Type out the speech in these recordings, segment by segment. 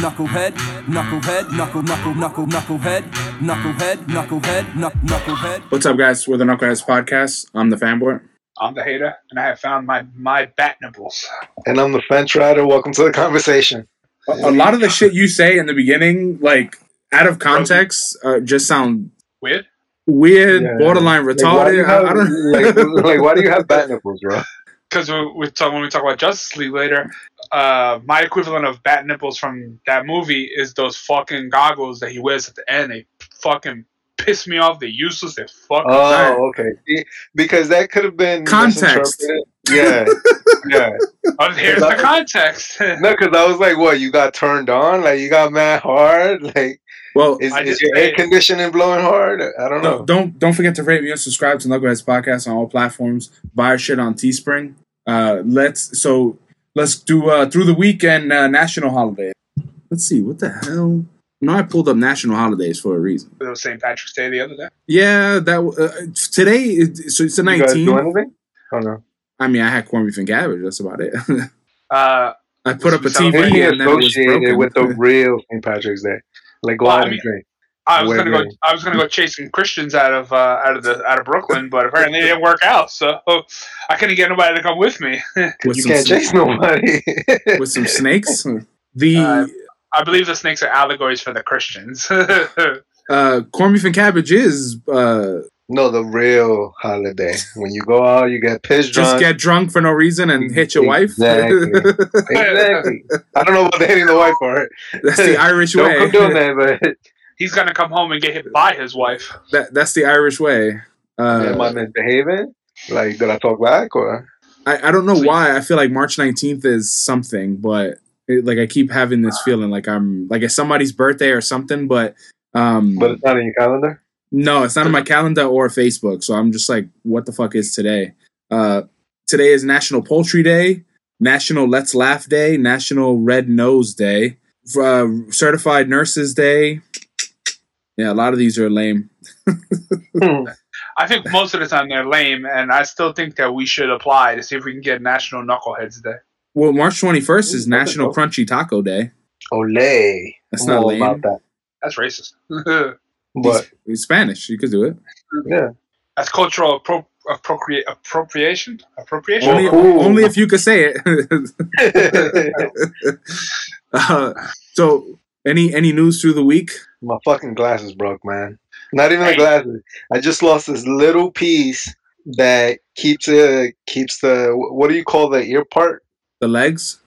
knucklehead, knucklehead, knuckle, knuckle, knuckle, knucklehead, knucklehead, knucklehead, knuck, knucklehead. What's up, guys? We're the Knuckleheads Podcast. I'm the fanboy. I'm the hater, and I have found my my bat nipples. And I'm the fence rider. Welcome to the conversation. A, a lot of the shit you say in the beginning, like out of context, uh, just sound Weird. weird, Yeah. borderline Like, why do retarded. you have, I, I don't like, like, why do you have bat nipples, bro? Because we, we talk when we talk about Justice League later, uh, my equivalent of bat nipples from that movie is those fucking goggles that he wears at the end. They fucking piss me off. They're useless. They're fucking. Oh, okay. Because that could have been Context. misinterpreted. Yeah, yeah. Oh, here's the context. No, because I was like, "What? You got turned on? Like you got mad hard? Like well, is, is just your air conditioning blowing hard? I don't no, know." don't don't forget to rate me and subscribe to Knuckleheads Podcast on all platforms. Buy our shit on Teespring. Uh, let's so let's do uh, through the weekend uh, national holiday. Let's see what the hell. No, I pulled up national holidays for a reason. it was St. Patrick's Day the other day. Yeah, that uh, today. is- So it's the You guys do nineteenth. anything? Oh no. I mean, I had corned beef and cabbage. That's about it. Uh, I put up a TV celebrate and then it was associated broken. with the real St. Patrick's Day. Like go Well, out I and mean- drink. I was gonna go. I was gonna go chasing Christians out of uh, out of the out of Brooklyn, but apparently it didn't work out. So I couldn't get nobody to come with me. with You some can't sna- chase nobody. with some snakes. The Uh, I believe the snakes are allegories for the Christians. uh, corned beef and cabbage is uh, no, the real holiday. When you go out, you get pissed just drunk. get drunk for no reason and hit your Exactly. wife. exactly. I don't know about the hitting the wife part. that's the Irish Don't way. come doing that, but He's gonna come home and get hit by his wife. That- that's the Irish way. Uh, am I misbehaving? Like, did I talk back or? I, I don't know why. I feel like March 19th is something, but it, like I keep having this feeling like I'm like it's somebody's birthday or something, but um, But it's not in your calendar. No, it's not on my calendar or Facebook. So I'm just like, what the fuck is today? Uh, today is National Poultry Day, National Let's Laugh Day, National Red Nose Day, uh, Certified Nurses Day. Yeah, a lot of these are lame. I think most of the time they're lame, and I still think that we should apply to see if we can get National Knuckleheads Day. Well, March 21st is Ooh, National. Crunchy Taco Day. Olay. That's I'm not lame. about that. That's racist. But It's Spanish. You could do it. yeah, That's cultural appro- appropriate appropriation. Appropriation. Only, only if you could say it. uh, so, any any news through the week? My fucking glasses broke, man. Not even the Hey. glasses. I just lost this little piece that keeps it keeps the what do you call the ear part? The legs.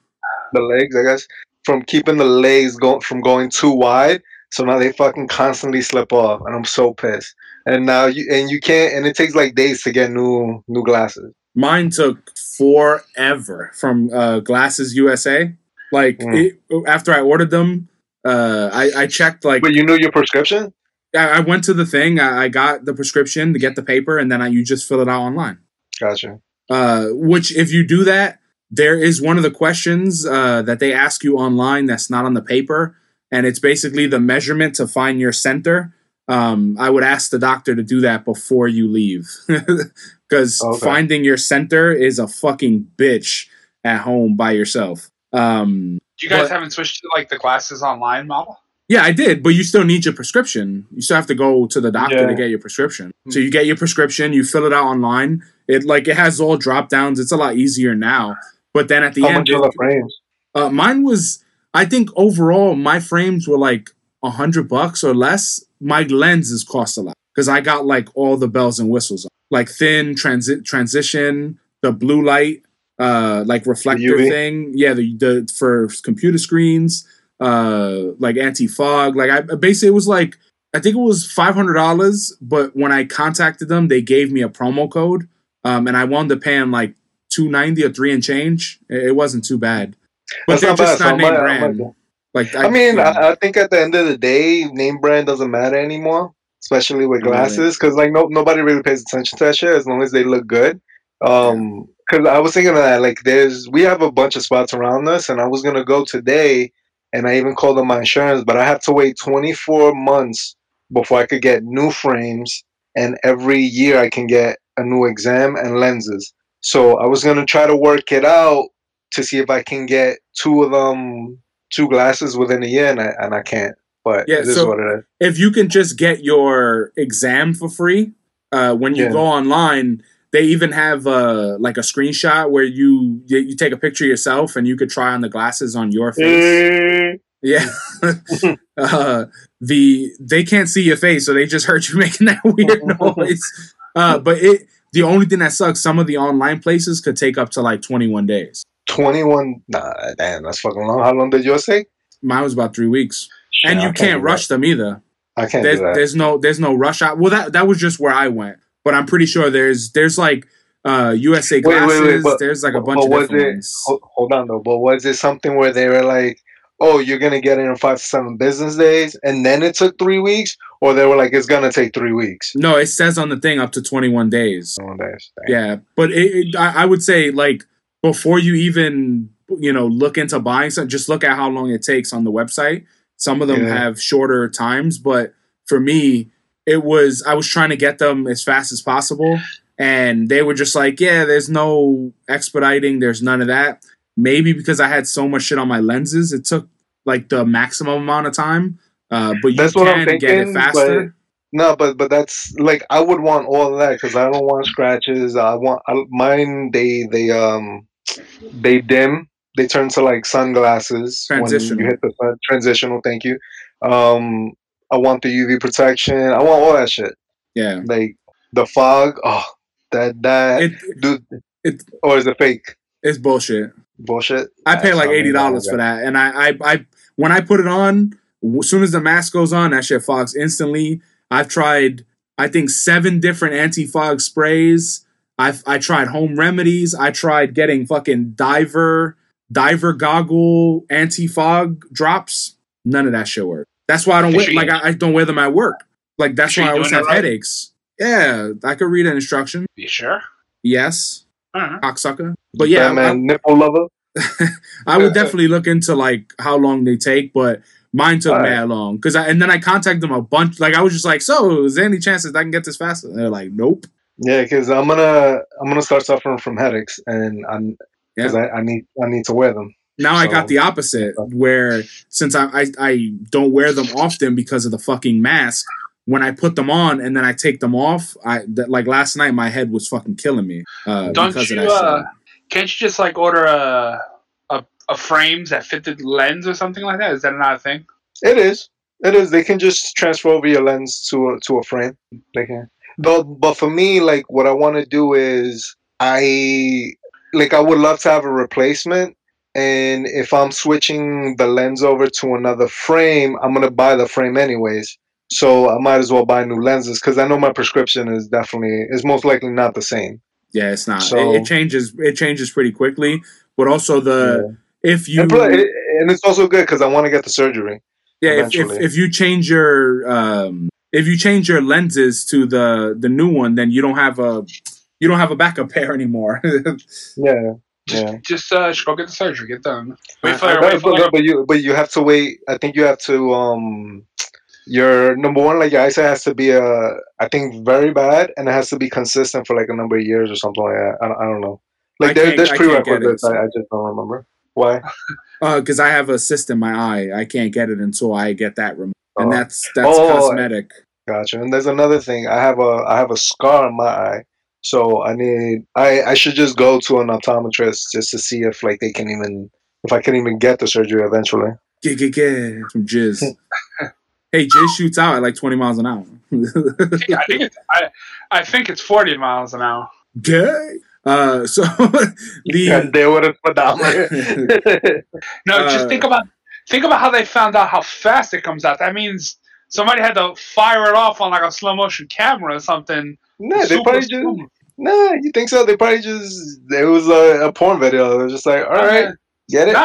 The legs, I guess, from keeping the legs going from going too wide. So now they fucking constantly slip off, and I'm so pissed. And now you and you can't, and it takes like days to get new new glasses. Mine took forever from uh, Glasses USA. Like Mm. it, after I ordered them, uh, I, I checked like But you knew your prescription? I, I went to the thing. I, I got the prescription to get the paper, and then I, you just fill it out online. Gotcha. Uh, which, if you do that, there is one of the questions uh, that they ask you online that's not on the paper, and it's basically the measurement to find your center. Um, I would ask the doctor to do that before you leave, because Okay. finding your center is a fucking bitch at home by yourself. Um, You guys But- haven't switched to like the glasses online model? yeah, I did, but you still need your prescription. You still have to go to the doctor Yeah. to get your prescription. So you get your prescription, you fill it out online. It like it has all drop downs. It's a lot easier now. But then at the How end, much are the frames? uh, mine was. I think overall my frames were like a hundred bucks or less. My lenses cost a lot because I got like all the bells and whistles, like thin transit transition, the blue light, uh, like reflector thing. Yeah, the the for computer screens, uh, like anti fog. Like I basically it was like I think it was five hundred dollars, but when I contacted them, they gave me a promo code, um, and I wound up paying like two ninety or three and change. It, wasn't too bad, but That's they're not just bad, not I name brand. Like I mean, yeah. I, I think at the end of the day, name brand doesn't matter anymore, especially with glasses, because like no nobody really pays attention to that shit as long as they look good. Um, because I was thinking of that, like, there's we have a bunch of spots around us, and I was gonna go today, and I even called on my insurance, but I have to wait 24 months before I could get new frames, and every year I can get a new exam and lenses. So I was gonna try to work it out to see if I can get two of them two glasses within a year, and I and I can't. But Yeah, it is so- what it is. if you can just get your exam for free uh, when you Yeah. go online they even have uh, like a screenshot where you you take a picture of yourself and you could try on the glasses on your face yeah uh, the they can't see your face so they just heard you making that weird noise uh, but it the only thing that sucks some of the online places could take up to like 21 days Twenty one. Nah, damn, that's fucking long. How long did yours take? mine was about three weeks and Nah, you can't do rush them either that. I can't there's, that. there's no there's no rush out. Well, that that was just where I went, but I'm pretty sure there's there's like uh USA Wait, wait, wait, glasses. but- there's like a bunch of was different it-. Hold, hold on though, but was it something where they were like, "Oh, you're gonna get it in five to seven business days," and then it took three weeks, or they were like, "It's gonna take three weeks"? No, it says on the thing up to 21 days. Oh, that's- Yeah, but it, it, I, I would say like before you even you know look into buying something, just look at how long it takes on the website. Some of them Yeah. have shorter times, but for me, it was I was trying to get them as fast as possible, and they were just like, "Yeah, there's no expediting, there's none of that." Maybe because I had so much shit on my lenses, it took like the maximum amount of time. Uh, but you That's what I'm can get it thinking, faster. No, but but that's like I would want all of that because I don't want scratches. I want I, mine. They they um they dim. They turn to like sunglasses when you hit the sun. Transitional. Thank you. Um, I want the UV protection. I want all that shit. Yeah, Like the fog. Oh, that that it, dude. it- or is it fake it's bullshit. bullshit? I pay like eighty dollars for that, and I, I, I, when I put it on, as soon as the mask goes on, that shit fogs instantly. I've tried, I think, seven different anti-fog sprays. I've, I tried home remedies. I tried getting fucking diver, diver goggle anti-fog drops. None of that shit worked. That's why I don't wear, like, I, I don't wear them at work. Like that's Sure why I always have right? headaches. Yeah, I could read an instruction. You sure? Yes, Uh-huh. cocksucker. But yeah, I- Batman nipple lover. I would definitely look into like how long they take, but mine took Alright. mad long because I and then I contacted them a bunch. Like I was just like, so is there any chances I can get this faster? And they're like, nope. Yeah, because I'm gonna I'm gonna start suffering from headaches, and I'm because I, I need I need to wear them. Now I got the opposite, where since I, I I don't wear them often because of the fucking mask. When I put them on and then I take them off, I that, like last night my head was fucking killing me. Uh, Don't because you, of that uh. Can't you just like order a, a a frames that fit the lens or something like that? Is that not a thing? It is. It is. They can just transfer over your lens to a to a frame. They can. But but for me, like what I want to do is I like I would love to have a replacement. And if I'm switching the lens over to another frame, I'm gonna buy the frame anyways. So I might as well buy new lenses because I know my prescription is definitely is most likely not the same. Yeah, it's not. so- it, it changes. It changes pretty quickly. But also the if you and, and it's also good because I want to get the surgery. Yeah, if, if, if you change your um, if you change your lenses to the the new one, then you don't have a you don't have a backup pair anymore. Yeah, Just, yeah. just uh, just go get the surgery. Get done. Wait for, I- I- wait But, for but, like, but you but you have to wait. I think you have to um your number one like your eyesight has to be uh I think very bad and it has to be consistent for like a number of years or something like that. I don't, I don't know. Like there, there's I can't get it, prerequisites. I, I just don't remember why. because I have a cyst in my eye, I can't get it until I get that removed, and Oh. that's that's Oh, cosmetic. Gotcha. And there's another thing. I have a I have a scar on my eye, so I need I I should just go to an optometrist just to see if like they can even if I can even get the surgery eventually. Get get get some jizz. hey, jizz shoots out at like twenty miles an hour. I think it's I, I think it's forty miles an hour. Gay. Uh, so Yeah, the they would have put down. No, Uh, just think about think about how they found out how fast it comes out. That means somebody had to fire it off on like a slow motion camera or something. Nah, they probably just slow. nah. You think so? They probably just it was a, a porn video. They're just like, all right, get it.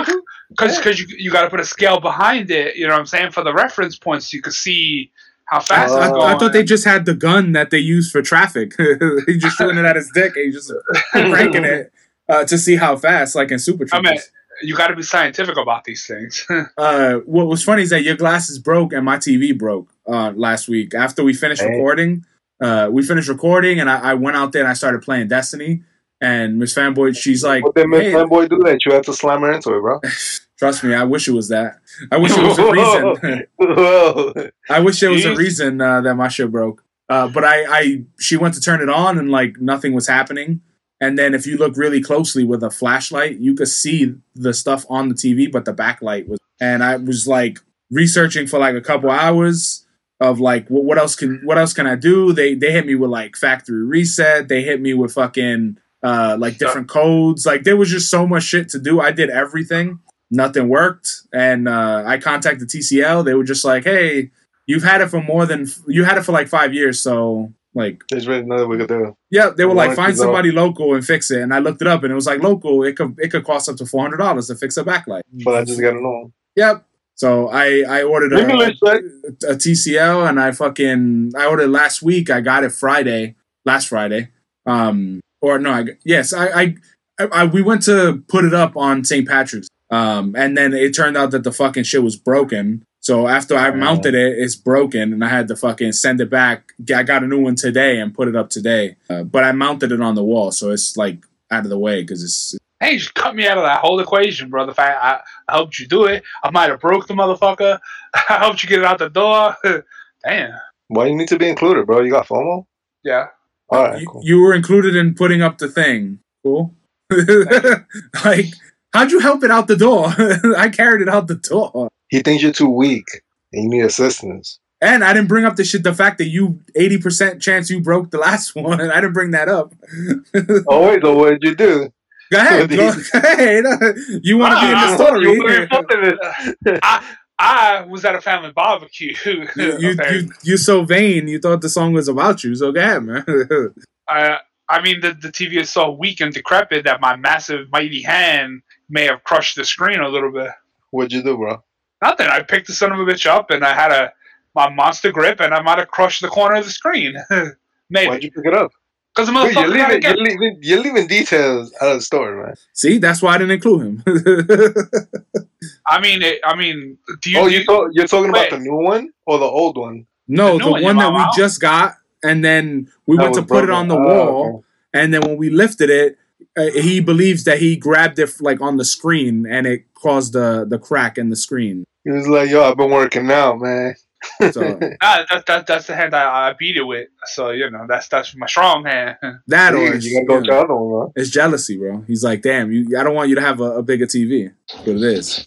because Yeah. because you you got to put a scale behind it. You know what I'm saying for the reference points, so you could see how fast it's I, going. I thought they just had the gun that they use for traffic. he just shooting it at his dick and he just cranking it uh, to see how fast, like in Super I mean, you got to be scientific about these things. uh, what was funny is that your glasses broke and my TV broke uh, last week. After we finished Hey. recording, uh, we finished recording and I, I went out there and I started playing Destiny. And Miss Fanboy, she's like, What did Miss "Hey, Fanboy do that? You had to slam her into it, bro. Trust me, I wish it was that. I wish it was a reason. I wish there was a reason uh, that my shit broke. Uh, but I, I, she went to turn it on and like nothing was happening. And then if you look really closely with a flashlight, you could see the stuff on the TV, but the backlight was. And I was like researching for like a couple hours of like what, what else can what else can I do? They they hit me with like factory reset. They hit me with fucking uh like different codes. Like there was just so much shit to do. I did everything. Nothing worked, and uh, I contacted TCL. They were just like, "Hey, you've had it for more than you had it for like five years, so like There's really nothing we could do. yeah, they were like, find somebody local and fix it. And I looked it up, and it was like local. It could it could cost up to four hundred dollars to fix a backlight. But I just gotta know. Yep. So I I ordered a, a TCL, and I fucking I ordered last week. I got it Friday, last Friday. Um, or no, I yes, I I, I, we went to put it up on St. Patrick's. Um, and then it turned out that the fucking shit was broken. So after I mounted it, it's broken, and I had to fucking send it back. I got a new one today and put it up today. Uh, but I mounted it on the wall, so it's like out of the way because it's Hey, you just cut me out of that whole equation, bro. The fact I, I helped you do it, I might have broke the motherfucker. I helped you get it out the door. Damn. Why you need to be included, bro? You got FOMO? Yeah. All right, you, cool. you were included in putting up the thing. Cool. like, how'd you help it out the door? I carried it out the door. He thinks you're too weak and you need assistance. And I didn't bring up the shit, the fact that you 80% chance you broke the last one. and I didn't bring that up. Oh wait, so what did you do? Go ahead. Go ahead. You want to be in the Ah, story. you were involved in it. I, I was at a family barbecue. You, you, you, you're so vain. You thought the song was about you. So go ahead, man. I, I mean, the, the TV is so weak and decrepit that my massive, mighty hand may have crushed the screen a little bit. What'd you do, bro? Nothing. I picked the son of a bitch up and I had a my monster grip and I might have crushed the corner of the screen. Maybe. Why'd you pick it up? Because the Wait, you're, leaving, you're, leaving, you're leaving details out of the story, man. See, that's why I didn't include him. I mean, it, I mean, do you? oh, you thought, you're talking Wait. about the new one or the old one? no, The the, one, one that we out? just got, and then we That went to was put it on the Oh, wall. okay. And then when we lifted it, uh, he believes that he grabbed it like on the screen, and it caused the the crack in the screen. He was like, "Yo, I've been working out, man." So Nah, that, that, that's the hand I, I beat it with. So you know, that's that's my strong hand. that or it's, you gotta go you know, to the other one, it's jealousy, bro. He's like, damn, you. I don't want you to have a, a bigger TV. That's what it is.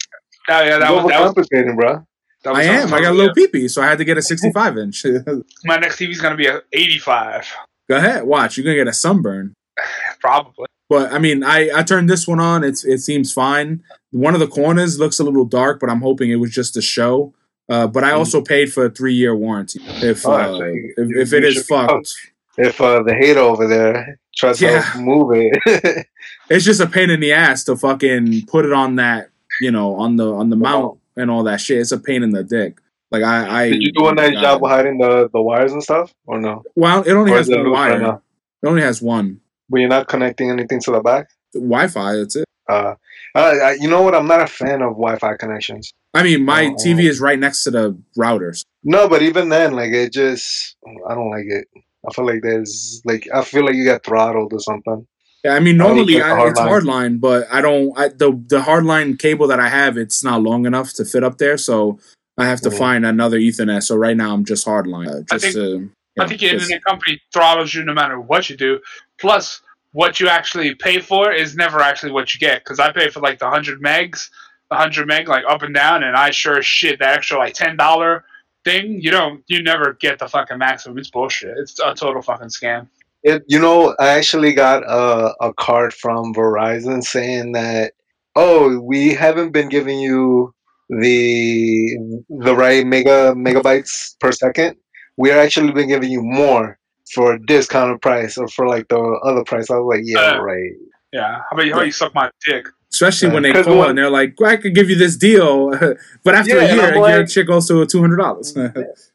That, yeah, that was, that was, overcompensating, bro. that was I am. I got a little peepee, so I had to get a 65 inch. My next TV is gonna be a 85, Go ahead, watch. You're gonna get a sunburn. probably. But I mean, I I turned this one on. It's it seems fine. One of the corners looks a little dark, but I'm hoping it was just a show. Uh, but I also paid for a three year warranty. If uh, so if, you- if it is fucked, If uh, the hater over there tries Yeah. to move it, it's just a pain in the ass to fucking put it on that you know on the on the mount and all that shit. It's a pain in the dick. Like I, I did you do a nice job of hiding the, the wires and stuff, or no? Well, it only Or has one loose right wire. It only has one But you're not connecting anything to the back. Wi-Fi. That's it. Uh, I, you know what? I'm not a fan of Wi-Fi connections. I mean, my Oh. TV is right next to the routers. No, but even then, like it just, I don't like it. I feel like there's like I feel like you got throttled or something. Yeah, I mean, normally check the I, it's hardline, but I don't. I, the the hardline cable that I have, it's not long enough to fit up there, so I have to Mhm. find another Ethernet. So right now, I'm just hardline. Uh, I just think- to, you I think your just- internet company throttles you no matter what you do. Plus, what you actually pay for is never actually what you get. Because I pay for like the hundred megs, the hundred meg like up and down, and I sure as shit that extra like ten dollar thing. You don't, you never get the fucking maximum. It's bullshit. It's a total fucking scam. It, you know, I actually got a, a card from Verizon saying that, oh, we haven't been giving you the the right mega megabytes per second. We're actually been giving you more for a discounted price or for like the other price. I was like, yeah, Uh, right. Yeah. How about you? How you suck my dick? Especially when they call and they're like, well, "I could give you this deal," but after Yeah, a year, I'm your like- shit goes to two hundred dollars.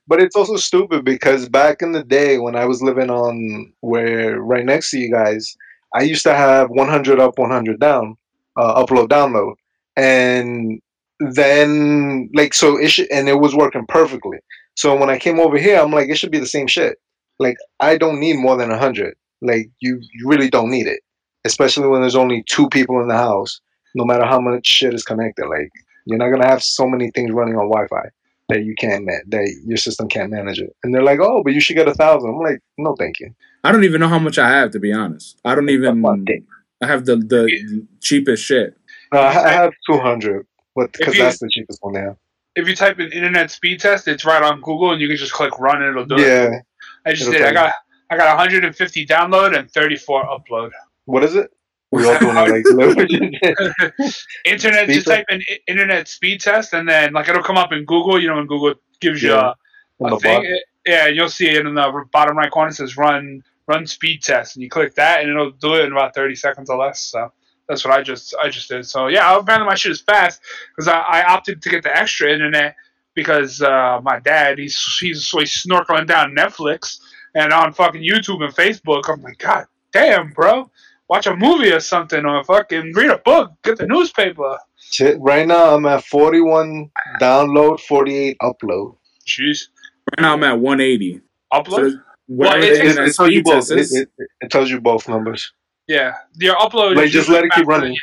But it's also stupid because back in the day when I was living on where right next to you guys, I used to have 100 up, 100 down, uh, upload, download, and then like so it should, and it was working perfectly. So when I came over here, I'm like, it should be the same shit. Like I don't need more than 100. Like you, you really don't need it, especially when there's only two people in the house. No matter how much shit is connected, like You're not gonna have so many things running on Wi-Fi that you can't ma- that your system can't manage it. And they're like, oh, but you should get a thousand. I'm like, no, thank you. I don't even know how much I have to be honest. I don't even. Fuck my. I have the the cheapest shit. No, I, I have two hundred, but because that's the cheapest one now. If you type in internet speed test, it's right on Google, and you can just click run, and it'll do it. Yeah. I just it'll did. I got I got 150 download and 34 upload. What is it? We all doing like Internet, Speed just type in internet speed test, and then like it'll come up in Google. You know, when Google gives you a, a thing, it- yeah, and you'll see it in the bottom right corner. It says run run speed test, and you click that, and it'll do it in about 30 seconds or less. So that's what I just I just did. So yeah, apparently my shit is fast because I, I opted to get the extra internet because uh, my dad he's he's, so he's snorkeling down Netflix and on fucking YouTube and Facebook. I'm like, God damn, bro, watch a movie or something or fucking read a book, get the newspaper. Right now I'm at 41 download, 48 upload. Jeez, Right now I'm at 180. upload. So whatever it It, it tells you both. test it, it tells you both numbers. yeah, your upload. Like is just let it keep running.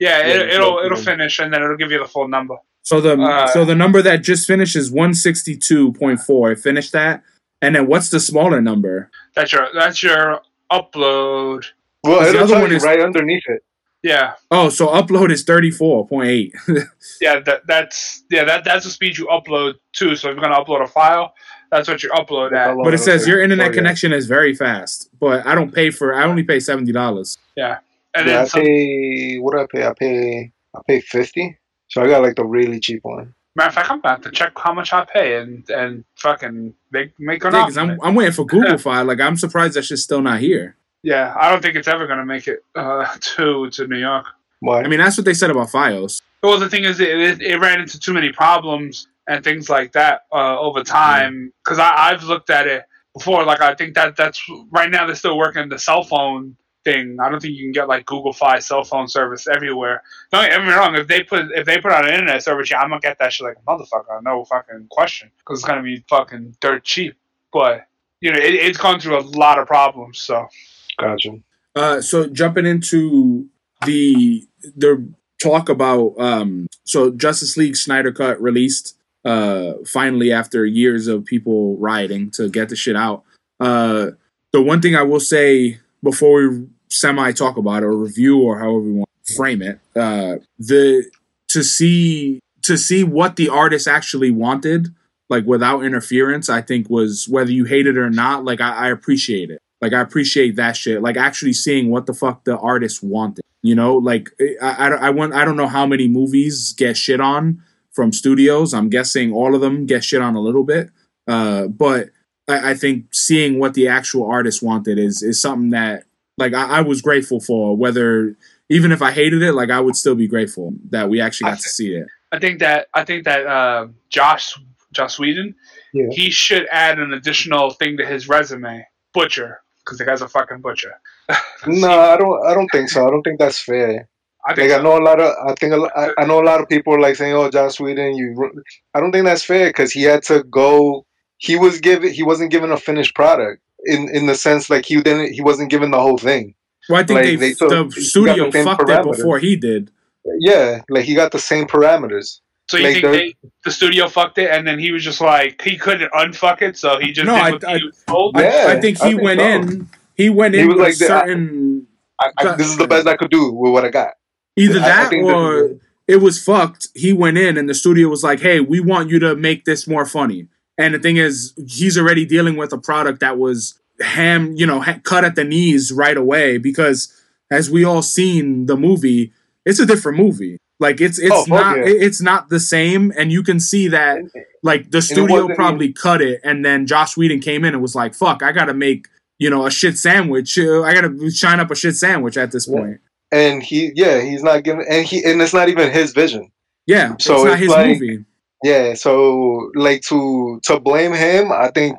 Yeah, Yeah, it, just it'll it it'll finish and then it'll give you the full number. So the Uh, so the number that just finished is 162.4. It finished that. And then what's the smaller number? That's your that's your upload. Well, The it'll other tell one you is- right underneath it. Yeah, Oh, so upload is 34.8. yeah, that that's yeah that that's the speed you upload to. So if you're gonna upload a file, that's what you upload at. but it says your internet Oh, yeah. connection is very fast. But I don't pay for I only pay $70. Yeah. And yeah, then I some, pay. What do I pay? I pay. I pay 50. So I got like the really cheap one. matter of fact, I'm about to check how much I pay and and fucking make make an Yeah, offer. 'cause I'm, I'm waiting for Google Fiber. Like I'm surprised that shit's still not here. Yeah, I don't think it's ever gonna make it uh, to to New York. Why? I mean, that's what they said about FiOS. Well, the thing is, it, it, it ran into too many problems and things like that uh, over time. Because I've looked at it before. Like I think that that's right now they're still working the cell phone thing. I don't think you can get like Google Fi cell phone service everywhere. Don't get me wrong. If they put if they put out an internet service, yeah, I'm gonna get that shit like a motherfucker. No fucking question. Because it's gonna be fucking dirt cheap. But you know, it, it's gone through a lot of problems. So Gotcha. Uh, so jumping into the the talk about um, so Justice League Snyder Cut released uh, finally after years of people rioting to get the shit out. Uh, the one thing I will say before we semi talk about it or review or however we want to frame it, uh, the to see to see what the artist actually wanted, like without interference, I think was whether you hate it or not. Like I, I appreciate it. Like I appreciate that shit. Like actually seeing what the fuck the artist wanted. You know, like I, I, I want I don't know how many movies get shit on from studios. I'm guessing all of them get shit on a little bit. Uh, but I, I think seeing what the actual artist wanted is is something that like I, I was grateful for. Whether even if I hated it, like I would still be grateful that we actually I got to see it. I think that I think that uh, Josh Joss Whedon Yeah. he should add an additional thing to his resume, butcher, because the guy's a fucking butcher. No, I don't. I don't think so. I don't think that's fair. I think Like I know a lot of. I think a lo- I, I know a lot of people are like saying, "Oh, Joss Whedon, you." I don't think that's fair because he had to go. He was given. He wasn't given a finished product in in the sense like he didn't. He wasn't given the whole thing. Well, I think Like, they, they took- the studio the same fucked it before he did. Yeah, like he got the same parameters. So you like think they're- the studio fucked it, and then he was just like he couldn't unfuck it, so he just No, did I- what I- he was told. I- Yeah, I, think I he think went so. in. He went He in was with like, certain I, I, this is the best I could do with what I got. either I- I that think or it. it was fucked. He went in and the studio was like, "Hey, we want you to make this more funny." And the thing is, he's already dealing with a product that was ham, you know, ha- cut at the knees right away because, as we all seen the movie, it's a different movie. Like it's it's Oh, not yeah. it's not the same, and you can see that like the studio wasn't probably cut it, and then Joss Whedon came in and was like, "Fuck, I gotta make." You know, a shit sandwich. Uh, I gotta shine up a shit sandwich at this Yeah. point. And he, yeah, he's not giving, and he, and it's not even his vision. Yeah, So it's not it's his like- movie. Yeah, so like to to blame him, I think,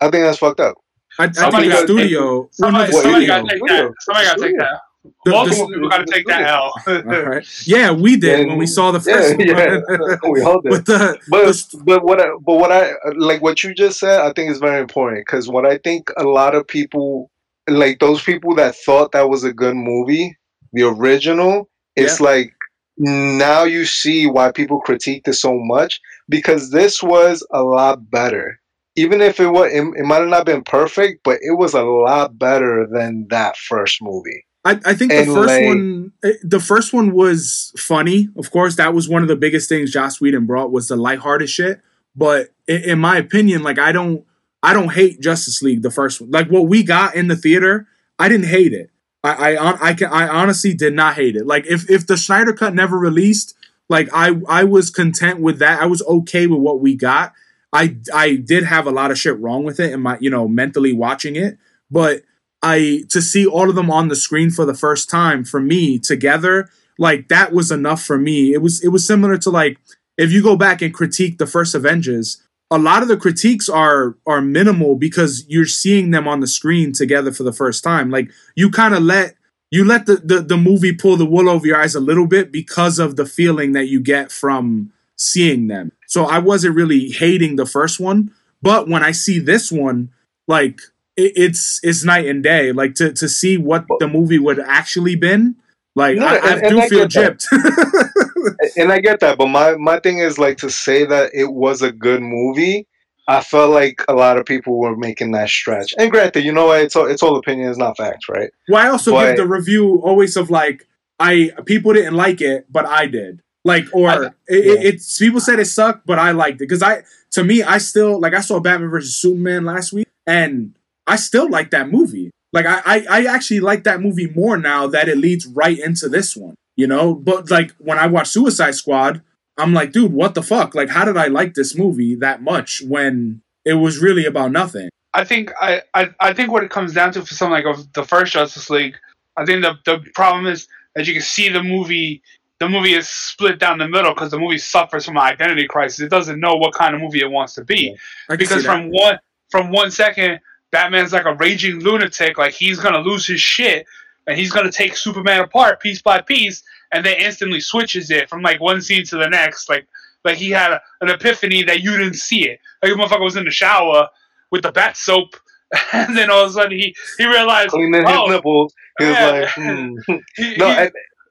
I think that's fucked up. I, I Somebody think the gotta take- studio. well, Somebody, no, the somebody studio. gotta take that. Somebody gotta take that. The- Multiple the- people gotta take that out. All right. Yeah, we did Yeah, when we saw the first yeah, one. Oh, we all did. but the, But the but what I but what I like what you just said, I think is very important because what I think a lot of people like those people that thought that was a good movie, the original, it's like now you see why people critiqued it so much because this was a lot better. Even if it was, it, it might have not been perfect, but it was a lot better than that first movie. I, I think the first like- one eh, the first one was funny. Of course, that was one of the biggest things Joss Whedon brought was the lighthearted shit. But in, in my opinion, like I don't I don't hate Justice League the first one. Like what we got in the theater, I didn't hate it. I I I, can, I honestly did not hate it. Like if if the Snyder cut never released, like I I was content with that. I was okay with what we got. I I did have a lot of shit wrong with it and my you know mentally watching it, but I to see all of them on the screen for the first time for me together, like that was enough for me. It was it was similar to like if you go back and critique the first Avengers, a lot of the critiques are are minimal because you're seeing them on the screen together for the first time. Like you kind of let you let the, the the movie pull the wool over your eyes a little bit because of the feeling that you get from seeing them. So I wasn't really hating the first one, but when I see this one, like it, it's it's night and day. Like to to see what the movie would actually been. Like No, I, I and- do I feel get gypped. and I get that, but my my thing is like to say that it was a good movie. I felt like a lot of people were making that stretch. And granted, you know what? It's all it's all opinion, it's not facts, right? well, I also But- give the review always of like I people didn't like it, but I did. Like or I- it, it, it's people said it sucked, but I liked it because I to me I still like I saw Batman versus Superman last week and I still like that movie. Like I, I I actually like that movie more now that it leads right into this one. You know, but like when I watch Suicide Squad, I'm like, dude, what the fuck? Like, how did I like this movie that much when it was really about nothing? I think I, I, I think what it comes down to for something like of the first Justice League, I think the the problem is that you can see the movie the movie is split down the middle because the movie suffers from an identity crisis. It doesn't know what kind of movie it wants to be. Can because from one from one second Batman's like a raging lunatic, like he's gonna lose his shit and he's gonna take Superman apart piece by piece, and then instantly switches it from like one scene to the next, like like he had a, an epiphany that you didn't see it. Like the motherfucker was in the shower with the bat soap, and then all of a sudden he he realized Cleaning oh, his nipples, he was yeah. like, hmm. he, no, he- I,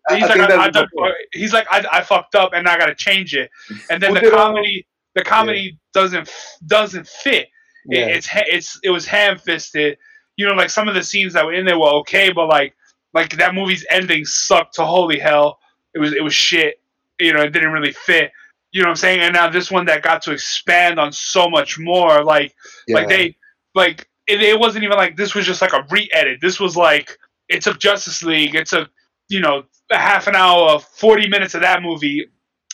I, he's I like, I, done, he's like, I, I fucked up and I got to change it. And then Well, the um, comedy, the comedy doesn't doesn't fit. It, it's it's it was ham fisted. You know, like some of the scenes that were in there were okay, but like like that movie's ending sucked to holy hell. It was it was shit. You know, it didn't really fit. You know what I'm saying? And now this one that got to expand on so much more, like like they like it, it wasn't even like this was just like a re-edit. This was like it took Justice League. It took you know a half an hour, forty minutes of that movie,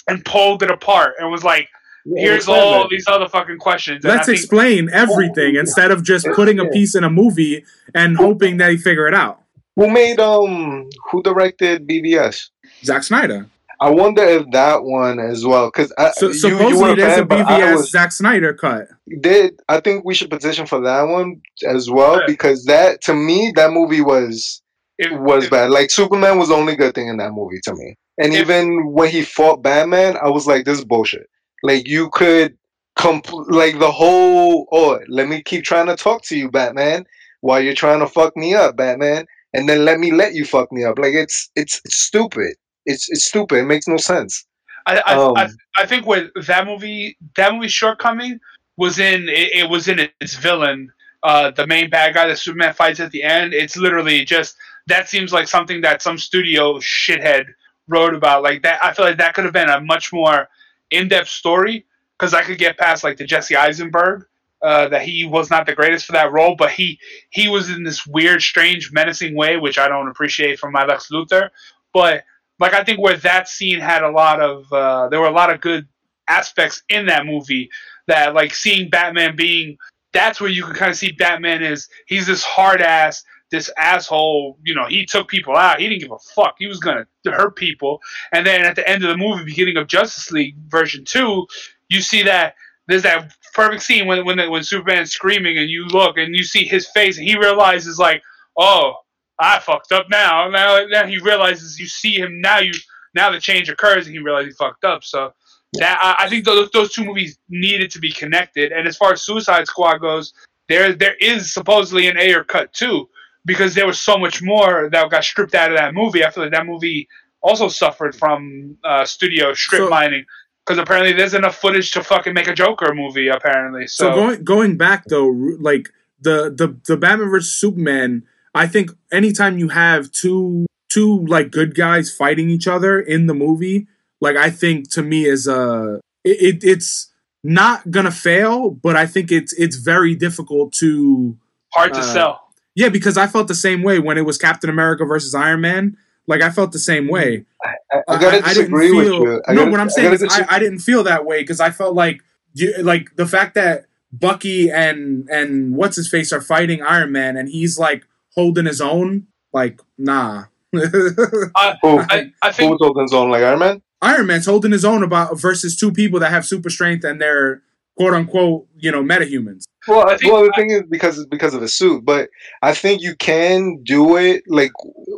and pulled it apart and was like, Yeah, here's all these other fucking questions. Let's think- explain everything instead of just putting a piece in a movie and hoping that he figure it out. Who made um? Who directed BVS? Zack Snyder. I wonder if that one as well, because So you, you supposedly a there's fan, a but I BVS was Zack Snyder cut. did. I think we should petition for that one as well Yeah. because that to me that movie was it was it- bad. Like Superman was the only good thing in that movie to me, and If- even when he fought Batman, I was like, this is bullshit. Like you could compl- like the whole oh let me keep trying to talk to you Batman while you're trying to fuck me up Batman and then let me let you fuck me up like it's it's, it's stupid it's it's stupid it makes no sense I, I, Um, I, I think with that movie, that movie's shortcoming was in it, it was in its villain, uh, the main bad guy that Superman fights at the end. It's literally just that seems like something that some studio shithead wrote about. Like that, I feel like that could have been a much more in-depth story because I could get past like the Jesse Eisenberg. Uh, that he was not the greatest for that role, but he he was in this weird, strange, menacing way, which I don't appreciate from my Lex Luthor. But like I think where that scene had a lot of uh, there were a lot of good aspects in that movie that like seeing Batman being that's where you can kind of see Batman is he's this hard ass this asshole you know he took people out he didn't give a fuck he was gonna hurt people and then at the end of the movie beginning of Justice League version 2 you see that there's that perfect scene when when when Superman's screaming and you look and you see his face and he realizes like oh I fucked up now. Now, now he realizes you see him now. You now the change occurs and he realizes he fucked up. So that I, I think those those two movies needed to be connected. And as far as Suicide Squad goes, there there is supposedly an Ayer cut too because there was so much more that got stripped out of that movie. I feel like that movie also suffered from uh, studio strip So- mining because apparently there's enough footage to fucking make a Joker movie. Apparently, so, So going going back though, like the the the Batman versus Superman, I think anytime you have two two like good guys fighting each other in the movie, like I think to me is a it, it it's not gonna fail, but I think it's it's very difficult to hard to uh, sell. Yeah because I felt the same way when it was Captain America versus Iron Man. Like I felt the same way. I, I gotta disagree with you. I no, gotta- what I'm saying gotta is I, I didn't feel that way because I felt like you, like the fact that Bucky and and what's his face are fighting Iron Man and he's like holding his own. Like nah, I, Who, I, I think was holding his own like Iron Man? Iron Man's holding his own about versus two people that have super strength and they're quote unquote you know metahumans. Well, I think- well, the thing is because it's because of the suit, but I think you can do it. Like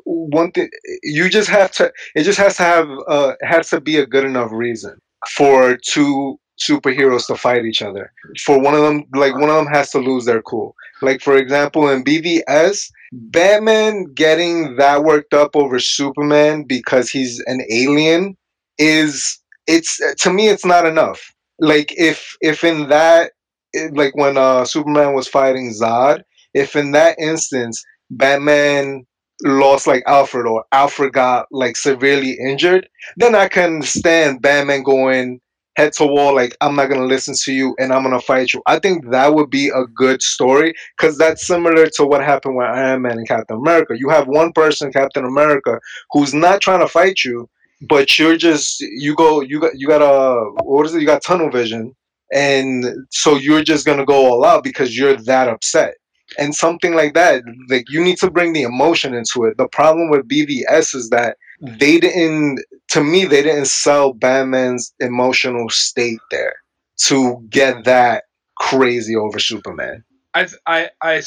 one thing, you just have to. It just has to have. Uh, has to be a good enough reason for two superheroes to fight each other. For one of them, like one of them has to lose their cool. Like for example, in BVS, Batman getting that worked up over Superman because he's an alien is it's to me it's not enough. Like if if in that it- like when uh Superman was fighting Zod, if in that instance Batman lost like Alfred or Alfred got like severely injured, then I can understand Batman going head to wall like I'm not gonna listen to you and I'm gonna fight you. I think that would be a good story because that's similar to what happened with Iron Man and Captain America. You have one person, Captain America, who's not trying to fight you, but you're just you go you got you got a what is it? You got tunnel vision and so you're just gonna go all out because you're that upset. And something like that like you need to bring the emotion into it. The problem with bvs is that they didn't to me they didn't sell batman's emotional state there to get that crazy over superman. I I I,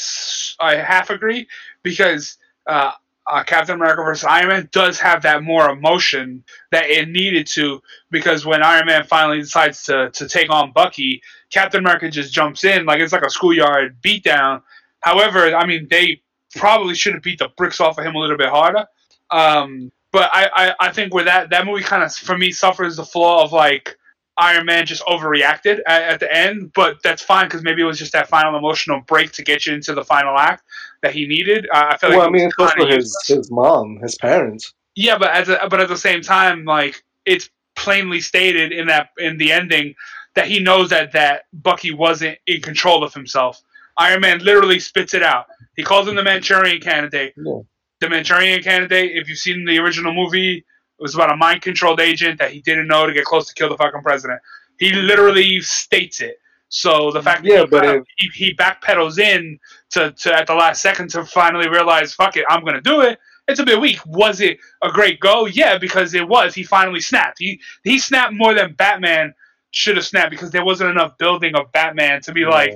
I half agree because uh, uh, Captain America versus Iron Man does have that more emotion that it needed to because when Iron Man finally decides to, to take on Bucky, Captain America just jumps in like it's like a schoolyard beatdown. However, I mean they probably should have beat the bricks off of him a little bit harder. Um, but I, I, I think where that that movie kind of for me suffers the flaw of like Iron Man just overreacted at, at the end, but that's fine because maybe it was just that final emotional break to get you into the final act that he needed. Uh, I feel like well i mean it's also his his mom his parents Yeah, but at the, but at the same time, like it's plainly stated in that in the ending that he knows that that Bucky wasn't in control of himself. Iron Man literally spits it out. He calls him the Manchurian Candidate. Yeah. The Manchurian Candidate. If you've seen the original movie, it was about a mind-controlled agent that he didn't know to get close to kill the fucking president. He literally states it. So the fact that Yeah, he, but if- he, he backpedals in to, to at the last second to finally realize, fuck it, I'm gonna do it. It's a bit weak. Was it a great go? Yeah, because it was. He finally snapped. He he snapped more than Batman should have snapped because there wasn't enough building of Batman to be like,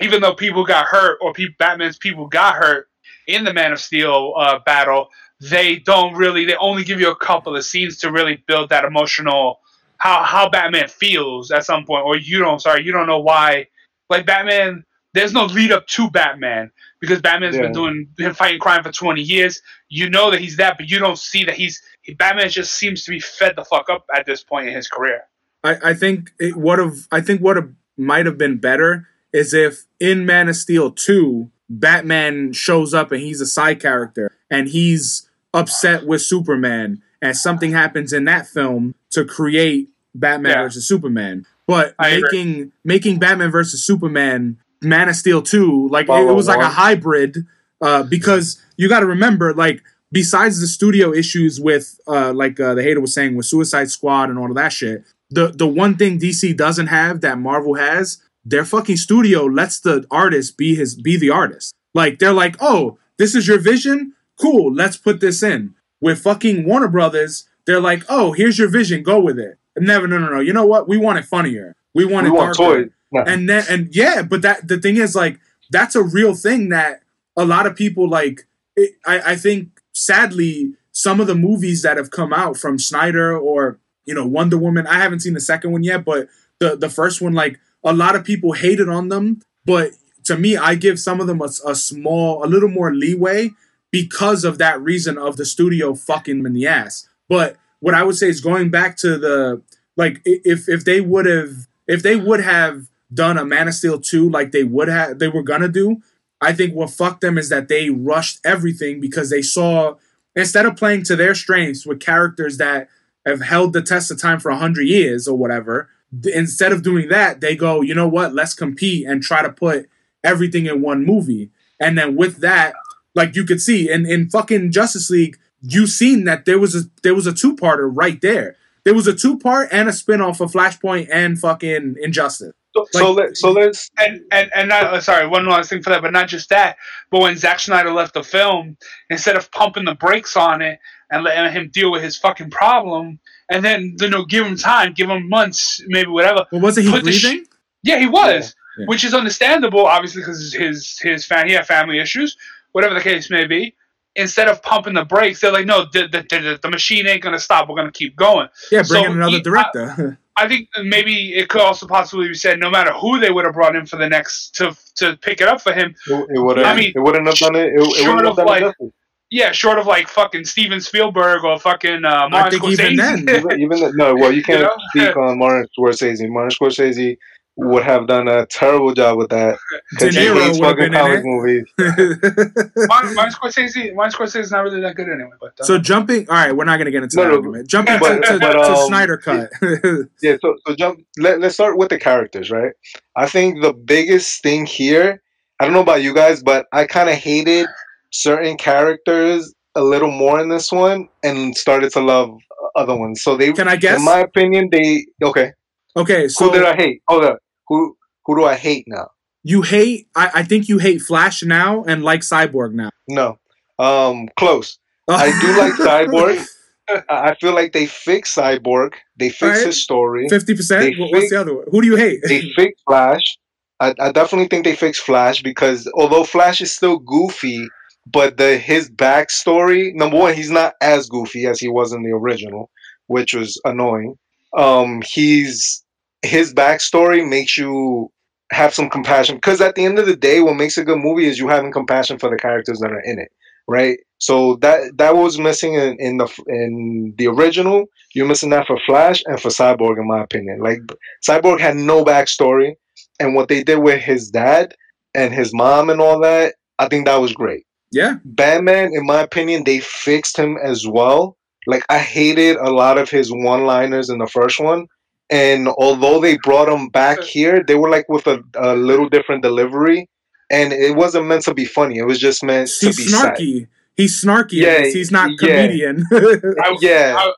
even though people got hurt or pe- Batman's people got hurt in the Man of Steel uh, battle, they don't really. They only give you a couple of scenes to really build that emotional how how Batman feels at some point, or you don't. Sorry, you don't know why. Like Batman, there's no lead up to Batman because Batman's been doing been fighting crime for 20 years. You know that he's that, but you don't see that he's he, Batman. Just seems to be fed the fuck up at this point in his career. I, I think it would have. I think what might have been better is if in Man of Steel two, Batman shows up and he's a side character and he's upset with Superman, and something happens in that film to create Batman Yeah. versus Superman. But I agree. making making Batman versus Superman, Man of Steel two, like it, was like a hybrid, uh, because you got to remember, like besides the studio issues with, uh, like uh, the hater was saying with Suicide Squad and all of that shit, the the one thing DC doesn't have that Marvel has, their fucking studio lets the artist be his be the artist. Like they're like, oh, this is your vision, cool, let's put this in. With fucking Warner Brothers, they're like, oh, here's your vision, go with it. Never, no, no, no. You know what? We want it funnier. We want we it want darker toys No. and then and yeah but that the thing is like that's a real thing that a lot of people like it, I, I think sadly some of the movies that have come out from snyder or you know wonder woman i haven't seen the second one yet but the the first one like a lot of people hated on them but to me i give some of them a, a small a little more leeway because of that reason of the studio fucking them in the ass. But what I would say is going back to the like if if they would have if they would have done a Man of Steel two like they would have they were gonna do, I think what fucked them is that they rushed everything because they saw instead of playing to their strengths with characters that have held the test of time for 100 years or whatever instead of doing that they go you know what? Let's compete and try to put everything in one movie. And then with that like you could see in, in fucking justice league you seen that there was a there was a two-parter right there there was a two-part and a spin-off of flashpoint and fucking injustice So, so Like- let so let's and and and not uh, sorry one last thing for that but not just that but when Zack Snyder left the film instead of pumping the brakes on it and letting him deal with his fucking problem and then you know give him time give him months maybe whatever well wasn't he the sh- breathing yeah he was Yeah. Yeah. which is understandable obviously because his his fan he had family issues whatever the case may be instead of pumping the brakes they're like no the, the, the, the machine ain't gonna stop we're gonna keep going yeah bring So in another he- director I think maybe it could also possibly be said no matter who they would have brought in for the next to to pick it up for him it, it would have I mean, it wouldn't have done it. It, it short wouldn't of have done like- it. Yeah, short of like fucking Steven Spielberg or fucking uh, Martin think even then- even, even the, no, well, you can't know? speak on Martin Scorsese. Martin Scorsese would have done a terrible job with that. De 'cause he Niro hates would have fucking been comic in movies. it. Martin, Martin Scorsese, Martin Scorsese is not really that good anyway. But uh, so jumping, all right, we're not gonna get into No, that no, argument. Jumping but- to, to, but, to um, Snyder cut. Yeah, so so jump. Let, let's start with the characters, right? I think the biggest thing here, I don't know about you guys, but I kind of hated certain characters a little more in this one, and started to love other ones. So they, Can I guess? in my opinion, they okay. okay, so who did I hate? Hold up. Who who do I hate now? you hate. I, I think you hate Flash now and like Cyborg now. No, um, close. I do like Cyborg. I feel like they fix Cyborg. They fix Alright. his story. Fifty percent. What's the other one? Who do you hate? they fixed Flash. I, I definitely think they fix Flash because although Flash is still goofy, but the his backstory number one, he's not as goofy as he was in the original, which was annoying. Um, he's his backstory makes you have some compassion because at the end of the day, what makes a good movie is you having compassion for the characters that are in it, right? So that that was missing in, in the in the original. You're missing that for Flash and for Cyborg, in my opinion. Like Cyborg had no backstory, and what they did with his dad and his mom and all that, I think that was great. yeah, Batman, in my opinion, they fixed him as well. Like I hated a lot of his one-liners in the first one, and although they brought him back here, they were like with a, a little different delivery, and it wasn't meant to be funny. It was just meant to he's be sad. snarky. He's snarky. Yeah, Yeah, he's not yeah. comedian. I, Yeah, I,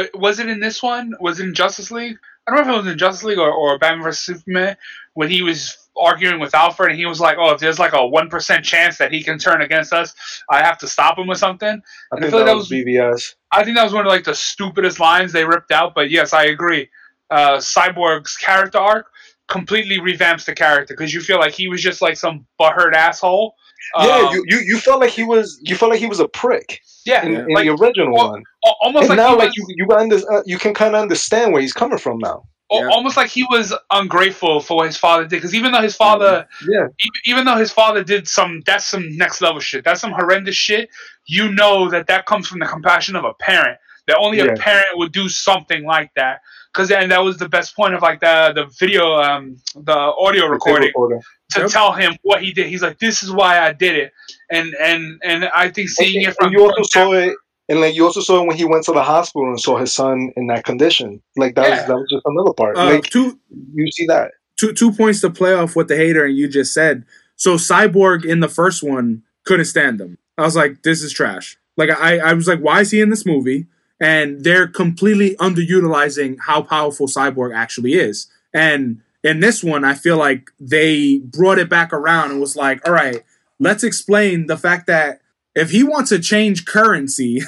I, was it in this one? Was it in Justice League? I don't know if it was in Justice League or, or Batman vs Superman when he was arguing with Alfred and he was like, "Oh, if there's like a one percent chance that he can turn against us, I have to stop him or something." I I think feel that like that was was- BVS. I think that was one of like the stupidest lines they ripped out. But yes, I agree. Uh, Cyborg's character arc completely revamps the character because you feel like he was just like some butthurt asshole. Yeah, Um, you, you you felt like he was you felt like he was a prick yeah, in, in like the original well, one, almost and like now he like was- you you under, uh, you can kind of understand where he's coming from now. Yeah. almost like he was ungrateful for what his father did because even though his father Yeah, e- even though his father did some that's some next level shit that's some horrendous shit you know that that comes from the compassion of a parent that only Yeah. a parent would do something like that because then that was the best point of like the the video um the audio recording recorder. to Yep. tell him what he did he's like this is why i did it and and and i think seeing And, it from and you also from saw it, and like you also saw it when he went to the hospital and saw his son in that condition. Like that Yeah. was that was just another part. uh, like two you see that. two two points to play off what the hater and you just said. So Cyborg in the first one couldn't stand him. I was like, this is trash. Like I, I was like, why is he in this movie? And they're completely underutilizing how powerful Cyborg actually is. And in this one, I feel like they brought it back around and was like, all right, let's explain the fact that if he wants to change currency,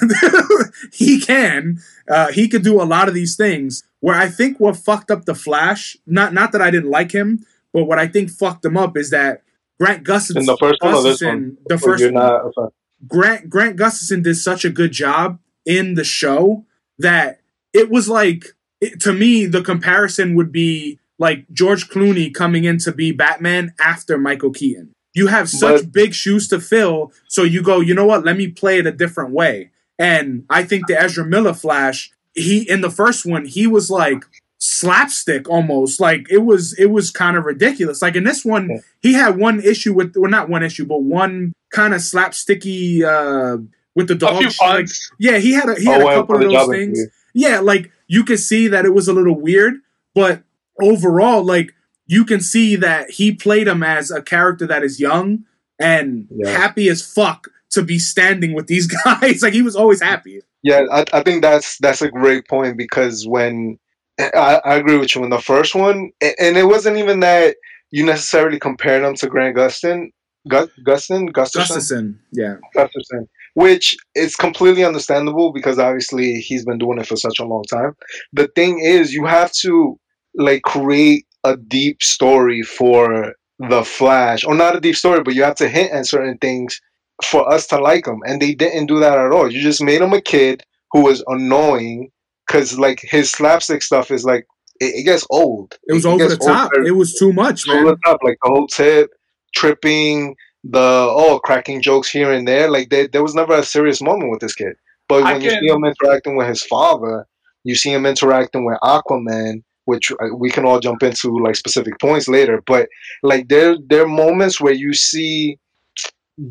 he can. Uh, he could do a lot of these things. Where I think what fucked up the Flash, not not that I didn't like him, but what I think fucked him up is that Grant Gustin, In the first one or this Gustafson- one? the first you're one. not. Grant Grant Gustafson did such a good job in the show that it was like it, to me the comparison would be like George Clooney coming in to be Batman after Michael Keaton. You have such But- big shoes to fill, so you go, you know what? Let me play it a different way. And I think the Ezra Miller Flash, he in the first one, he was like slapstick almost. Like it was it was kind of ridiculous. Like in this one, he had one issue with well not one issue, but one kind of slapsticky uh with the A dog. few shit. Like, yeah, he had a he oh, had Oh, a couple for of those things. interview. Yeah, like you could see that it was a little weird, but overall, like you can see that he played him as a character that is young and Yeah. happy as fuck to be standing with these guys. like he was always happy. Yeah, I, I think that's that's a great point because when I, I agree with you in the first one, and it wasn't even that you necessarily compared him to Grant Gustin, Gu- Gustin, Gustafson, Gustafson, yeah. Gustafson, which is completely understandable because obviously he's been doing it for such a long time. The thing is, you have to like create a deep story for the Flash, or not a deep story, but you have to hint at certain things for us to like him, and they didn't do that at all. You just made him a kid who was annoying because like his slapstick stuff is like it, it gets old. It was It over the top. very It was too much, over man. the top, like the whole tip, tripping, the oh, cracking jokes here and there. Like there, there was never a serious moment with this kid. But when you see him interacting with his father, you see him interacting with Aquaman, which uh, we can all jump into like specific points later. But like there, there are moments where you see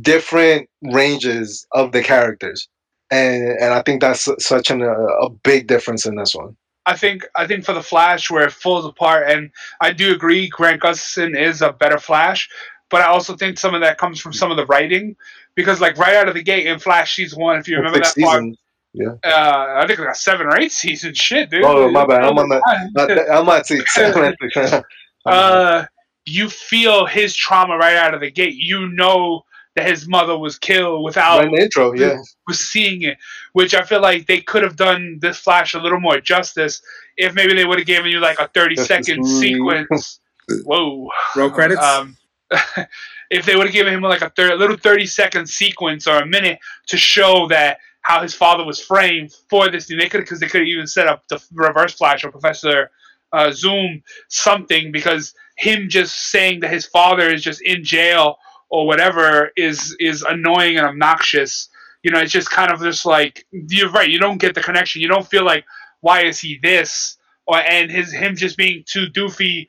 different ranges of the characters, and and I think that's such an, uh, a big difference in this one. I think I think for the Flash where it falls apart, and I do agree Grant Gustin is a better Flash, but I also think some of that comes from some of the writing because like right out of the gate in Flash season one, if you remember Six that part, seasons. uh, I think it got seven or eight seasons. Shit, dude. Oh, my bad. I'm on that- Not that- I'm not saying uh, you feel his trauma right out of the gate. You know that his mother was killed without Right in the intro, yeah. was seeing it, which I feel like they could have done this Flash a little more justice if maybe they would have given you like a thirty Justice second sequence. Whoa. Roll credits. Um, if they would have given him like a thir- little 30 second sequence or a minute to show that how his father was framed for this thing, they could because they could have even set up the Reverse Flash or Professor uh, Zoom something because him just saying that his father is just in jail or whatever is is annoying and obnoxious. You know, it's just kind of just like you're right. You don't get the connection. You don't feel like why is he this or and his him just being too doofy,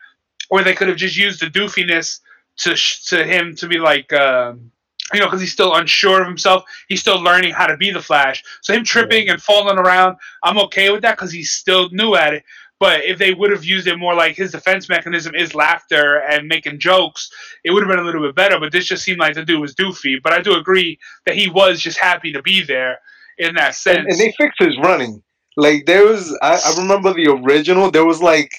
or they could have just used the doofiness to sh- to him to be like. Um, you know, because he's still unsure of himself. He's still learning how to be the Flash. So him tripping and falling around, I'm okay with that because he's still new at it. But if they would have used it more like his defense mechanism is laughter and making jokes, it would have been a little bit better. But this just seemed like the dude was doofy. But I do agree that he was just happy to be there in that sense. And, and they fixed his running. Like there was, I, I remember the original. There was like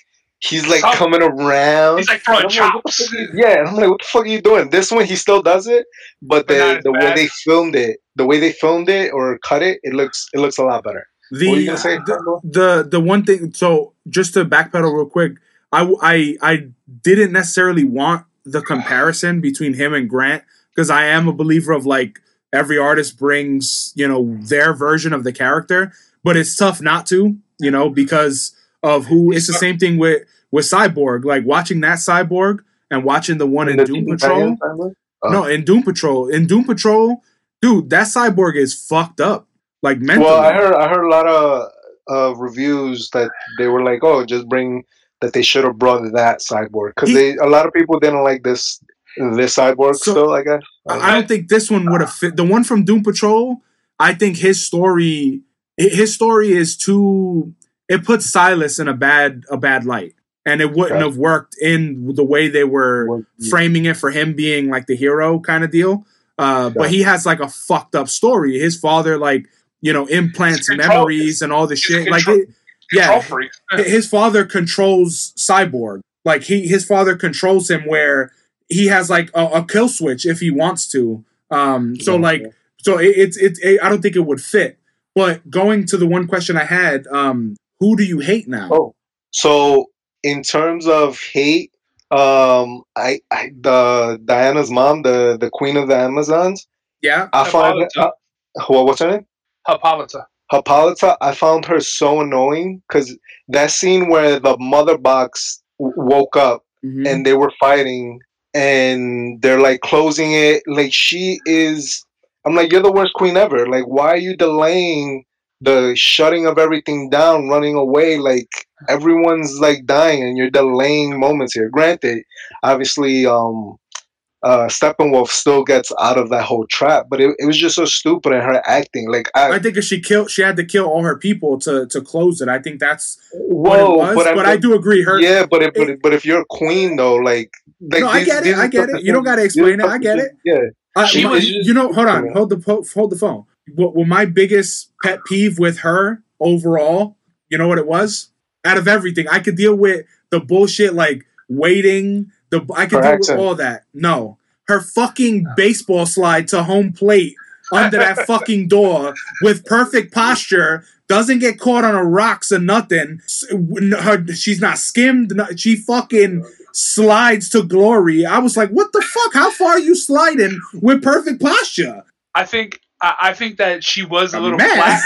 he's like Some- coming around. He's like throwing And I'm like, chops. yeah, and I'm like, what the fuck are you doing? This one he still does it, but But not the as the way they filmed it, the way they filmed it or cut it, it looks it looks a lot better. The, What were you say, the the the one thing. So just to backpedal real quick, I I I didn't necessarily want the comparison between him and Grant because I am a believer of like every artist brings you know their version of the character, but it's tough not to you know because of who. It's the same thing with with Cyborg. Like watching that Cyborg and watching the one in The Doom Patrol. Titans, Oh. No, in Doom Patrol. In Doom Patrol, dude, that cyborg is fucked up. Like mentally. Well, I heard I heard a lot of uh, reviews that they were like, oh, just bring that they should have brought that cyborg because they a lot of people didn't like this this cyborg So- still. I guess. I I don't think this one would have fit. The one from Doom Patrol, I think his story, his story is too. It puts Silas in a bad a bad light, and it wouldn't Okay. have worked in the way they were What- framing it for him being like the hero kind of deal. Uh, Okay. But he has like a fucked up story. His father, like you know, implants control- memories and all this he's a shit. Like, it, yeah, his father controls cyborg like he his father controls him where he has like a, a kill switch if he wants to um so Yeah. like so it, it's it's it, i don't think it would fit but going to the one question i had um who do you hate now Oh, so in terms of hate, um, I, I the Diana's mom, the the queen of the Amazons, yeah I find Hippolyta. uh, what what's her name? Hippolyta. Hippolyta. I found her so annoying because that scene where the mother box w- woke up Mhm. and they were fighting and they're like closing it, like she is. I'm like, you're the worst queen ever. Like, why are you delaying the shutting of everything down, running away? Like everyone's like dying, and you're delaying moments here. Granted, obviously, um, uh, Steppenwolf still gets out of that whole trap, but it, it was just so stupid in her acting. Like, I, I think if she killed, she had to kill all her people to to close it. I think that's what whoa, it was. But, I'm I do agree. Her, yeah, but if, but, it- but if you're a queen though, like, like No, I get it, I get it. You don't gotta explain it, I get it. Yeah, I- She was- you know, hold on, hold the po- hold the phone. What, what my biggest pet peeve with her overall, you know what it was? Out of everything, I could deal with the bullshit like waiting. The I could Her deal accent. with all that. No, her fucking baseball slide to home plate under that fucking door with perfect posture. Doesn't get caught on a rocks or nothing. Her, she's not skimmed. She fucking slides to glory. I was like, what the fuck? How far are you sliding with perfect posture? I think I, I think that she was a I'm little mad.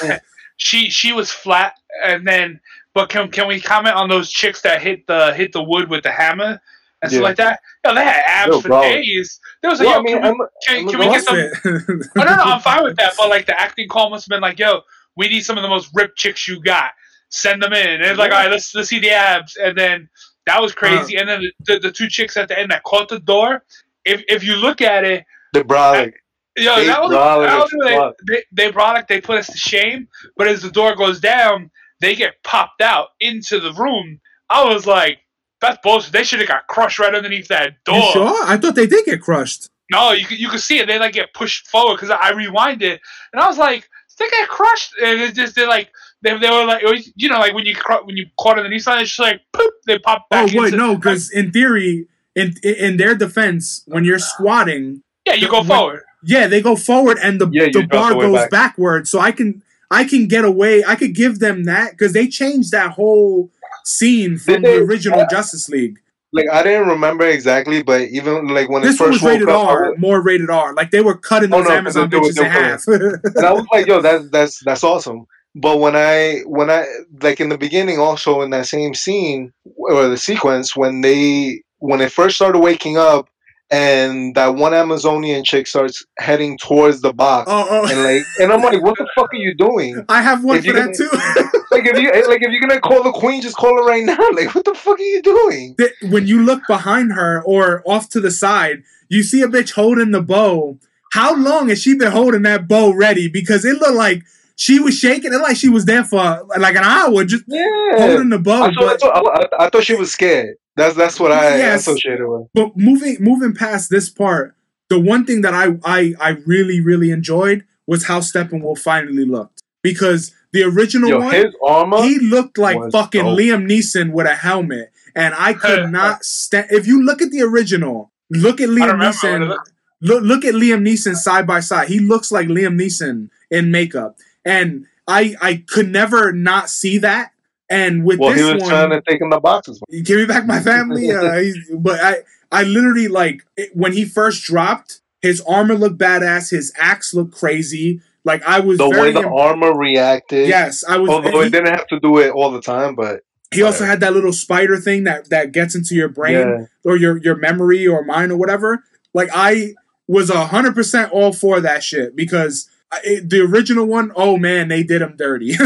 flat. She she was flat, and then but can can we comment on those chicks that hit the hit the wood with the hammer and stuff Yeah. like that? Yo, they had abs Yo, for bro. days. There was like, Well, yo, I mean, can we, I'm, can, I'm can we get some? CrossFit. Oh, no, no, I'm fine with that. But like the acting call must have been like, yo, we need some of the most ripped chicks you got. Send them in. And it's like, all right, let's let's see the abs. And then that was crazy. and then the, the, the two chicks at the end that caught the door. If if you look at it, the brolic. Yo, They that was, brought it that was they, they, they brought it. They put us to shame. But as the door goes down, they get popped out into the room. I was like, that's bullshit. They should have got crushed right underneath that door. You sure? I thought they did get crushed. No, you could you could see it. They like get pushed forward because I rewind it, and I was like, they get crushed. And it just they like they, they were like it was, you know like when you when you caught underneath something, it's just like poop. They pop back. Oh wait, into, no, because in theory, in in their defense, when you're squatting, yeah, you go when- forward. Yeah, they go forward and the Yeah, the bar the goes back. backward. So I can I can get away. I could give them that because they changed that whole scene from Did the they? original Justice League. Like I didn't remember exactly, but even like when This it first was rated up, R, was- more rated R. Like they were cutting Oh, those no, Amazon they bitches in half. and I was like, "Yo, that's that's that's awesome." But when I when I like in the beginning, also in that same scene or the sequence when they when it first started waking up, and that one Amazonian chick starts heading towards the box, oh, oh. and like, and I'm like, "What the fuck are you doing?" I have one if for that too. Like if you eh, like if you're gonna call the queen, just call her right now. Like, what the fuck are you doing? when you look behind her or off to the side, you see a bitch holding the bow. How long has she been holding that bow ready? Because it looked like she was shaking it like she was there for like an hour just Yeah, holding the bow. I thought, But, I, thought, I, I thought she was scared. That's that's what I Yes. associated with. but moving moving past this part, the one thing that I I, I really really enjoyed was how Steppenwolf finally looked. Because the original Yo, one, his armor. he looked like fucking dope. Liam Neeson with a helmet, and I could not stand. If you look at the original, look at Liam don't remember what it Neeson. Look, look at Liam Neeson side by side. He looks like Liam Neeson in makeup, and I I could never not see that. And with this. well, he was one, trying to take in the boxes. give me back my family. Uh, but I, I literally like it- when he first dropped, his armor looked badass. His axe looked crazy. Like I was The very way the im- armor reacted. yes, I was. Although he, it didn't have to do it all the time, but he also had that little spider thing that that gets into your brain yeah. or your your memory or mind or whatever. Like I was a hundred percent all for that shit because it, the original one, oh man, they did him dirty.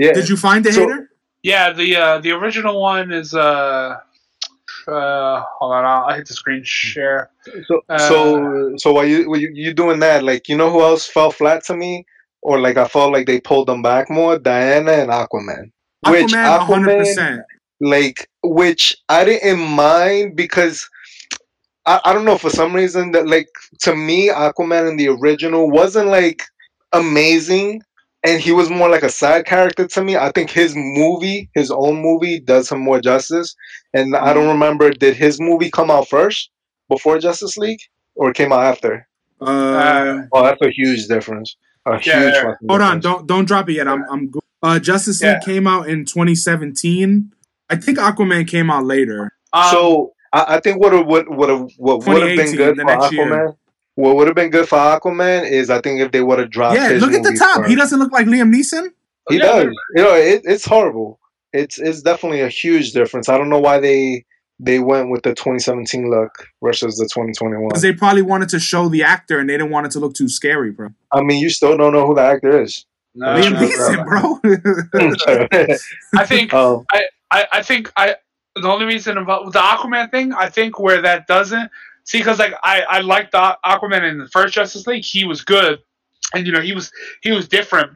Yeah. did you find the So- hater? Yeah, the uh, the original one is uh, uh hold on, I'll, I'll hit the screen share. So, Uh, so, so while you while you you doing that, like you know who else fell flat to me, or like I felt like they pulled them back more? Diana and Aquaman. Which Aquaman, hundred Aquaman, percent. like, which I didn't mind because I, I don't know for some reason that like to me Aquaman in the original wasn't like amazing. And he was more like a side character to me. I think his movie, his own movie, does him more justice. And I don't remember, did his movie come out first before Justice League, or came out after? Uh, Oh, that's a huge difference. A Yeah, huge. yeah. fucking Hold on, don't don't drop it yet. I'm I'm go- uh Justice League Yeah. came out in 2017. I think Aquaman came out later. Um, so I, I think what would would have what would have been good for next year. Aquaman. What would have been good for Aquaman is I think if they would have dropped. yeah, his look at the top. first. He doesn't look like Liam Neeson. He Yeah, does. You know, it, it's horrible. It's it's definitely a huge difference. I don't know why they they went with the 2017 look versus the 2021. Because they probably wanted to show the actor and they didn't want it to look too scary, bro. I mean, you still don't know who the actor is. No, Liam no, Neeson, bro. I think um, I, I think I the only reason about the Aquaman thing, I think where that doesn't see because like I I liked the Aquaman in the first Justice League, he was good, and you know he was he was different.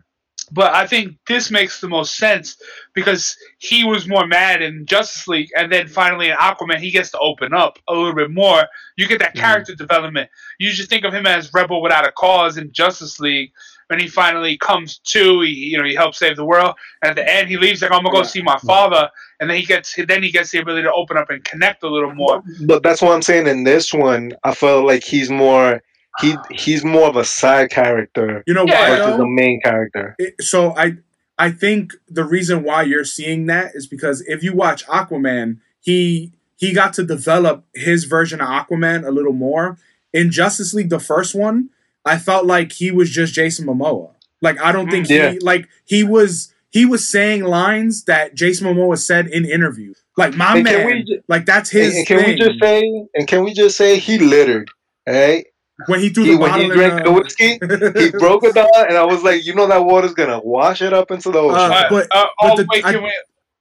But I think this makes the most sense because he was more mad in Justice League, and then finally in Aquaman, he gets to open up a little bit more. You get that Mhm. character development. You just think of him as rebel without a cause in Justice League. When he finally comes to, he you know he helps save the world. And at the end, he leaves like I'm gonna go Yeah. see my father, and then he gets then he gets the ability to open up and connect a little more. but that's what I'm saying. In this one, I felt like he's more he he's more of a side character you know Yeah, why versus though? the main character. it, so I I think the reason why you're seeing that is because if you watch Aquaman, he he got to develop his version of Aquaman a little more. In Justice League, the first one, I felt like he was just Jason Momoa. Like I don't think Yeah. he like he was he was saying lines that Jason Momoa said in interviews. Like my And man, we like that's his and can thing. we just say and can we just say he littered, right? when he threw He, the when he drank in the whiskey, he broke it down, and I was like, you know that water's gonna wash it up into the ocean. Uh, Uh, but- uh, but oh the- wait, I- can we?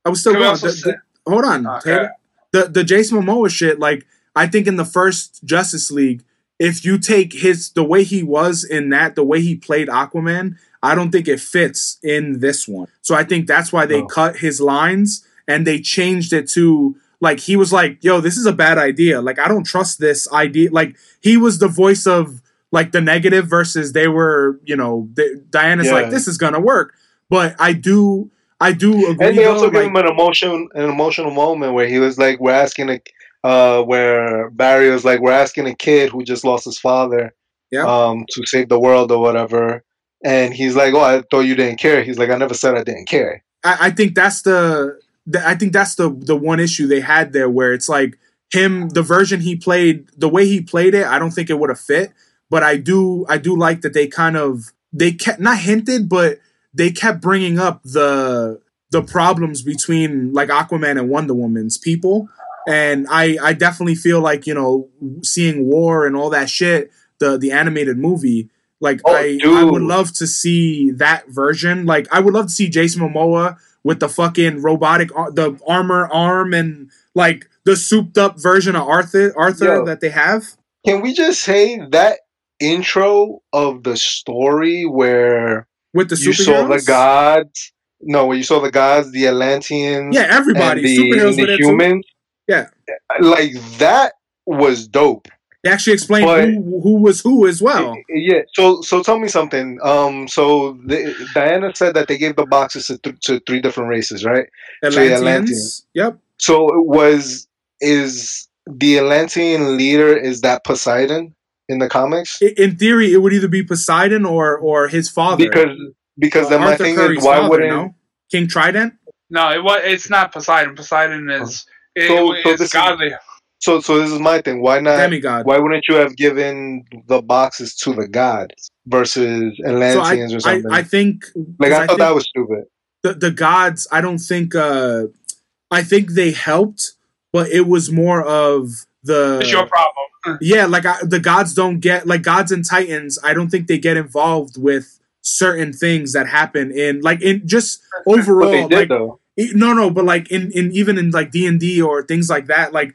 I was still Can going. The- the- hold on, Okay. The the Jason Momoa shit, like I think in the first Justice League, if you take his the way he was in that, the way he played Aquaman, I don't think it fits in this one. So I think that's why they Oh. cut his lines and they changed it to like he was like, "Yo, this is a bad idea. Like I don't trust this idea." Like he was the voice of like the negative versus they were, you know, the, Diana's Yeah. like, "This is gonna work." But I do, I do agree. and they also though, gave like- him an emotion, an emotional moment where he was like, "We're asking a, uh, where Barry was like, we're asking a kid who just lost his father, Yeah. um, to save the world or whatever." And he's like, "Oh, I thought you didn't care." He's like, "I never said I didn't care." I, I think that's the, the I think that's the the one issue they had there where it's like him the version he played the way he played it I don't think it would have fit but I do I do like that they kind of they kept not hinted but they kept bringing up the the problems between like Aquaman and Wonder Woman's people and I I definitely feel like you know seeing war and all that shit the the animated movie like Oh, I I would love to see that version like I would love to see Jason Momoa with the fucking robotic the armor arm and like the souped up version of Arthur Arthur Yo. that they have. Can we just say that intro of the story where with the you saw the gods? No, where you saw the gods, the Atlanteans, Yeah, everybody. the, superheroes the there too. Humans. Yeah. like that was dope. They actually explained But- who who was who as well. Yeah. So so tell me something. Um. So the, Diana said that they gave the boxes to, th- to three different races, right? Atlanteans. Atlanteans. Yep. So it was is the Atlantean leader is that Poseidon in the comics? In theory, it would either be Poseidon or or his father. Because because then Uh, my Arthur thing Curry's is why father, wouldn't no? King Trident? No, it was. It's not Poseidon. Poseidon is. It, So- so it's this is- so so this is my thing. Why not? Demigod. Why wouldn't you have given the boxes to the gods versus So I, Atlanteans or something? I think like I, I thought that was stupid. the the gods i don't think uh i think they helped but it was more of the It's your problem. yeah like I, the gods don't get like gods and titans i don't think they get involved with certain things that happen in like in just But overall they did like though. No no but like in in even in like d&d or things like that like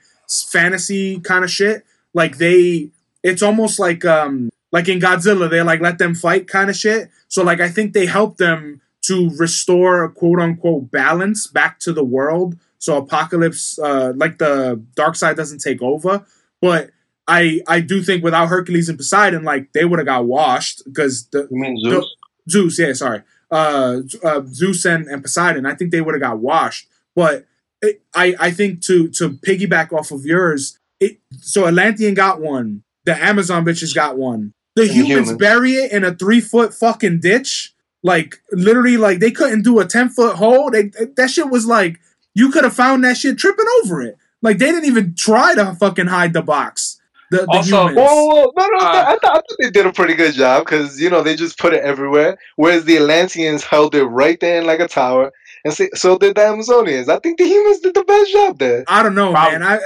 fantasy kind of shit like they it's almost like um like in godzilla they like let them fight kind of shit so like i think they help them to restore a quote unquote balance back to the world so apocalypse uh like the dark side doesn't take over but i i do think without hercules and poseidon like they would have got washed because the the- Zeus? Zeus, yeah, sorry. Uh, uh Zeus and, and Poseidon. I think they would have got washed. But it, I I think to to piggyback off of yours, it so Atlantean got one. The Amazon bitches got one. The humans humans. bury it in a three foot fucking ditch. Like literally, like they couldn't do a ten foot hole. They that shit was like you could have found that shit tripping over it. Like they didn't even try to fucking hide the box. The, the Also, humans. Whoa, whoa, whoa. no, no, Uh, I, thought, I thought they did a pretty good job because you know they just put it everywhere. Whereas the Atlanteans held it right there in like a tower, and say, so did the Amazonians. I think the humans did the best job there, I don't know, Probably. man. I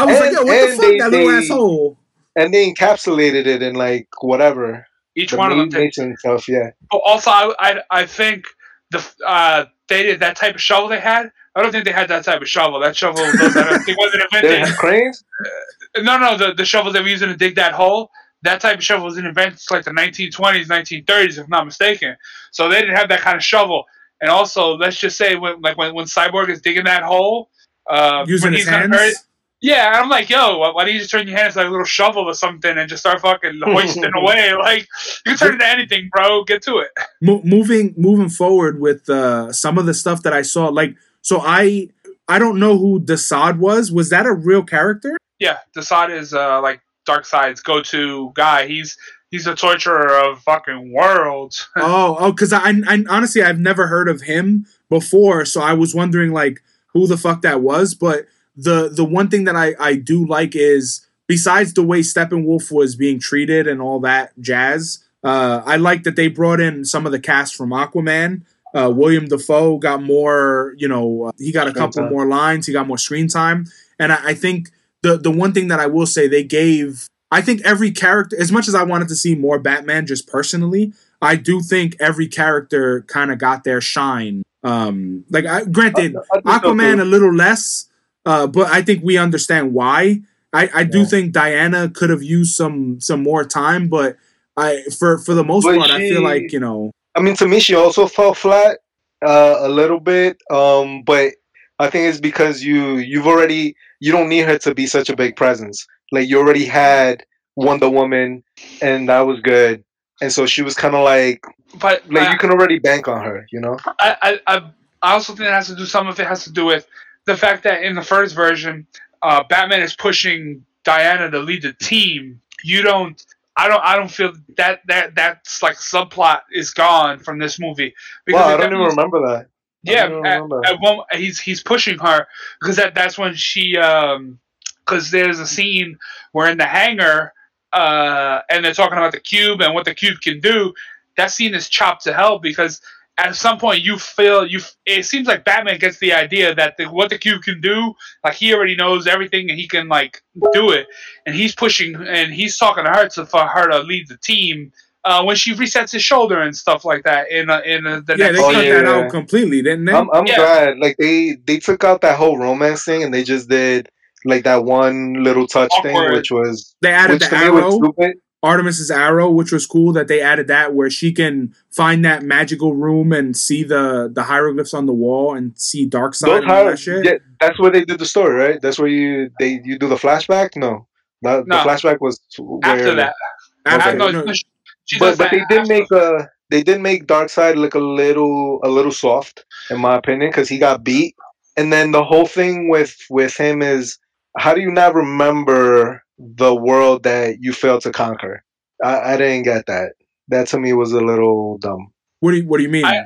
I was like, And- yo, what the fuck, they- that little they- asshole. and they encapsulated it in like whatever Each the one of them. did. Mason stuff. Yeah, also, I, I I think the uh they did that type of shovel they had. I don't think they had that type of shovel. That shovel was, I don't think wasn't they invented. had cranes. No, no, the the shovels they were using to dig that hole. That type of shovel was invented like the 1920s, 1930s, if I'm not mistaken. So they didn't have that kind of shovel. And also, let's just say when like when, when Cyborg is digging that hole, uh, Using when his he's gonna hands. bury- yeah, and I'm like, yo, why, why don't you just turn your hands like a little shovel or something and just start fucking hoisting away? Like, you can turn it into anything, bro. Get to it. Mo- moving moving forward with uh, some of the stuff that I saw, like so I I don't know who Desaad was. Was that a real character? Yeah, Desaad is uh, like Darkseid's go-to guy. He's he's a torturer of fucking worlds. oh, oh, because I, I honestly I've never heard of him before, so I was wondering like who the fuck that was. But the the one thing that I I do like is besides the way Steppenwolf was being treated and all that jazz, uh, I like that they brought in some of the cast from Aquaman. Uh, William Dafoe got more, you know, uh, he got a Screen couple time. more lines, he got more screen time, and I, I think the the one thing that I will say they gave, I think every character, as much as I wanted to see more Batman, just personally, I do think every character kind of got their shine. Um, like, I, granted, I so, Aquaman too. a little less, uh, but I think we understand why. I, I do Yeah. think Diana could have used some some more time, but I for for the most But part, I feel like you know. I mean, to me, she also fell flat uh, a little bit. Um, but I think it's because you you've already you don't need her to be such a big presence. Like you already had Wonder Woman, and that was good. And so she was kind of like But like uh, you can already bank on her, you know. I, I, I, I also think it has to do some of it has to do with the fact that in the first version, uh, Batman is pushing Diana to lead the team. You don't. I don't. I don't feel that that that's like subplot is gone from this movie Wow, I don't even was- remember that. I Yeah, at, at one, he's he's pushing her because that that's when she um because there's a scene where in the hangar uh and they're talking about the cube and what the cube can do. That scene is chopped to hell because at some point you feel you it seems like Batman gets the idea that the, what the cube can do like he already knows everything and he can like do it and he's pushing and he's talking to her to for her to lead the team. Uh, when she resets his shoulder and stuff like that in uh, in uh, the Yeah, next they Oh, cut scene. that out completely, didn't they? I'm I'm Yeah. glad. Like they they took out that whole romance thing and they just did like that one little touch thing, which was they added which the to me was arrow, stupid. Artemis's arrow, which was cool that they added that where she can find that magical room and see the the hieroglyphs on the wall and see dark side Those and all high, that shit. yeah, that's where they did the story, right? That's where you they you do the flashback. No, the, No. the flashback was where, after that. After- I know, no, she- she But but they did after- make uh they did make Darkseid look a little a little soft in my opinion because he got beat, and then the whole thing with with him is how do you not remember the world that you failed to conquer? I, I didn't get that. That to me was a little dumb. what do you What do you mean? I-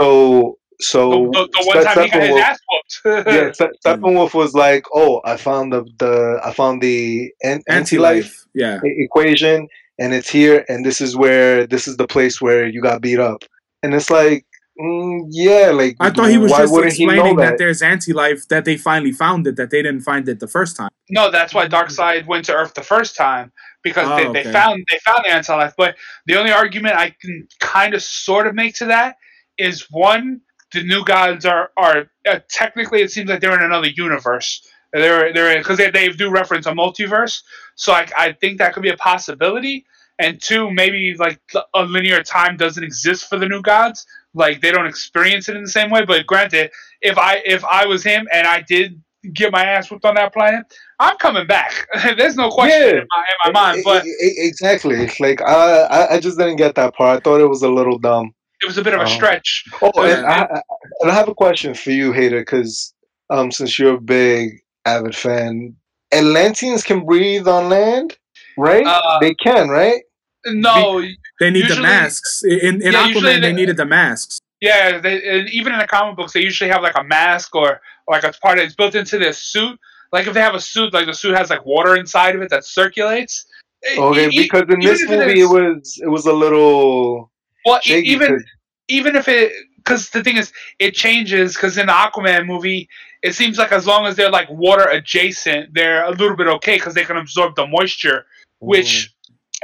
So so the, the, the one Ste- time he got his ass whooped. yeah, Ste- Steppenwolf was like, "Oh, I found the the I found the an- Anti anti-life. Yeah. equation, and it's here, and this is where this is the place where you got beat up." And it's like, mm, yeah, like I thought he was just wouldn't he know explaining that? that? there's anti life that they finally found it that they didn't find it the first time. no, that's why Darkseid went to Earth the first time because Oh, they, okay. they found they found the anti-life. But the only argument I can kind of sort of make to that is one: the new gods are are uh, technically it seems like they're in another universe. They're they're because they, they do reference a multiverse, so I I think that could be a possibility. And two, maybe like a linear time doesn't exist for the new gods, like they don't experience it in the same way. But granted, if I if I was him and I did get my ass whipped on that planet, I'm coming back. There's no question Yeah. in, my, in my mind. But exactly, like I, I just didn't get that part. I thought it was a little dumb. it was a bit of a Oh. stretch. Oh, and I, I- and I have a question for you, Hater, because um, since you're a big avid fan, Atlanteans can breathe on land, right? Uh, they can, right? No, They need the masks. In, in Yeah, Aquaman, they they- needed the masks. yeah, they, and even in the comic books, they usually have like a mask or, or like a part of it's built into their suit. Like if they have a suit, like the suit has like water inside of it that circulates. Okay, e- because in this movie is- it was it was a little well, e- shaky. even 'cause- even if it because the thing is, it changes. Because in the Aquaman movie, it seems like as long as they're like water adjacent, they're a little bit okay because they can absorb the moisture, which mm.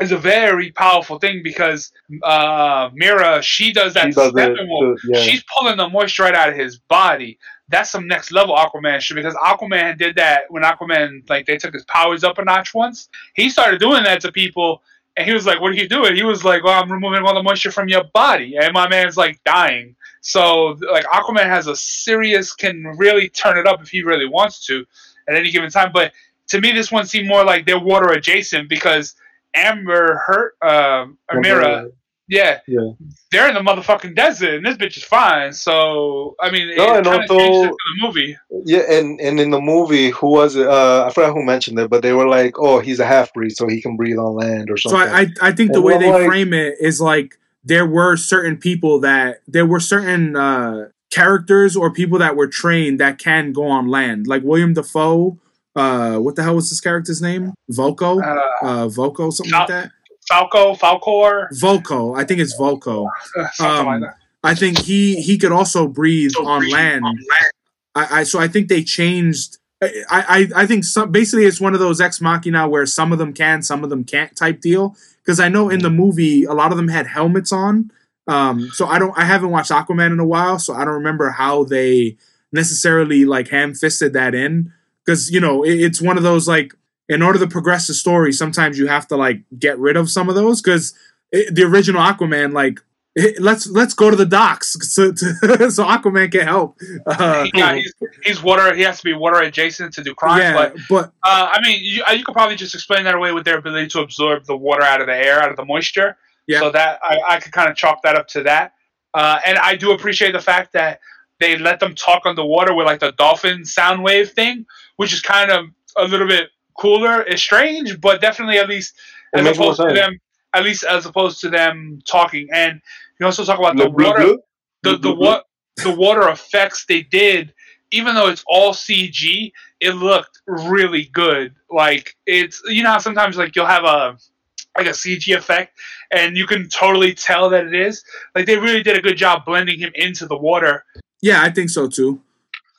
Is a very powerful thing because uh, Mera she does that. She does it, Steppenwolf, too, yeah. She's pulling the moisture right out of his body. That's some next level Aquaman shit because Aquaman did that when Aquaman like they took his powers up a notch once. He started doing that to people. And he was like, "What are you doing?" He was like, "Well, I'm removing all the moisture from your body," and my man's like dying. So, like, Aquaman has a serious, can really turn it up if he really wants to at any given time. But to me, this one seemed more like they're water adjacent because Amber Heard, um, Amira, yeah, Yeah. they're in the motherfucking desert, and this bitch is fine. So, I mean, No, it and kind of also- changes it for the movie. Yeah, and, and in the movie, who was it? Uh, I forgot who mentioned it, but they were like, "Oh, he's a half breed, so he can breathe on land or So something." I, I I think the And way they like- frame it is like there were certain people that there were certain uh, characters or people that were trained that can go on land, like William Dafoe. Uh, what the hell was this character's name? Vulko. Uh, Uh, Vulko, something like that. Falco, Falcor, Vulko. I think it's Vulko. something Um, like. I think he he could also breathe So on breathe land. on land. I, I so I think they changed. I, I I think some basically it's one of those ex machina where some of them can, some of them can't type deal. Because I know in the movie a lot of them had helmets on. Um, so I don't I haven't watched Aquaman in a while, so I don't remember how they necessarily like ham fisted that in. Because you know it, it's one of those like in order to progress the story, sometimes you have to like get rid of some of those because the original Aquaman like it- let's let's go to the docks so to, so Aquaman can help. Uh, He he's, he's water. He has to be water adjacent to do crimes. yeah, But but uh, I mean, you, uh, you could probably just explain that away with their ability to absorb the water out of the air, out of the moisture. Yeah. So that I, I could kind of chalk that up to that. Uh, and I do appreciate the fact that they let them talk underwater with like the dolphin sound wave thing, which is kind of a little bit cooler. It's strange, but definitely at least It as opposed to them, at least as opposed to them talking. And you also talk about the Blue, blue, water blue? the the Mhm. what the water effects they did, even though it's all CG, it looked really good. Like it's you know how sometimes like you'll have a like a CG effect and you can totally tell that it is. Like they really did a good job blending him into the water. yeah, I think so too.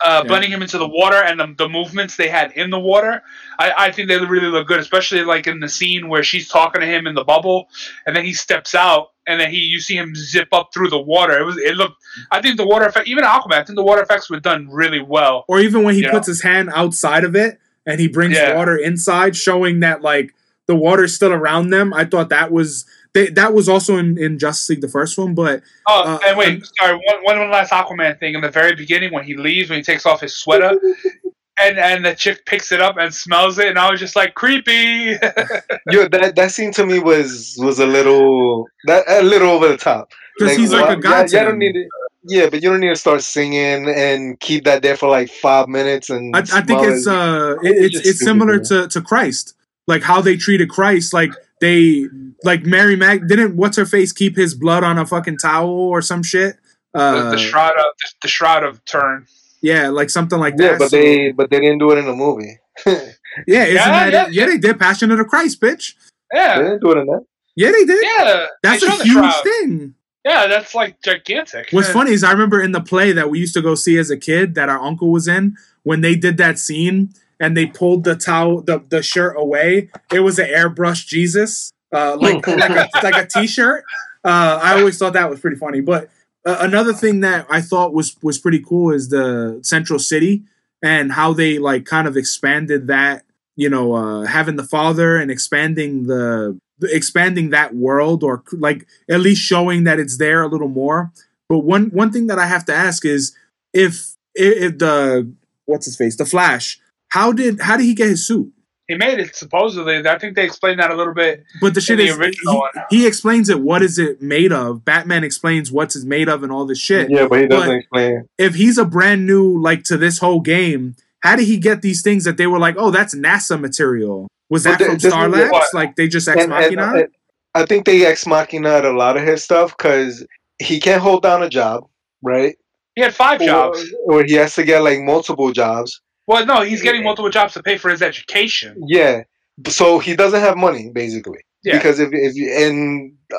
Uh, Yeah. blending him into the water and the, the movements they had in the water, I, I think they really look good, especially like in the scene where she's talking to him in the bubble, and then he steps out, and then he you see him zip up through the water. It was it looked. I think the water effect, even Aquaman, I think the water effects were done really well. Or even when he puts his hand outside of it and he brings Yeah. water inside, showing that like the water's still around them. I thought that was they, that was also in, in Justice League the first one, but Oh, Uh, and wait, and- sorry, one, one one last Aquaman thing in the very beginning when he leaves, when he takes off his sweater, and and the chick picks it up and smells it, and I was just like creepy. Yo, that that scene to me was was a little that a little over the top. because he's like why- a god. Yeah, don't need to, yeah, but you don't need to start singing and keep that there for like five minutes. And I, I think it's uh it, It's it's just it's stupid, similar to to Christ, like how they treated Christ. Like they like Mary Mag didn't what's her face keep his blood on a fucking towel or some shit. the, Uh, the shroud of the, the shroud of Turin. yeah, like something like that. yeah, that. but So- they but they didn't do it in the movie. yeah, isn't Yeah, that yeah, it? yeah, they did Passion of the Christ, bitch. Yeah, they didn't do it in that. Yeah, they did. yeah. That's a huge shroud. thing. Yeah, that's like gigantic. What's Yeah. funny is I remember in the play that we used to go see as a kid that our uncle was in when they did that scene and they pulled the towel the, the shirt away. It was an airbrush Jesus, uh, like like a like a t-shirt. Uh, I always thought that was pretty funny. But uh, another thing that I thought was was pretty cool is the Central City and how they like kind of expanded that. You know, uh, having the father and expanding the expanding that world or like at least showing that it's there a little more but one one thing that I have to ask is if if the what's his face the Flash how did how did he get his suit? He made it supposedly. I think they explained that a little bit. But the shit the is original he, one. he explains it. What is it made of? Batman explains what's it made of and all this shit. Yeah, but he doesn't But- explain. If he's a brand new like to this whole game, how did he get these things that they were like, oh, that's NASA material? Was that th- from this is Star what- Labs? Like they just ex And- and- machina? and I think they ex machina a lot of his stuff because he can't hold down a job, right? He had five jobs. Or, or he has to get like multiple jobs. Well, no, he's getting multiple jobs to pay for his education. Yeah, so he doesn't have money basically. Yeah. Because if if you, and uh,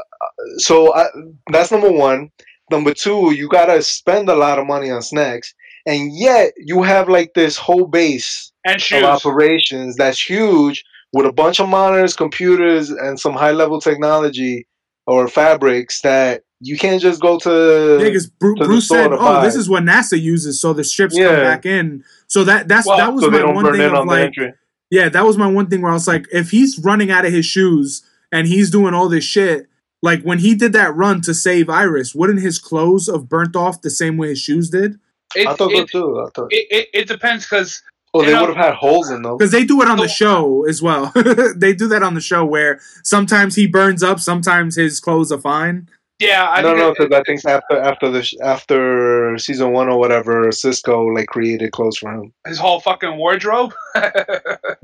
so I, that's number one. Number two, you gotta spend a lot of money on snacks, and yet you have like this whole base And of operations that's huge with a bunch of monitors, computers, and some high level technology or fabrics that you can't just go to. Yeah, because Bru- to the Bruce said, "Oh, buy. this is what NASA uses, so the ships come back in." So that that's Well, that was so my one thing of on like, yeah, that was my one thing where I was like, if he's running out of his shoes and he's doing all this shit, like when he did that run to save Iris, wouldn't his clothes have burnt off the same way his shoes did? It, I thought so too. I thought. it, it, it depends because Oh, they would have had holes in them. Because they do it on the show as well. they do that on the show where sometimes he burns up, sometimes his clothes are fine. Yeah, I no, no, because I think after after the after season one or whatever, Cisco like created clothes for him. his whole fucking wardrobe.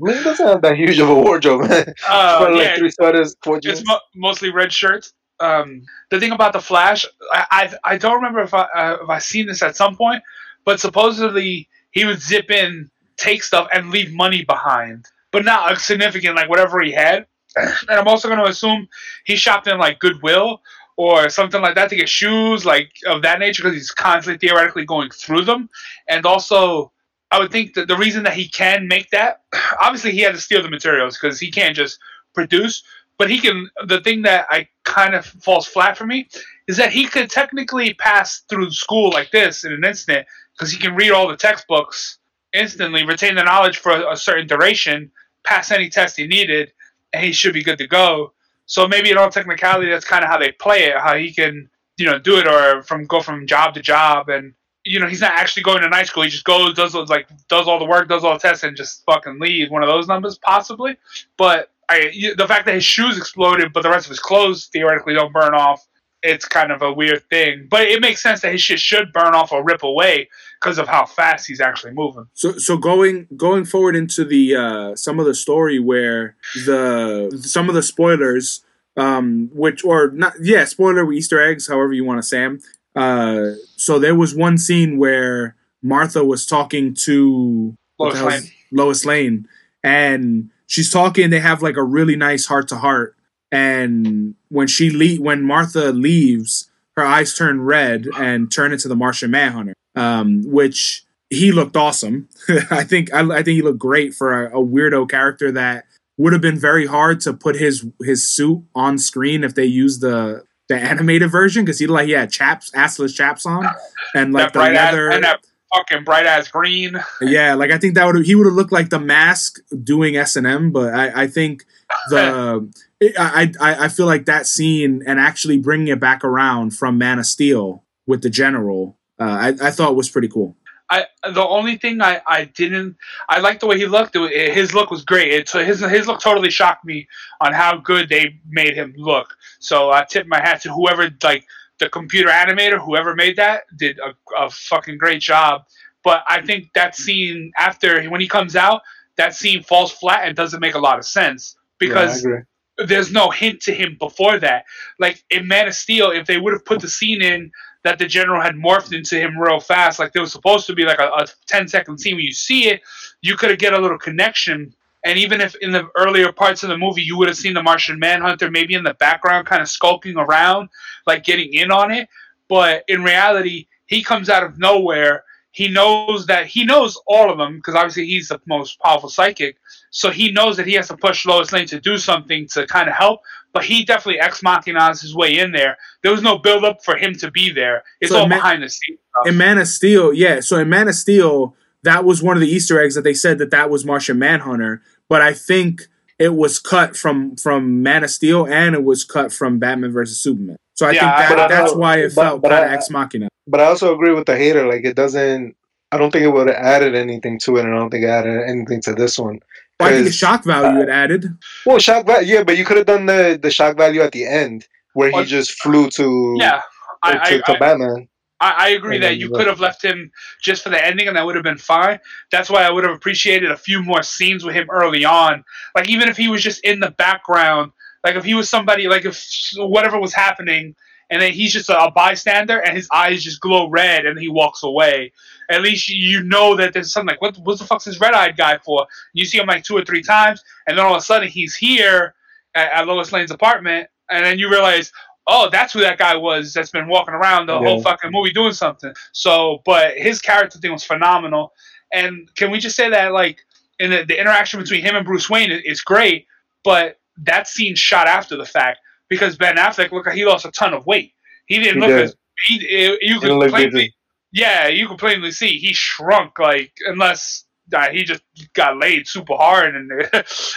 He doesn't have that huge of a wardrobe, man. uh, Probably yeah, like three sweaters, four jeans. it's mo- mostly red shirts. Um, the thing about the Flash, I I, I don't remember if I uh, if I seen this at some point, but supposedly he would zip in, take stuff, and leave money behind, but not a significant like whatever he had. And I'm also going to assume he shopped in like Goodwill or something like that to get shoes like of that nature because he's constantly theoretically going through them, and also. I would think that the reason that he can make that, obviously, he had to steal the materials because he can't just produce but he can the thing that i kind of falls flat for me is that he could technically pass through school like this in an instant because he can read all the textbooks instantly retain the knowledge for a, a certain duration pass any test he needed and he should be good to go so maybe in all technicality that's kind of how they play it how he can you know do it or from go from job to job and you know he's not actually going to night school he just goes does like does all the work does all the tests and just fucking leave one of those numbers possibly but I, the fact that his shoes exploded, but the rest of his clothes theoretically don't burn off, it's kind of a weird thing. But it makes sense that his shit should burn off or rip away because of how fast he's actually moving. So so going going forward into the uh some of the story where the some of the spoilers um which or not yeah spoiler Easter eggs however you want to say 'em. Uh so there was one scene where Martha was talking to Lois Lane. Lois Lane and she's talking they have like a really nice heart to heart and when she le- when Martha leaves her eyes turn red and turn into the Martian Manhunter um which he looked awesome. I think I, I think he looked great for a, a weirdo character that would have been very hard to put his his suit on screen if they used the the animated version because he like he had chaps assless chaps on and like that the bright ass leather and that fucking bright ass green. yeah like I think that would he would have looked like the mask doing S and M but I I think the I I I feel like that scene and actually bringing it back around from Man of Steel with the general uh, I I thought it was pretty cool. I the only thing I, I didn't I liked the way he looked. It, wa- his look was great. It, so his his look totally shocked me on how good they made him look. So I tip my hat to whoever like the computer animator, whoever made that, did a, a fucking great job. But I think that scene after when he comes out, that scene falls flat and doesn't make a lot of sense because yeah, I agree. there's no hint to him before that. Like in Man of Steel, if they would have put the scene in that the general had morphed into him real fast, like there was supposed to be like a, a 10 second scene where you see it, you could have get a little connection. And even if in the earlier parts of the movie you would have seen the Martian Manhunter maybe in the background kind of skulking around, like getting in on it, but in reality, he comes out of nowhere. He knows that he knows all of them because obviously he's the most powerful psychic. So he knows that he has to push Lois Lane to do something to kind of help, but he definitely ex machina's his way in there. There was no build up for him to be there. It's So all Ma- behind the scenes. stuff. in Man of Steel, yeah. So in Man of Steel, that was one of the Easter eggs that they said that that was Martian Manhunter. But I think it was cut from from Man of Steel and it was cut from Batman versus Superman. So I Yeah, think that, but that's I- why it but- felt but kind of ex machina. But I also agree with the hater. Like it doesn't. I don't think it would have added anything to it, and I don't think it added anything to this one. Well, I think the 'Cause, shock value uh, it added. Well, shock value. Yeah, but you could have done the the shock value at the end where he just flew to yeah, I, to, I, to I, Batman. I, I agree that you you could have left him just for the ending, and that would have been fine. That's why I would have appreciated a few more scenes with him early on. Like even if he was just in the background, like if he was somebody, like if whatever was happening, and then he's just a, bystander, and his eyes just glow red, and he walks away. At least you know that there's something like what what the fuck's this red eyed guy for? You see him like two or three times, and then all of a sudden he's here at, at Lois Lane's apartment, and then you realize. oh, that's who that guy was that's been walking around the Yeah. whole fucking movie doing something. So, but his character thing was phenomenal. And can we just say that, like, in the, the interaction between him and Bruce Wayne is, is great, but that scene shot after the fact because Ben Affleck look like he lost a ton of weight. He didn't He look did. as he, you could plainly, busy. yeah, you could plainly see he shrunk like unless uh, he just got laid super hard and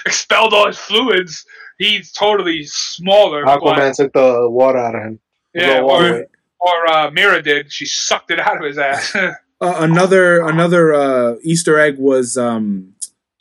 expelled all his fluids. He's totally smaller. but- Aquaman took the water out of him. yeah, Go all the or, or uh, Mera did. She sucked it out of his ass. Uh, another another uh, Easter egg was um,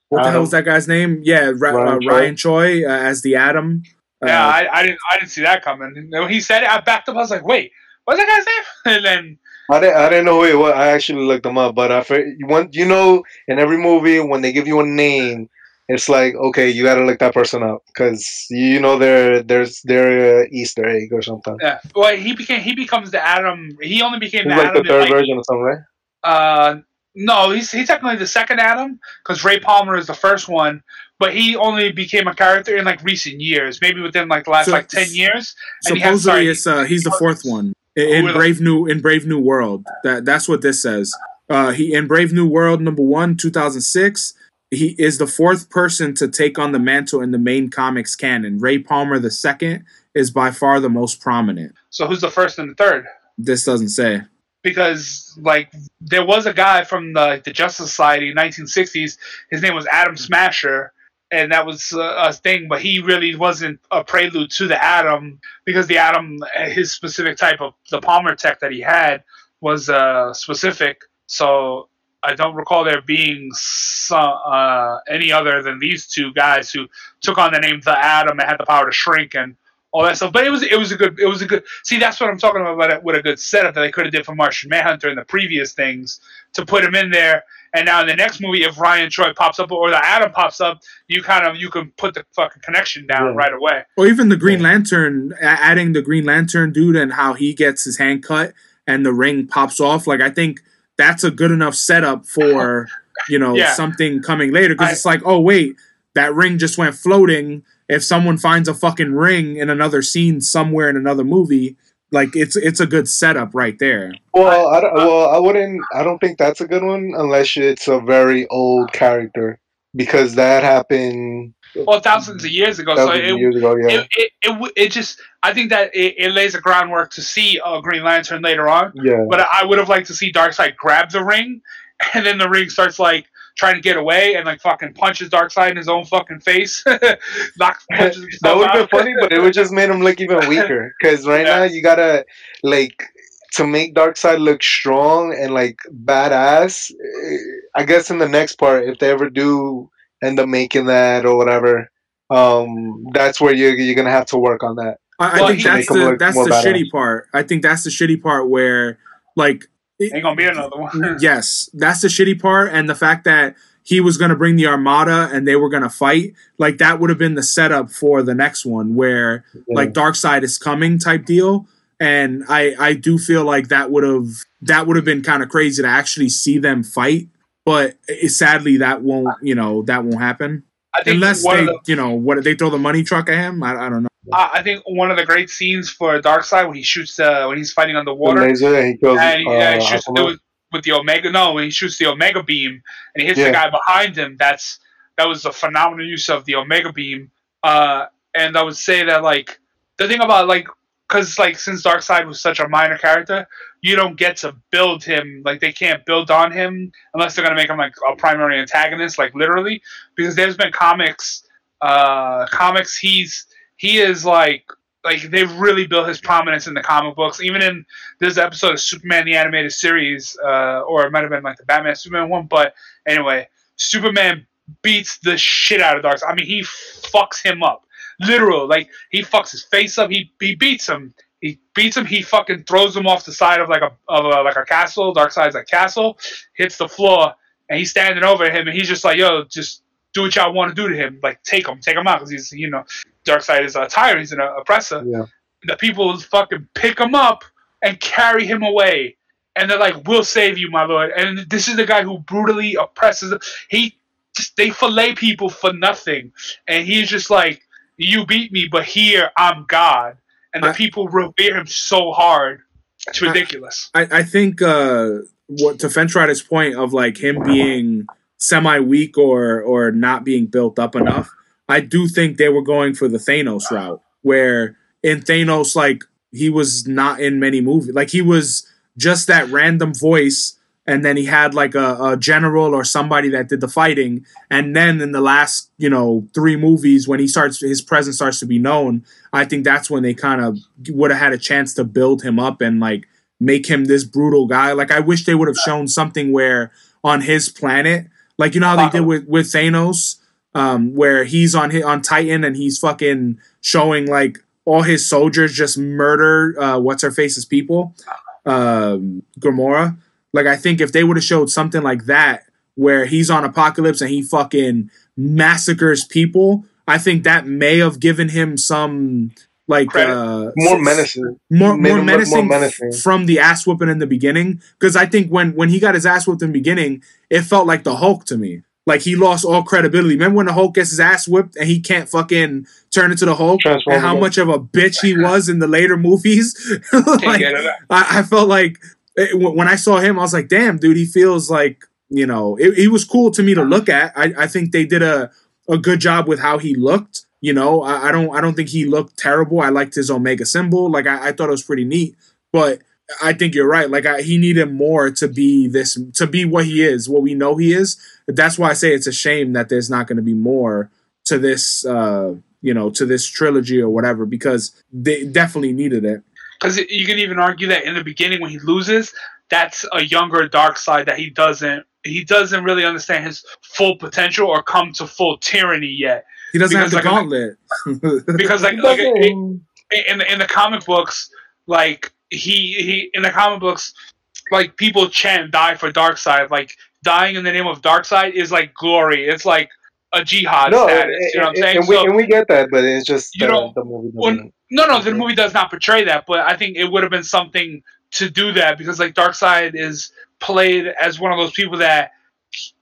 what the hell was that guy's name? Yeah, Ra- Ryan uh, Choi. Ryan Choi uh, as the Atom. Uh, I, I didn't I didn't see that coming. When he said it, I backed up. I was like, wait, what's that guy's name? And then I didn't, I didn't know who it was. I actually looked him up, but I fig- you know in every movie when they give you a name, it's like okay, you got to look that person up because you know they're there's their uh, Easter egg or something. yeah, well, he became he becomes the Atom. He only became the like the Atom. in, third like, version or something, right? Uh, no, he's he's technically the second Atom because Ray Palmer is the first one, but he only became a character in like recent years, maybe within like the last So- like ten years. And he has- supposedly sorry, it's uh, he's the fourth one in, in Who are the- Brave New in Brave New World. That that's what this says. Uh, he in Brave New World number one, two thousand six. He is the fourth person to take on the mantle in the main comics canon. Ray Palmer the second is by far the most prominent. So who's the first and the third? This doesn't say. Because like there was a guy from the the Justice Society, in 1960s. His name was Atom Smasher, and that was uh, a thing. But he really wasn't a prelude to the Atom because the Atom, his specific type of the Palmer tech that he had was uh, specific. So I don't recall there being some, uh, any other than these two guys who took on the name the Atom and had the power to shrink and all that stuff. But it was it was a good it was a good see that's what I'm talking about about it, with a good setup that they could have did for Martian Manhunter in the previous things to put him in there. And now in the next movie, if Ryan Choi pops up or the Atom pops up, you kind of you can put the fucking connection down Yeah. right away. Or even the Green Lantern, adding the Green Lantern dude and how he gets his hand cut and the ring pops off. Like I think that's a good enough setup for you know Yeah. something coming later because it's like, oh wait, that ring just went floating. If someone finds a fucking ring in another scene somewhere in another movie, like it's it's a good setup right there. Well, I, don't, well, I wouldn't. I don't think that's a good one unless it's a very old character because that happened Well, thousands of years ago, so thousands it, of years ago. Yeah, it, it, it, it just I think that it, it lays a groundwork to see a Green Lantern later on. yeah. But I would have liked to see Darkseid grab the ring, and then the ring starts like trying to get away and like fucking punches Darkseid in his own fucking face. Knocks punches that would have been funny, but it would just made him look even weaker. Because right Yeah. now you gotta like to make Darkseid look strong and like badass. eh, I guess in the next part, if they ever do end up making that or whatever, um, that's where you're you're gonna have to work on that. I, I think that's the that's the badass. shitty part. I think that's the shitty part where like it- Ain't gonna be another one. yes, that's the shitty part, and the fact that he was going to bring the armada and they were going to fight, like that would have been the setup for the next one, where like Darkseid is coming type deal. And I I do feel like that would have that would have been kind of crazy to actually see them fight, but it, sadly that won't you know that won't happen I think unless they the, you know what they throw the money truck at him. I, I don't know. I I think one of the great scenes for Darkseid when he shoots uh, when he's fighting on The underwater laser and he kills. and he, uh, uh, shoots with, with the Omega. No, when he shoots the Omega beam and he hits the guy behind him. That's that was a phenomenal use of the Omega beam. Uh, and I would say that like the thing about like because like since Darkseid was such a minor character, you don't get to build him like they can't build on him unless they're gonna make him like a primary antagonist, like literally. Because there's been comics, uh, comics he's he is like like they've really built his prominence in the comic books. Even in this episode of Superman the animated series, uh, or it might have been like the Batman Superman one, but anyway, Superman beats the shit out of Darkseid. I mean, he fucks him up, literal. Like he fucks his face up. He he beats him. He beats him. He fucking throws him off the side of like a of a, like a castle. Darkseid's a castle, hits the floor, and he's standing over him, and he's just like, "Yo, just do what y'all want to do to him. Like take him, take him out, because he's you know, Darkseid is a tyrant. He's an oppressor." Yeah. The people fucking pick him up and carry him away. And they're like, "We'll save you, my lord." And this is the guy who brutally oppresses. He just they fillet people for nothing, and he's just like, "You beat me, but here I'm God." and the I- people revere him so hard. It's ridiculous. I, I think uh, what to Fentrider's point of like him being semi weak or or not being built up enough, I do think they were going for the Thanos route, where in Thanos, like he was not in many movies, like he was just that random voice, and then he had like a, a general or somebody that did the fighting, and then in the last you know three movies when he starts his presence starts to be known, I think that's when they kind of would have had a chance to build him up and like make him this brutal guy. Like I wish they would have shown something where on his planet, like you know how they did with with Thanos, um, where he's on on Titan and he's fucking showing like all his soldiers just murder uh, what's her face's people, um, Gamora. Like I think if they would have showed something like that where he's on Apokolips and he fucking massacres people, I think that may have given him some like uh, More menacing. more more look more menacing, menacing. from the ass whooping in the beginning. Because I think when when he got his ass whooped in the beginning, it felt like the Hulk to me. Like he lost all credibility. Remember when the Hulk gets his ass whipped and he can't fucking turn into the Hulk, and how much of a bitch he was in the later movies. Like, get it out. I, I felt like it, when when I saw him, I was like, damn, dude, he feels like you know, it, he was cool to me to look at. I, I think they did a a good job with how he looked. You know, I, I don't I don't think he looked terrible. I liked his Omega symbol. Like I, I thought it was pretty neat. But I think you're right. Like I, he needed more to be this to be what he is, what we know he is. That's why I say it's a shame that there's not going to be more to this. uh you know, to this trilogy or whatever, because they definitely needed it. Because you can even argue that in the beginning when he loses, that's a younger Darkseid that he doesn't he doesn't really understand his full potential or come to full tyranny yet. He doesn't Because, have the like, gauntlet. Because like, like in in the, in the comic books, like he he in the comic books, like people chant die for Darkseid. Like dying in the name of Darkseid is like glory. It's like a jihad No, status. and, you know what I'm saying? and we, So- and we get that, but it's just You uh, know, the movie when- No, no, the movie does not portray that, but I think it would have been something to do that because like Darkseid is played as one of those people that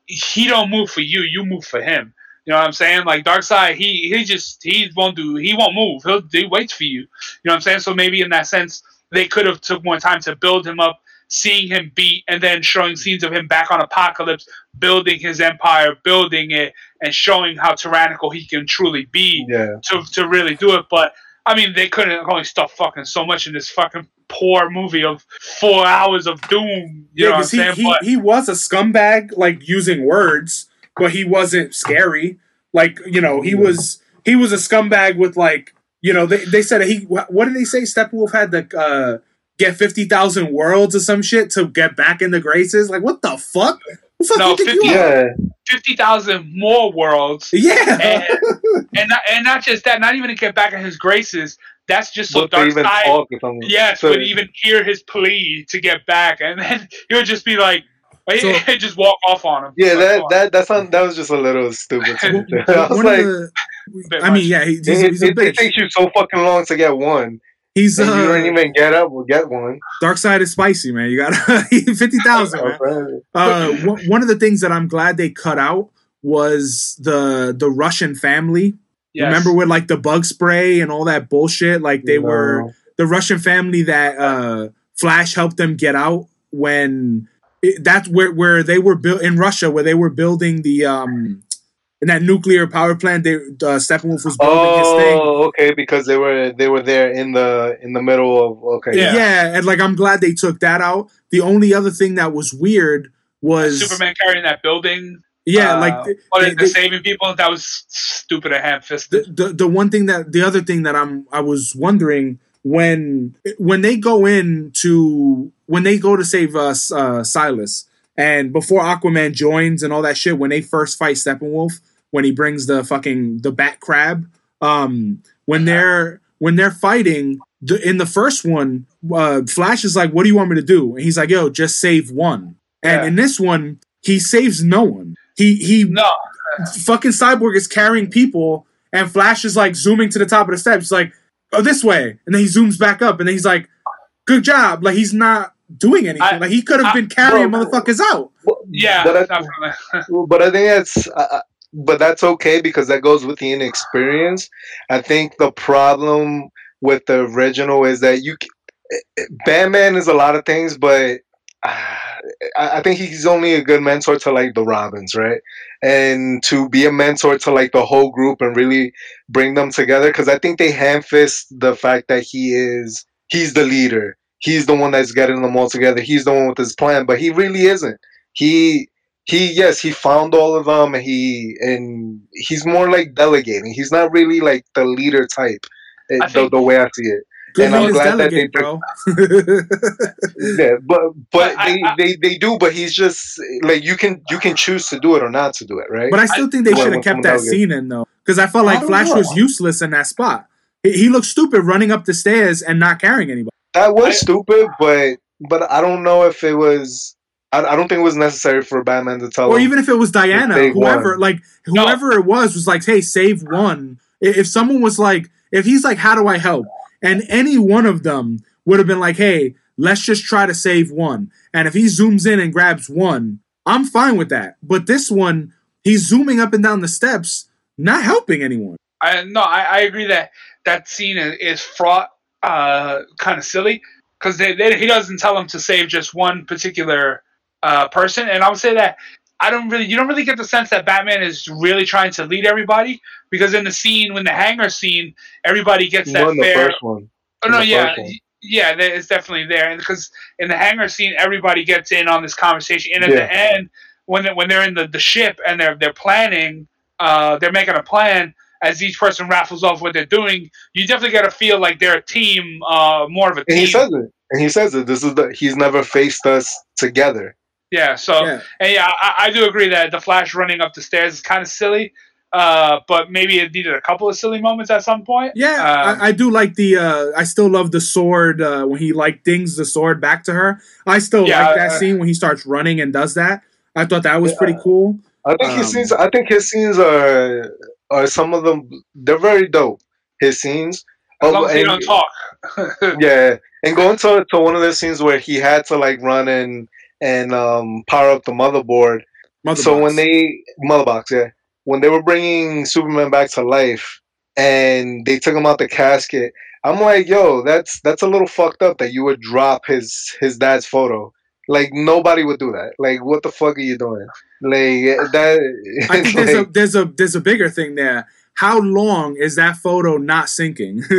he don't move for you, you move for him. You know what I'm saying? Like Darkseid, he he just he won't do he won't move. He'll he waits for you. You know what I'm saying? So maybe in that sense, they could have took more time to build him up, seeing him beat, and then showing scenes of him back on Apokolips, building his empire, building it, and showing how tyrannical he can truly be Yeah, to, to really do it. But I mean, they couldn't only stuff fucking so much in this fucking poor movie of four hours of doom. You know what I'm he, saying? he, but he was a scumbag, like using words, but he wasn't scary. Like you know, he was he was a scumbag with like you know they, they said he what, what did they say? Steppenwolf had to uh, get fifty thousand worlds or some shit to get back in the graces. Like what the fuck? Who the fuck No, you think 50 you yeah. fifty thousand more worlds, Yeah, and and not, and not just that, not even to get back in his graces. That's just so But to Darkseid. talk or something. Yes, So- would even hear his plea to get back, and then he would just be like, So- just walk off on him. Yeah, Like, that come on. that that sound, that was just a little stupid. to me. One- I was like, the, I mean, yeah, he, he's, it, he's a it, it takes you so fucking long to get one, He's and you don't uh, even get up or get one. Darkseid is spicy, man. You got fifty thousand, man. Uh, one one of the things that I'm glad they cut out was the the Russian family. Yes. Remember with like the bug spray and all that bullshit? Like they were the Russian family that uh, Flash helped them get out when it, that's where where they were built in Russia, where they were building the um in that nuclear power plant. They uh, Steppenwolf was building his thing. Oh, okay, because they were they were there in the in the middle of okay. Yeah. Yeah. and like I'm glad they took that out. The only other thing that was weird was Superman carrying that building. Yeah, uh, like th- what they- they- the saving people? That was stupid and ham the, the the one thing that the other thing that I'm I was wondering when when they go in to when they go to save us uh, Silas and before Aquaman joins and all that shit when they first fight Steppenwolf when he brings the fucking the bat crab um when they're when they're fighting the, in the first one uh, Flash is like what do you want me to do? And he's like yo just save one. And Yeah. in this one he saves no one. He he No, fucking cyborg is carrying people and flash is like zooming to the top of the steps like oh this way. And then he zooms back up and then he's like good job. Like he's not doing anything. I- like he could have been carrying Bro, motherfuckers out. Well, yeah, but I, but I think that's uh, but that's okay because that goes with the inexperience. I think the problem with the original is that you c- Batman is a lot of things, but uh, I I think he's only a good mentor to like the Robins, right? And to be a mentor to like the whole group and really bring them together, because I think they hand fist the fact that he is he's the leader, he's the one that's getting them all together, he's the one with his plan, but he really isn't. He he yes he found all of them and he and he's more like delegating he's not really like the leader type eh, the, think- the way i see it And I'm leaders glad that they bro. yeah but but I- they, I- they they do but he's just like you can you can choose to do it or not to do it right But I still think they should have kept that scene in though, because I felt like don't Flash know. was useless in that spot. He, he looked stupid running up the stairs and not carrying anybody. that was I- stupid but but i don't know if it was I, I don't think it was necessary for batman to tell Or him even if it was Diana, whoever, one. like whoever it was, was like, "Hey, save one." If someone was like, if he's like, "How do I help?" And any one of them would have been like, "Hey, let's just try to save one," and if he zooms in and grabs one, I'm fine with that. But this one, he's zooming up and down the steps, not helping anyone. I no, I, I agree that that scene is, fraught, uh, kind of silly because he doesn't tell him to save just one particular uh, person, and I would say that I don't really, you don't really get the sense that Batman is really trying to lead everybody because in the scene, when the hangar scene, everybody gets that More in the fair. first one Oh no, yeah, yeah, it's definitely there, and because in the hangar scene, everybody gets in on this conversation, and at Yeah. the end, when they, when they're in the, the ship and they're they're planning, uh, they're making a plan. As each person raffles off what they're doing, you definitely got to feel like they're a team, uh, more of a and team. he says it and he says it this is the he's never faced us together yeah, so Yeah. and yeah, I, I do agree that the Flash running up the stairs is kind of silly, uh, but maybe it needed a couple of silly moments at some point. Yeah, Um, I, I do like the. uh I still love the sword uh when he like dings the sword back to her. I still Yeah, like that uh, scene when he starts running and does that. I thought that was Yeah. pretty cool. I think Um, his scenes. I think his scenes are are some of them. They're very dope. His scenes. as Oh, as they and- don't talk. yeah, and going to to one of the scenes where he had to like run and and um power up the motherboard. Mother so box. when they motherbox, yeah, when they were bringing Superman back to life and they took him out the casket, I'm like, yo, that's that's a little fucked up that you would drop his his dad's photo. Like nobody would do that. Like, what the fuck are you doing? Like that. I think there's like- a there's a there's a bigger thing there. How long is that photo not sinking?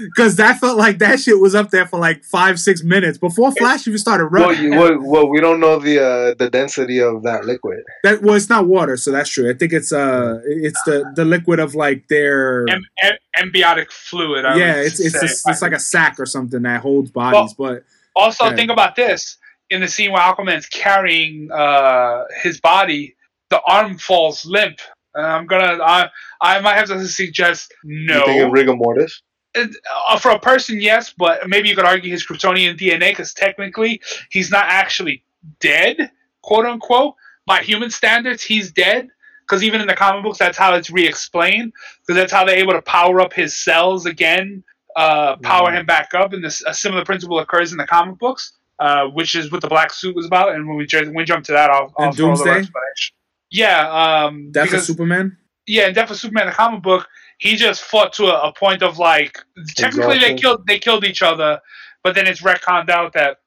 Because that felt like that shit was up there for like five six minutes before Flash even started well, running. you, well, well, we don't know the uh, the density of that liquid. that well, it's not water, so that's true. I think it's uh it's the the liquid of like their Em- em- embiotic fluid. I yeah it's it's a, it's like a sack or something that holds bodies, but Also, Yeah. think about this: in the scene where Aquaman's carrying uh, his body, the arm falls limp. And I'm gonna, I, I might have to suggest no. You think of no. rigor mortis? And, uh, for a person, yes, but maybe you could argue his Kryptonian DNA because technically he's not actually dead, quote unquote. By human standards, he's dead. Because even in the comic books, that's how it's re-explained. Because that's how they're able to power up his cells again, uh, power Mhm. him back up. And this a similar principle occurs in the comic books, uh, which is what the black suit was about. And when we, when we jump to that, I'll, I'll And throw a little Doomsday? explanation. Yeah, um, Death of Superman. yeah, in Death of Superman, the comic book, he just fought to a, a point of like technically they killed they killed each other, but then it's retconned out that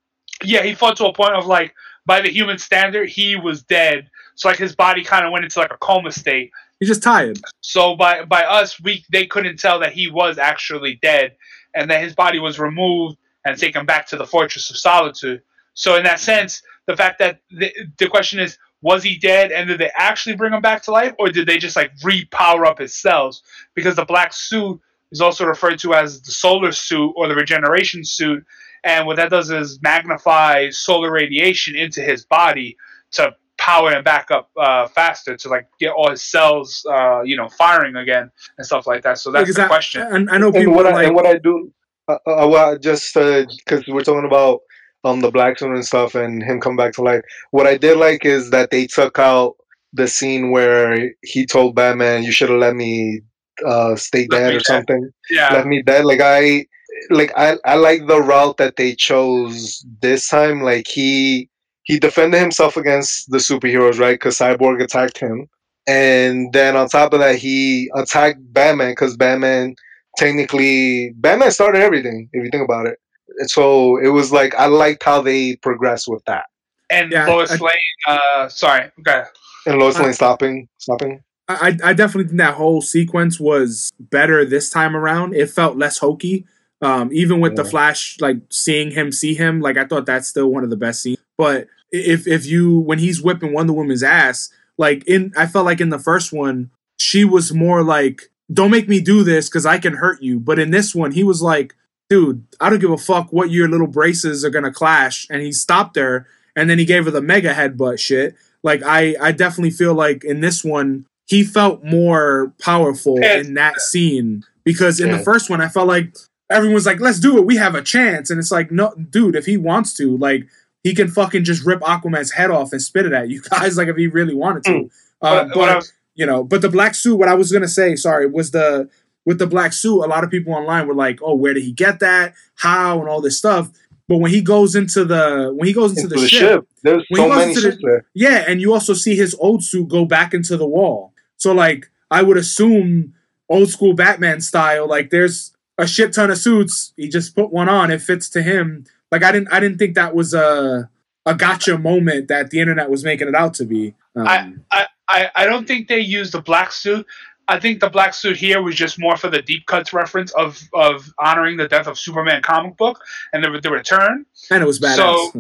yeah, he fought to a point of like by the human standard he was dead. So like his body kind of went into like a coma state. He's just tired. So by by us, we they couldn't tell that he was actually dead, and that his body was removed and taken back to the Fortress of Solitude. So in that sense, the fact that the, the question is, was he dead, and did they actually bring him back to life, or did they just like re-power up his cells? Because the black suit is also referred to as the solar suit or the regeneration suit, and what that does is magnify solar radiation into his body to power him back up uh, faster to like get all his cells, uh, you know, firing again and stuff like that. So that's Because the I, question. I, I know and people what are I, like and what I do, uh, uh, well, just because we're talking about um the black suit and stuff, and him come back to life. What I did like is that they took out the scene where he told Batman, "You should have let me uh stay Let dead" or dead. something. yeah, let me dead. Like I, like I, I like the route that they chose this time. Like he he defended himself against the superheroes, right? Because Cyborg attacked him, and then on top of that, he attacked Batman because Batman technically Batman started everything if you think about it. And so it was like I liked how they progressed with that. And Yeah, Lois I- Lane, uh, sorry, okay. And Lois I- Lane stopping, stopping. I, I definitely think that whole sequence was better this time around. It felt less hokey. Um, even with the Flash, like seeing him see him, like I thought that's still one of the best scenes. But if if you when he's whipping Wonder Woman's ass, like in I felt like in the first one, she was more like, "Don't make me do this because I can hurt you." But in this one, he was like, "Dude, I don't give a fuck what your little braces are gonna clash." And he stopped her, and then he gave her the mega headbutt shit. Like I I definitely feel like in this one he felt more powerful in that scene because in the first one I felt like everyone's like let's do it we have a chance and it's like no dude if he wants to like he can fucking just rip Aquaman's head off and spit it at you guys like if he really wanted to Mm. uh, What- what but was- you know but the black suit what I was gonna say sorry was the with the black suit a lot of people online were like oh where did he get that how and all this stuff but when he goes into the when he goes into, Into the, the ship ship. There's When he so goes many into the- there. yeah, and you also see his old suit go back into the wall. So like I would assume old school Batman style, like there's a shit ton of suits. He just put one on, it fits to him. Like I didn't I didn't think that was a a gotcha moment that the internet was making it out to be. Um, I, I, I don't think they used the black suit. I think the black suit here was just more for the deep cuts reference of, of honoring the death of Superman comic book and the, the return. and it was badass. So-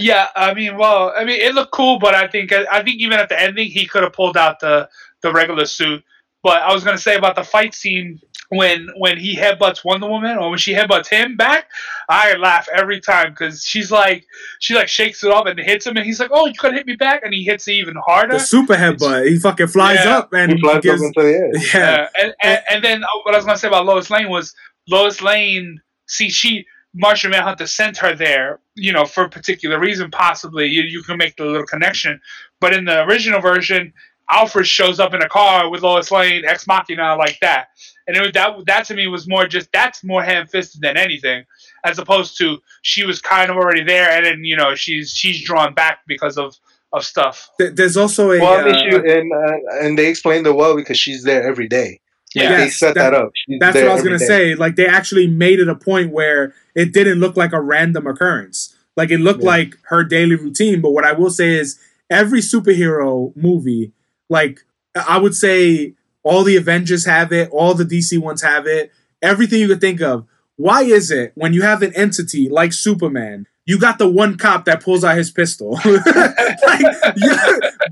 Yeah, I mean, well, I mean, it looked cool, but I think I think even at the ending, he could have pulled out the the regular suit. But I was gonna say about the fight scene when when he headbutts Wonder Woman or when she headbutts him back, I laugh every time because she's like she like shakes it off and hits him, and he's like, "Oh, you could hit me back," and he hits it even harder. the super headbutt, he fucking flies Yeah. up and He flies gives, up into the air. yeah. Yeah, and, and and then uh, what I was gonna say about Lois Lane was Lois Lane. See, she Martian Manhunter sent her there, you know, for a particular reason. Possibly, you you can make the little connection. But in the original version, Alfred shows up in a car with Lois Lane, ex machina, like that. And it was, that that to me was more just that's more ham fisted than anything, as opposed to she was kind of already there, and then you know she's she's drawn back because of of stuff. There's also a Well, I uh, she, and uh, and they explained it well because she's there every day. Like, Yeah. they set that- that, up. She's That's what I was gonna day. say. Like they actually made it a point where it didn't look like a random occurrence. Like it looked Yeah. like her daily routine. But what I will say is every superhero movie, like I would say all the Avengers have it, all the DC ones have it, everything you could think of. Why is it when you have an entity like Superman, you got the one cop that pulls out his pistol? like,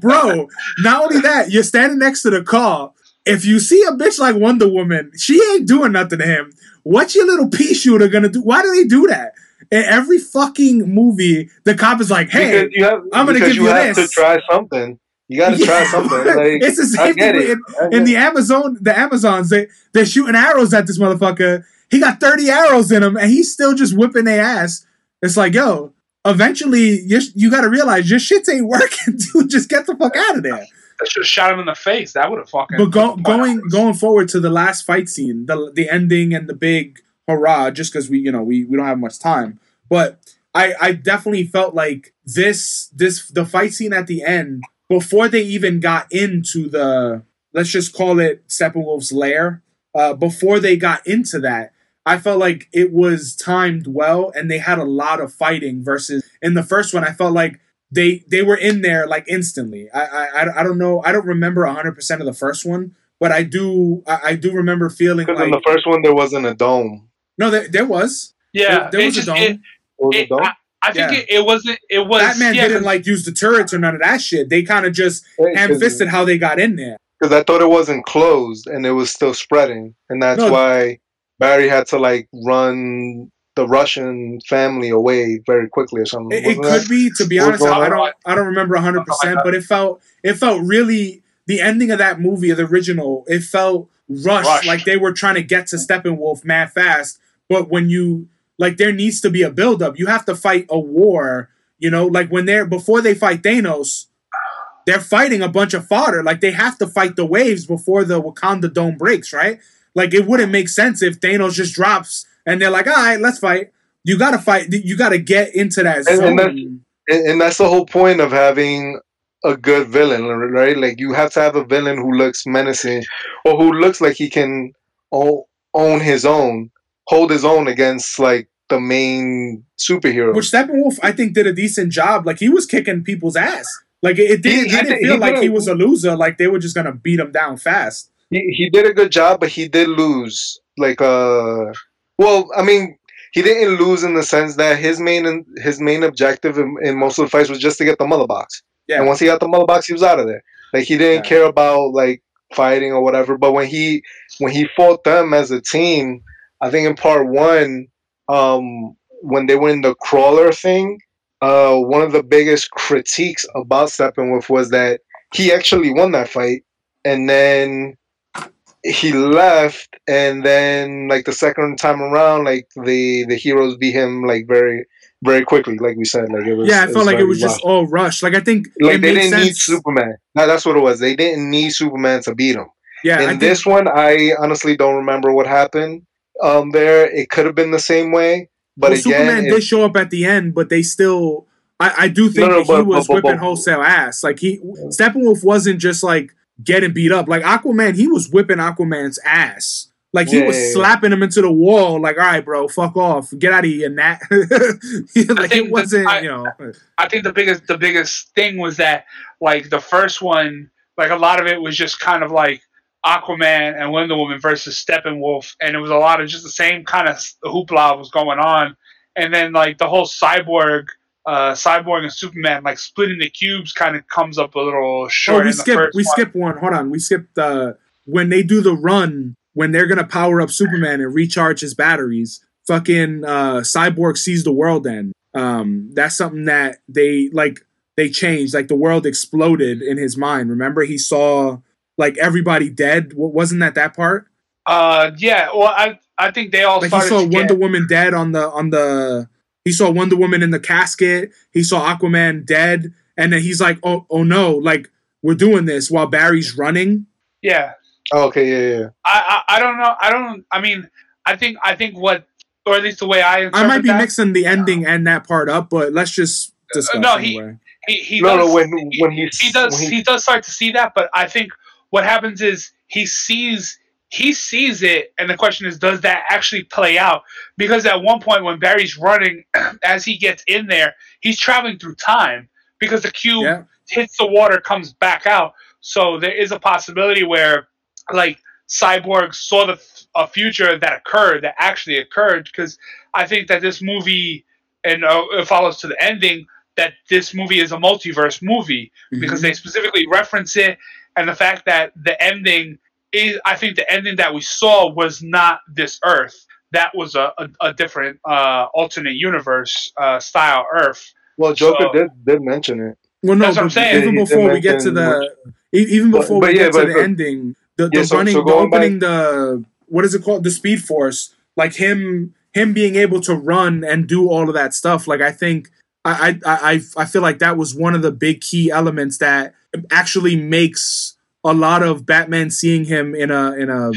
bro, not only that, you're standing next to the car. If you see a bitch like Wonder Woman, she ain't doing nothing to him. What's your little pea shooter gonna do? Why do they do that? In every fucking movie, the cop is like, "Hey, you have, I'm gonna give you you have this. to try something. You got to try something. Like, it's the I same get thing it. in, in the. Amazon. The Amazons they they're shooting arrows at this motherfucker. He got thirty arrows in him, and he's still just whipping their ass. It's like, yo, eventually you you got to realize your shit ain't working, dude. Just get the fuck out of there. I should have shot him in the face. That would have fucking. But go, going out. going forward to the last fight scene, the the ending and the big hurrah, just because we you know we we don't have much time. But I I definitely felt like this this the fight scene at the end before they even got into the let's just call it Steppenwolf's lair. Uh, before they got into that, I felt like it was timed well and they had a lot of fighting. Versus in the first one, I felt like they they were in there like instantly. I I, I- I don't know. I don't remember hundred percent of the first one, but I do I, I do remember feeling Because like in the first one there wasn't a dome. no, there, there was Yeah, there, there was just- a dome. it- There was a dome. I, I think Yeah. it, it wasn't. It was. Batman yeah, didn't like use the turrets or none of that shit. They kind of just ham fisted how they got in there. Because I thought it wasn't closed and it was still spreading, and that's No. why Barry had to like run the Russian family away very quickly or something. It, it wasn't could be, to be honest. I don't I don't remember hundred percent, but it felt it felt really the ending of that movie, the original. It felt rushed, Rushed. like they were trying to get to Steppenwolf mad fast. But when you like, there needs to be a buildup. You have to fight a war. You know, like when they're before they fight Thanos, they're fighting a bunch of fodder. Like they have to fight the waves before the Wakanda dome breaks, right? Like it wouldn't make sense if Thanos just drops and they're like, "All right, let's fight." You gotta fight. You gotta get into that And- zone. and that's- and, and that's the whole point of having a good villain, right? Like you have to have a villain who looks menacing or who looks like he can own his own, hold his own against like the main superhero. Which Steppenwolf, I think, did a decent job. Like he was kicking people's ass. Like it, it didn't. He- he I didn't did- feel he like he was a loser. Like they were just gonna beat him down fast. he, he did a good job, but he did lose. Like uh, well, I mean, he didn't lose in the sense that his main his main objective in, in most of the fights was just to get the mother box. Yeah. And once he got the mother box, he was out of there. Like he didn't Yeah. care about like fighting or whatever. But when he when he fought them as a team, I think in part one, um, when they were in the crawler thing, uh, one of the biggest critiques about Steppenwolf was that he actually won that fight, and then he left, and then like the second time around, like the the heroes beat him like very very quickly, like we said, like it was. yeah, I felt like it was just all rushed. Like I think like it they didn't need. Superman. No, that's what it was. They didn't need Superman to beat him. yeah, In think, this one, I honestly don't remember what happened. Um, there it could have been the same way, but well, again, Superman it- did show up at the end, but they still. I, I do think No, no, that he was but- but- whipping but- wholesale ass. Like he Steppenwolf wasn't just like getting beat up. Like Aquaman, he was whipping Aquaman's ass. Like he Yeah, was yeah, yeah. slapping him into the wall. Like, all right, bro, fuck off, get out of here, Nat. like it wasn't, I- you know. I think the biggest the biggest thing was that like the first one, like a lot of it was just kind of like Aquaman and Wonder Woman versus Steppenwolf, and it was a lot of just the same kind of hoopla was going on, and then like the whole cyborg, uh, cyborg and Superman like splitting the cubes kind of comes up a little short. Oh, we the first We one. skipped one. Hold on. We skipped uh, when they do the run when they're gonna power up Superman and recharge his batteries. Fucking uh, Cyborg sees the world end. Um, that's something that they like. They changed. Like the world exploded in his mind. Remember, he saw like everybody dead. Wasn't that that part? Uh, yeah. Well, I I think they all Like he saw to get- Wonder Woman dead on the on the. He saw Wonder Woman in the casket. He saw Aquaman dead, and then he's like, "Oh, oh no! Like we're doing this while Barry's running." yeah. Oh, okay, yeah, yeah. I, I I don't know. I don't. I mean, I think I think what, or at least the way I interpret I might be that, mixing the ending and that part up, but let's just discuss no, he- anyway. he, he no, does, no, when he, when he he does when he, does start to see that, but I think what happens is he sees he sees it, and the question is, does that actually play out? Because at one point when Barry's running, as he gets in there, he's traveling through time because the cube Yeah. hits the water, comes back out. So there is a possibility where, like, Cyborg saw the a future that occurred, that actually occurred. Because I think that this movie, and uh, it follows to the ending, that this movie is a multiverse movie because Mhm. they specifically reference it, and the fact that the ending is, I think the ending that we saw was not this Earth. That was a, a, a different uh, alternate universe uh, style Earth. well, Joker so- did did mention it. well, no, That's what I'm saying. even before we get to the, e- even before but we yeah, get to but- the ending, the, Yeah, the so- running, so the going back- opening, the what is it called, the Speed Force, like him, him being able to run and do all of that stuff. Like I think, I, I, I, I feel like that was one of the big key elements that actually makes a lot of Batman seeing him in a in a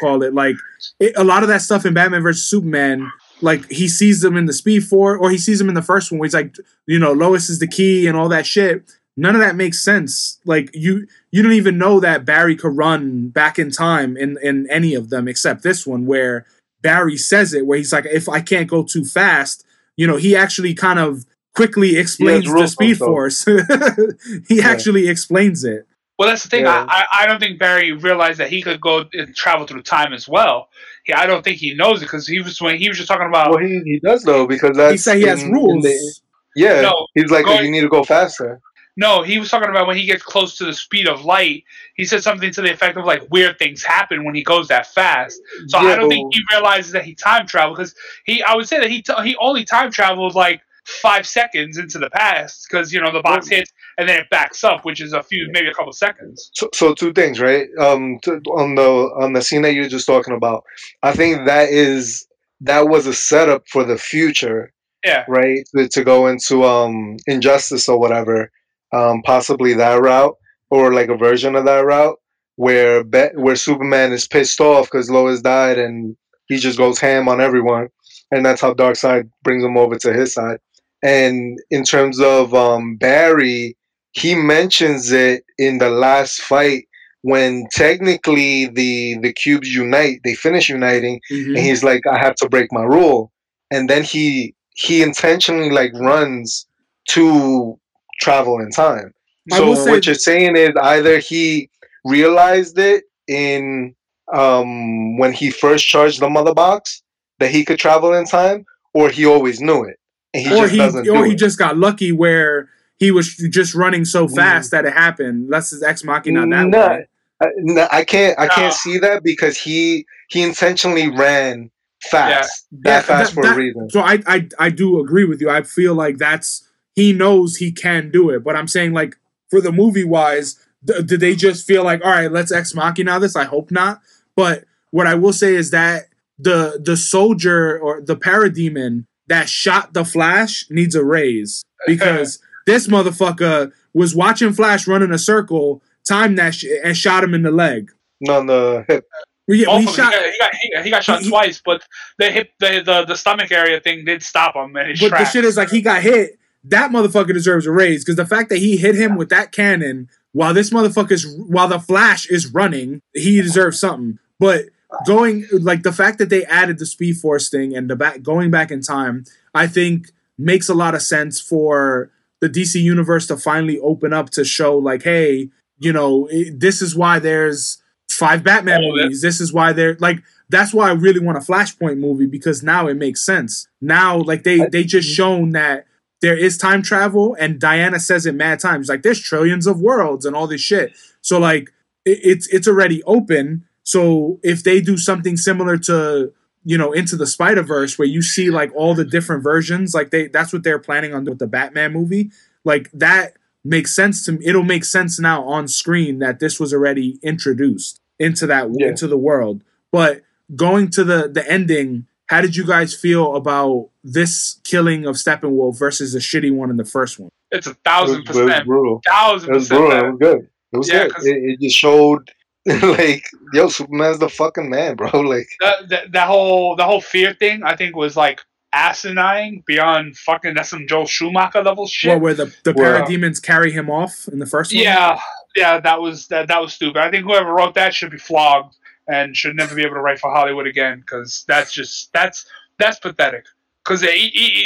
call it like it, a lot of that stuff in Batman versus Superman. Like he sees them in the Speed Force or he sees them in the first one, where he's like, you know, Lois is the key and all that shit. None of that makes sense. Like you, you don't even know that Barry could run back in time in in any of them except this one, where Barry says it, where he's like, if I can't go too fast, you know, he actually kind of quickly explains the Speed also. Force. he Yeah. actually explains it. Well, that's the thing. Yeah. I, I I don't think Barry realized that he could go and travel through time as well. Yeah, I don't think he knows it because he was when he was just talking about. Well, he, he does though because that's He said he has in- in rules. the- yeah, No, he's like, going- you need to go faster. No, he was talking about when he gets close to the speed of light. He said something to the effect of like weird things happen when he goes that fast. So Yeah, I don't but- think he realizes that he time traveled because he. I would say that he t- he only time traveled like five seconds into the past because you know the box hits and then it backs up, which is a few maybe a couple seconds. So, so two things, right? Um, to, on the on the scene that you're just talking about, I think that is that was a setup for the future, Yeah, right? To, to go into um injustice or whatever, um, possibly that route or like a version of that route where Bet where Superman is pissed off because Lois died and he just goes ham on everyone, and that's how Darkseid brings him over to his side. And in terms of um, Barry, he mentions it in the last fight when technically the the cubes unite, they finish uniting, Mhm. and he's like, I have to break my rule, and then he he intentionally like runs to travel in time. So what you're saying is either he realized it in um when he first charged the mother box that he could travel in time, or he always knew it he or just he doesn't or do he it. just got lucky where he was just running so Mm. fast that it happened. That's his ex mocking machina that Nah, way. I, no, I can't. I No. can't see that because he he intentionally ran fast. That Yeah, fast that- for that- a reason. So I, I I do agree with you. I feel like that's he knows he can do it. But I'm saying like for the movie wise, th- did they just feel like all right, let's ex mocking machina this? I hope not. But what I will say is that the the soldier or the parademon that shot the Flash needs a raise because this motherfucker was watching Flash run in a circle, timed that sh- and shot him in the leg. No, on the hip. Yeah, Both he shot. he, got, he, got, he, got, shot he- he- twice, but the hip, the, the the stomach area thing did stop him. And his But the shit is like he got hit. That motherfucker deserves a raise because the fact that he hit him with that cannon while this motherfucker's while the Flash is running, he deserves something. But going like the fact that they added the Speed Force thing and the back going back in time, I think makes a lot of sense for the DC universe to finally open up to show like, hey, you know, it, this is why there's five Batman oh, All movies. This is why they're like that's why I really want a Flashpoint movie because now it makes sense. Now, like they they just shown that there is time travel, and Diana says it mad times. Like there's trillions of worlds and all this shit. So like it, it's it's already open. So if they do something similar to you know into the Spider Verse, where you see like all the different versions, like they that's what they're planning on with the Batman movie. Like that makes sense to me. It'll make sense now on screen that this was already introduced into that Yeah. into the world. But going to the the ending, how did you guys feel about this killing of Steppenwolf versus the shitty one in the first one? it's a It was, thousand it was percent, brutal. thousand It was percent. brutal. It was good. It was Yeah, good. 'cause- It, it just showed like, yo, Superman's the fucking man, bro. Like, That, that that whole the whole fear thing, I think, was like asinine beyond fucking that's some Joel Schumacher level shit. Well, where the the Well- uh, parademons carry him off in the first one. Yeah, yeah, that was that that was stupid. I think whoever wrote that should be flogged and should never be able to write for Hollywood again because that's just that's that's pathetic. Because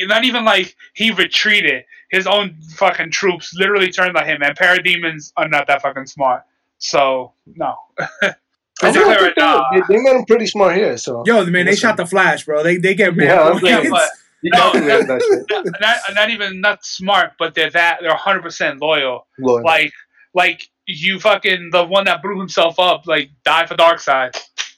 not even like he retreated, his own fucking troops literally turned on him, and parademons are not that fucking smart. So no, I I'll think declare they, now. they, they made him pretty smart here. So Yo, man, they Listen. shot the Flash, bro. They they get mad Yeah, points. Yeah, but you No, calculated that shit. not, not, not even not smart, but they're that they're 100 percent loyal. Lord. Like like you fucking the one that blew himself up, like die for Darkseid.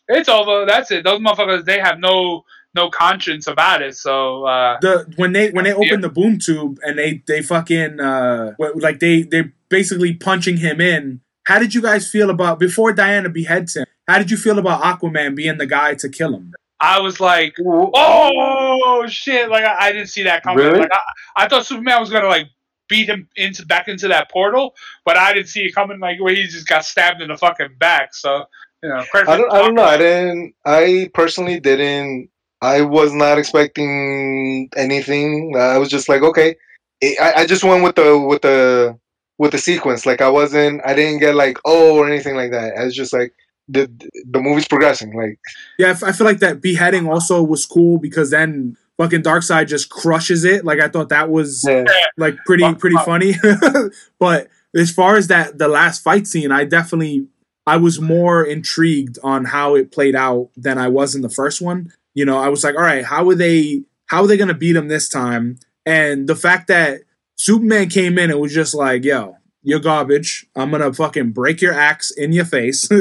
It's over. That's it. Those motherfuckers they have no no conscience about it. So uh the when they when they Yeah. open the boom tube and they they fucking uh like they they basically punching him in. How did you guys feel about before Diana beheads him? How did you feel about Aquaman being the guy to kill him? I was like, oh shit! Like I, I didn't see that coming. Really? Like I, I thought Superman was gonna like beat him into back into that portal, but I didn't see it coming. Like where he just got stabbed in the fucking back. So you know, I don't. I don't know. I didn't. I personally didn't. I was not expecting anything. I was just like, okay. I, I- I just went with the with the with the sequence. Like I wasn't. I didn't get like oh or anything like that. I was just like the the movie's progressing. Like Yeah, I f- I feel like that beheading also was cool because then fucking Darkseid just crushes it. Like I thought that was yeah, like pretty pretty funny. but as far as that the last fight scene, I definitely I was more intrigued on how it played out than I was in the first one. You know, I was like, all right, how are they how are they gonna beat him this time? And the fact that Superman came in and was just like, yo, you're garbage. I'm gonna fucking break your axe in your face. I'm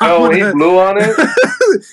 oh, he gonna- blew on it.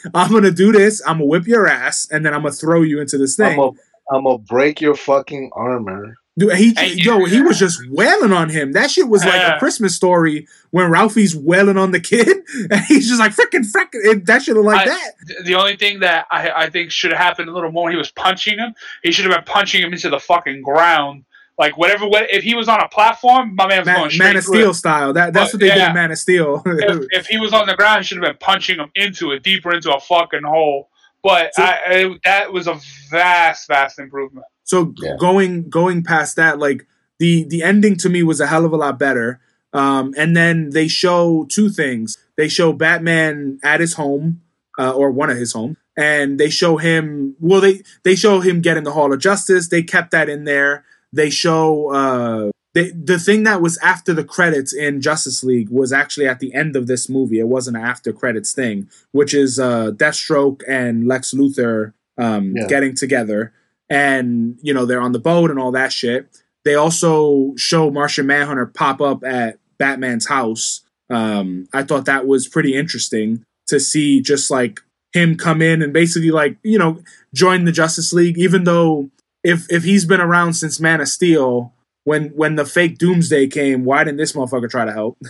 I'm gonna do this. I'm gonna whip your ass, and then I'm gonna throw you into this I'm thing. I'm gonna break your fucking armor. Dude, he And- yo, he was just wailing on him. That shit was like a Christmas story when Ralphie's wailing on the kid, and he's just like freaking freaking. That shit look like I- that. the only thing that I, I think should have happened a little more, he was punching him. He should have been punching him into the fucking ground. Like whatever, what, if he was on a platform, my man was Man, going straight Man of Steel it. style. That that's But, what they did yeah. in Man of Steel. If, if he was on the ground, he should have been punching him into it, deeper into a fucking hole. But So- I, I, that was a vast, vast improvement. So Yeah. going going past that, like the the ending to me was a hell of a lot better. Um, and then they show two things. They show Batman at his home, uh, or one of his home, and they show him. Well, they they show him getting the Hall of Justice. They kept that in there. They show uh, they, the thing that was after the credits in Justice League was actually at the end of this movie. It wasn't an after credits thing, which is uh, Deathstroke and Lex Luthor um, Yeah. getting together, and you know they're on the boat and all that shit. They also show Martian Manhunter pop up at Batman's house. Um, I thought that was pretty interesting to see just like him come in and basically like you know join the Justice League, even though if if he's been around since Man of Steel, when when the fake Doomsday came, why didn't this motherfucker try to help?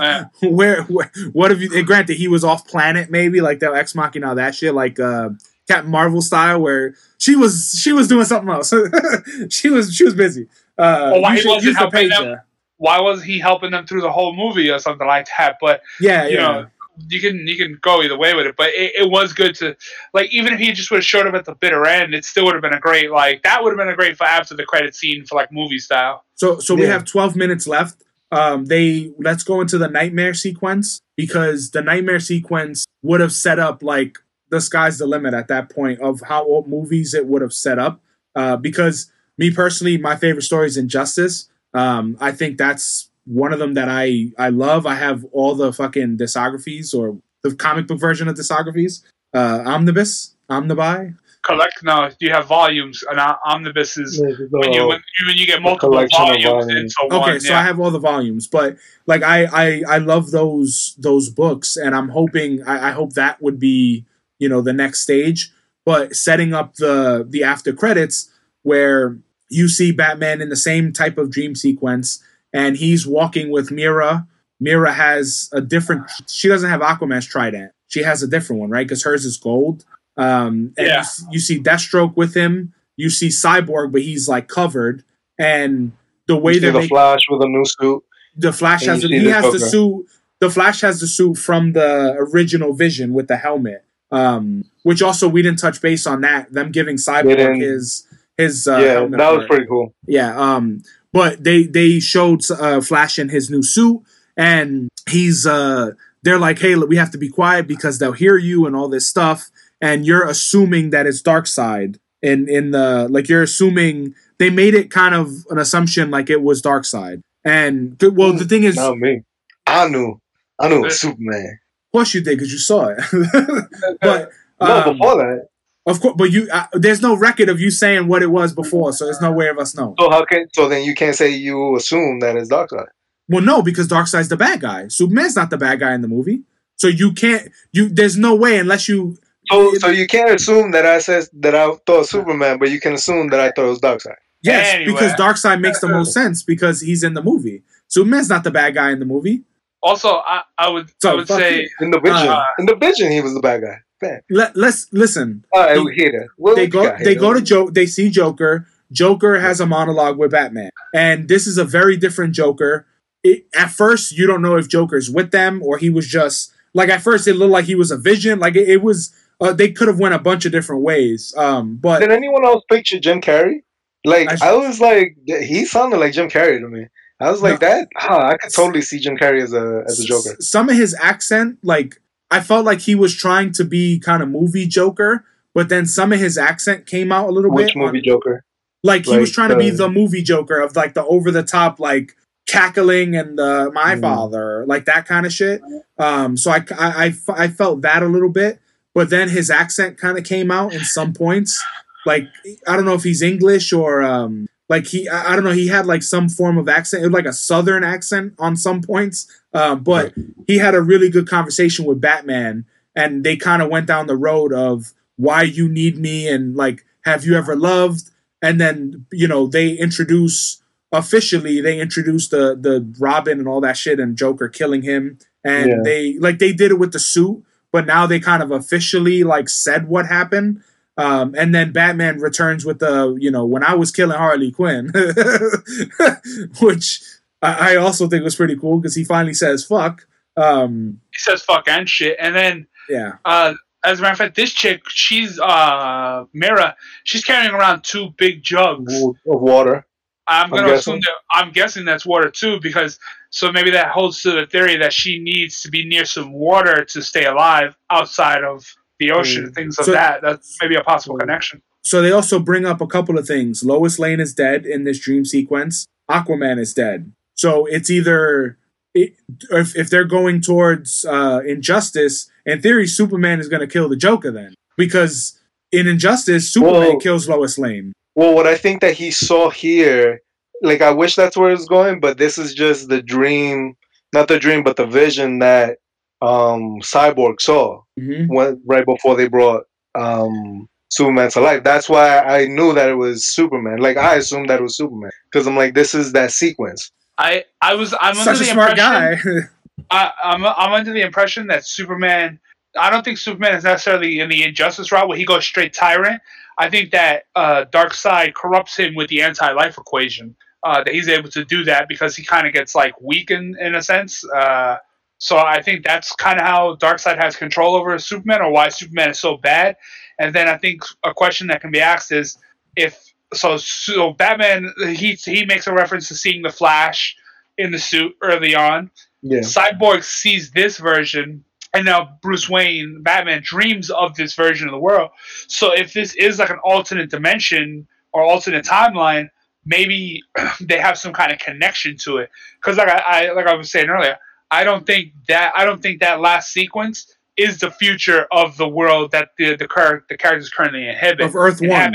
Uh, where, where what have you? Granted, he was off planet, maybe like that Ex Machina, that shit, like uh, Captain Marvel style, where she was she was doing something else. she was she was busy. Uh, Well, why he wasn't helping them? there. why was he helping them through the whole movie or something like that? But Yeah, you yeah. know, you can you can go either way with it. But it, it was good to like even if he just would have showed up at the bitter end, it still would have been a great like that would have been a great for after the credit scene for like movie style. So so we have 12 minutes left. Um they let's go into the nightmare sequence because the nightmare sequence would have set up like the sky's the limit at that point of how old movies it would have set up. Uh because me personally, my favorite story is Injustice. Um I think that's one of them that I I love. I have all the fucking discographies or the comic book version of discographies. Uh Omnibus, Omnibuy. Collect no, you have volumes and uh, omnibuses. When you when, you when you get multiple collection volumes volumes. into okay one, so yeah. i have all the volumes but like i i i love those those books and i'm hoping I, I hope that would be you know the next stage but setting up the the after credits where you see batman in the same type of dream sequence and he's walking with Mera Mera has a different she doesn't have aquaman's trident she has a different one right because hers is gold um and you Yeah. s- you see deathstroke with him you see cyborg but he's like covered and the way you see they're the making Flash with a new suit. the Flash has you he see the has the suit. The Flash has the suit from the original Vision with the helmet, um, which also we didn't touch base on that. Them giving Cyborg his his uh, yeah, helmet that was pretty cool. Yeah, um, but they they showed uh, Flash in his new suit, and he's uh, they're like, hey, we have to be quiet because they'll hear you and all this stuff, and you're assuming that it's Darkseid in in the like you're assuming they made it kind of an assumption like it was Darkseid, and well, the thing is, Not me. I knew. I knew it was Superman. of course you did because you saw it, but. No, um, before that. Of course, but you uh, there's no record of you saying what it was before, so there's no way of us knowing. So how can? So then you can't say you assume that it's Darkseid. Well, no, because Darkseid's the bad guy. Superman's not the bad guy in the movie. So you can't you there's no way unless you So, so you can't assume that I said that I thought Superman, but you can assume that I thought it was Darkseid. Yes, Anyway. because Darkseid makes the most sense because he's in the movie. Superman's not the bad guy in the movie. Also, I, I would So, I would say you. In the Vision, Uh, in the Vision, he was the bad guy. Bam. Let let's listen. All right, They- we hear that. What They go they go to Joe they see Joker. Joker has a monologue with Batman. And this is a very different Joker. It, at first you don't know if Joker's with them or he was just like at first it looked like he was a vision. Like it, it was uh, they could have went a bunch of different ways. Um but Did anyone else picture Jim Carrey? Like I- I, was like, he sounded like Jim Carrey to me. I was like No. that. Huh, I could totally see Jim Carrey as a as a Joker. Some of his accent, like I felt like he was trying to be kind of movie Joker, but then some of his accent came out a little Which bit. movie on- Joker? like he was like, trying to be the movie Joker of like the over the top, like cackling and the my Mm. father, like that kind of shit. Um, so I felt that a little bit, but then his accent kind of came out in some points. Like I don't know if he's English or um like he I, I don't know he had like some form of accent, it was like a southern accent on some points. Um, but he had a really good conversation with Batman, and they kind of went down the road of why you need me and like have you ever loved, and then you know they introduce officially they introduced the the Robin and all that shit and Joker killing him, and Yeah. they like they did it with the suit, but now they kind of officially like said what happened. Um, and then Batman returns with the, you know, when I was killing Harley Quinn, which I, I also think was pretty cool because he finally says "fuck." Um, he says fuck and shit, and then yeah, uh, as a matter of fact, this chick, she's uh Mera, she's carrying around two big jugs Of water. I'm I'm gonna guessing. assume that I'm guessing that's water too, because so maybe that holds to the theory that she needs to be near some water to stay alive outside of the ocean and things of So- that. That's maybe a possible connection. So they also bring up a couple of things. Lois Lane is dead in this dream sequence. Aquaman is dead. So it's either it, if, if they're going towards uh, injustice, in theory, Superman is going to kill the Joker then, because in Injustice, Superman Well- kills Lois Lane. Well, what I think that he saw here, like I wish that's where it's going, but this is just the dream, not the dream, but the vision that um Cyborg saw hmm when, right before they brought um Superman to life. That's why I knew that it was Superman. Like I assumed that it was Superman because I'm like, this is that sequence. I I was I'm Such under a the smart impression guy. I, I'm I'm under the impression that Superman. I don't think Superman is necessarily in the injustice route where he goes straight tyrant. I think that uh, Side corrupts him with the anti-life equation. Uh, that he's able to do that because he kind of gets like weak in, in a sense. Uh, so I think that's kind of how Darkseid has control over Superman, or why Superman is so bad. And then I think a question that can be asked is if so. So Batman he he makes a reference to seeing the Flash in the suit early on. Yeah. Cyborg sees this version, and now Bruce Wayne, Batman, dreams of this version of the world. So if this is like an alternate dimension or alternate timeline, maybe they have some kind of connection to it. Because like I, I like I was saying earlier, I don't think that I don't think that last sequence is the future of the world that the the, cur- the characters currently inhabit. of Earth One.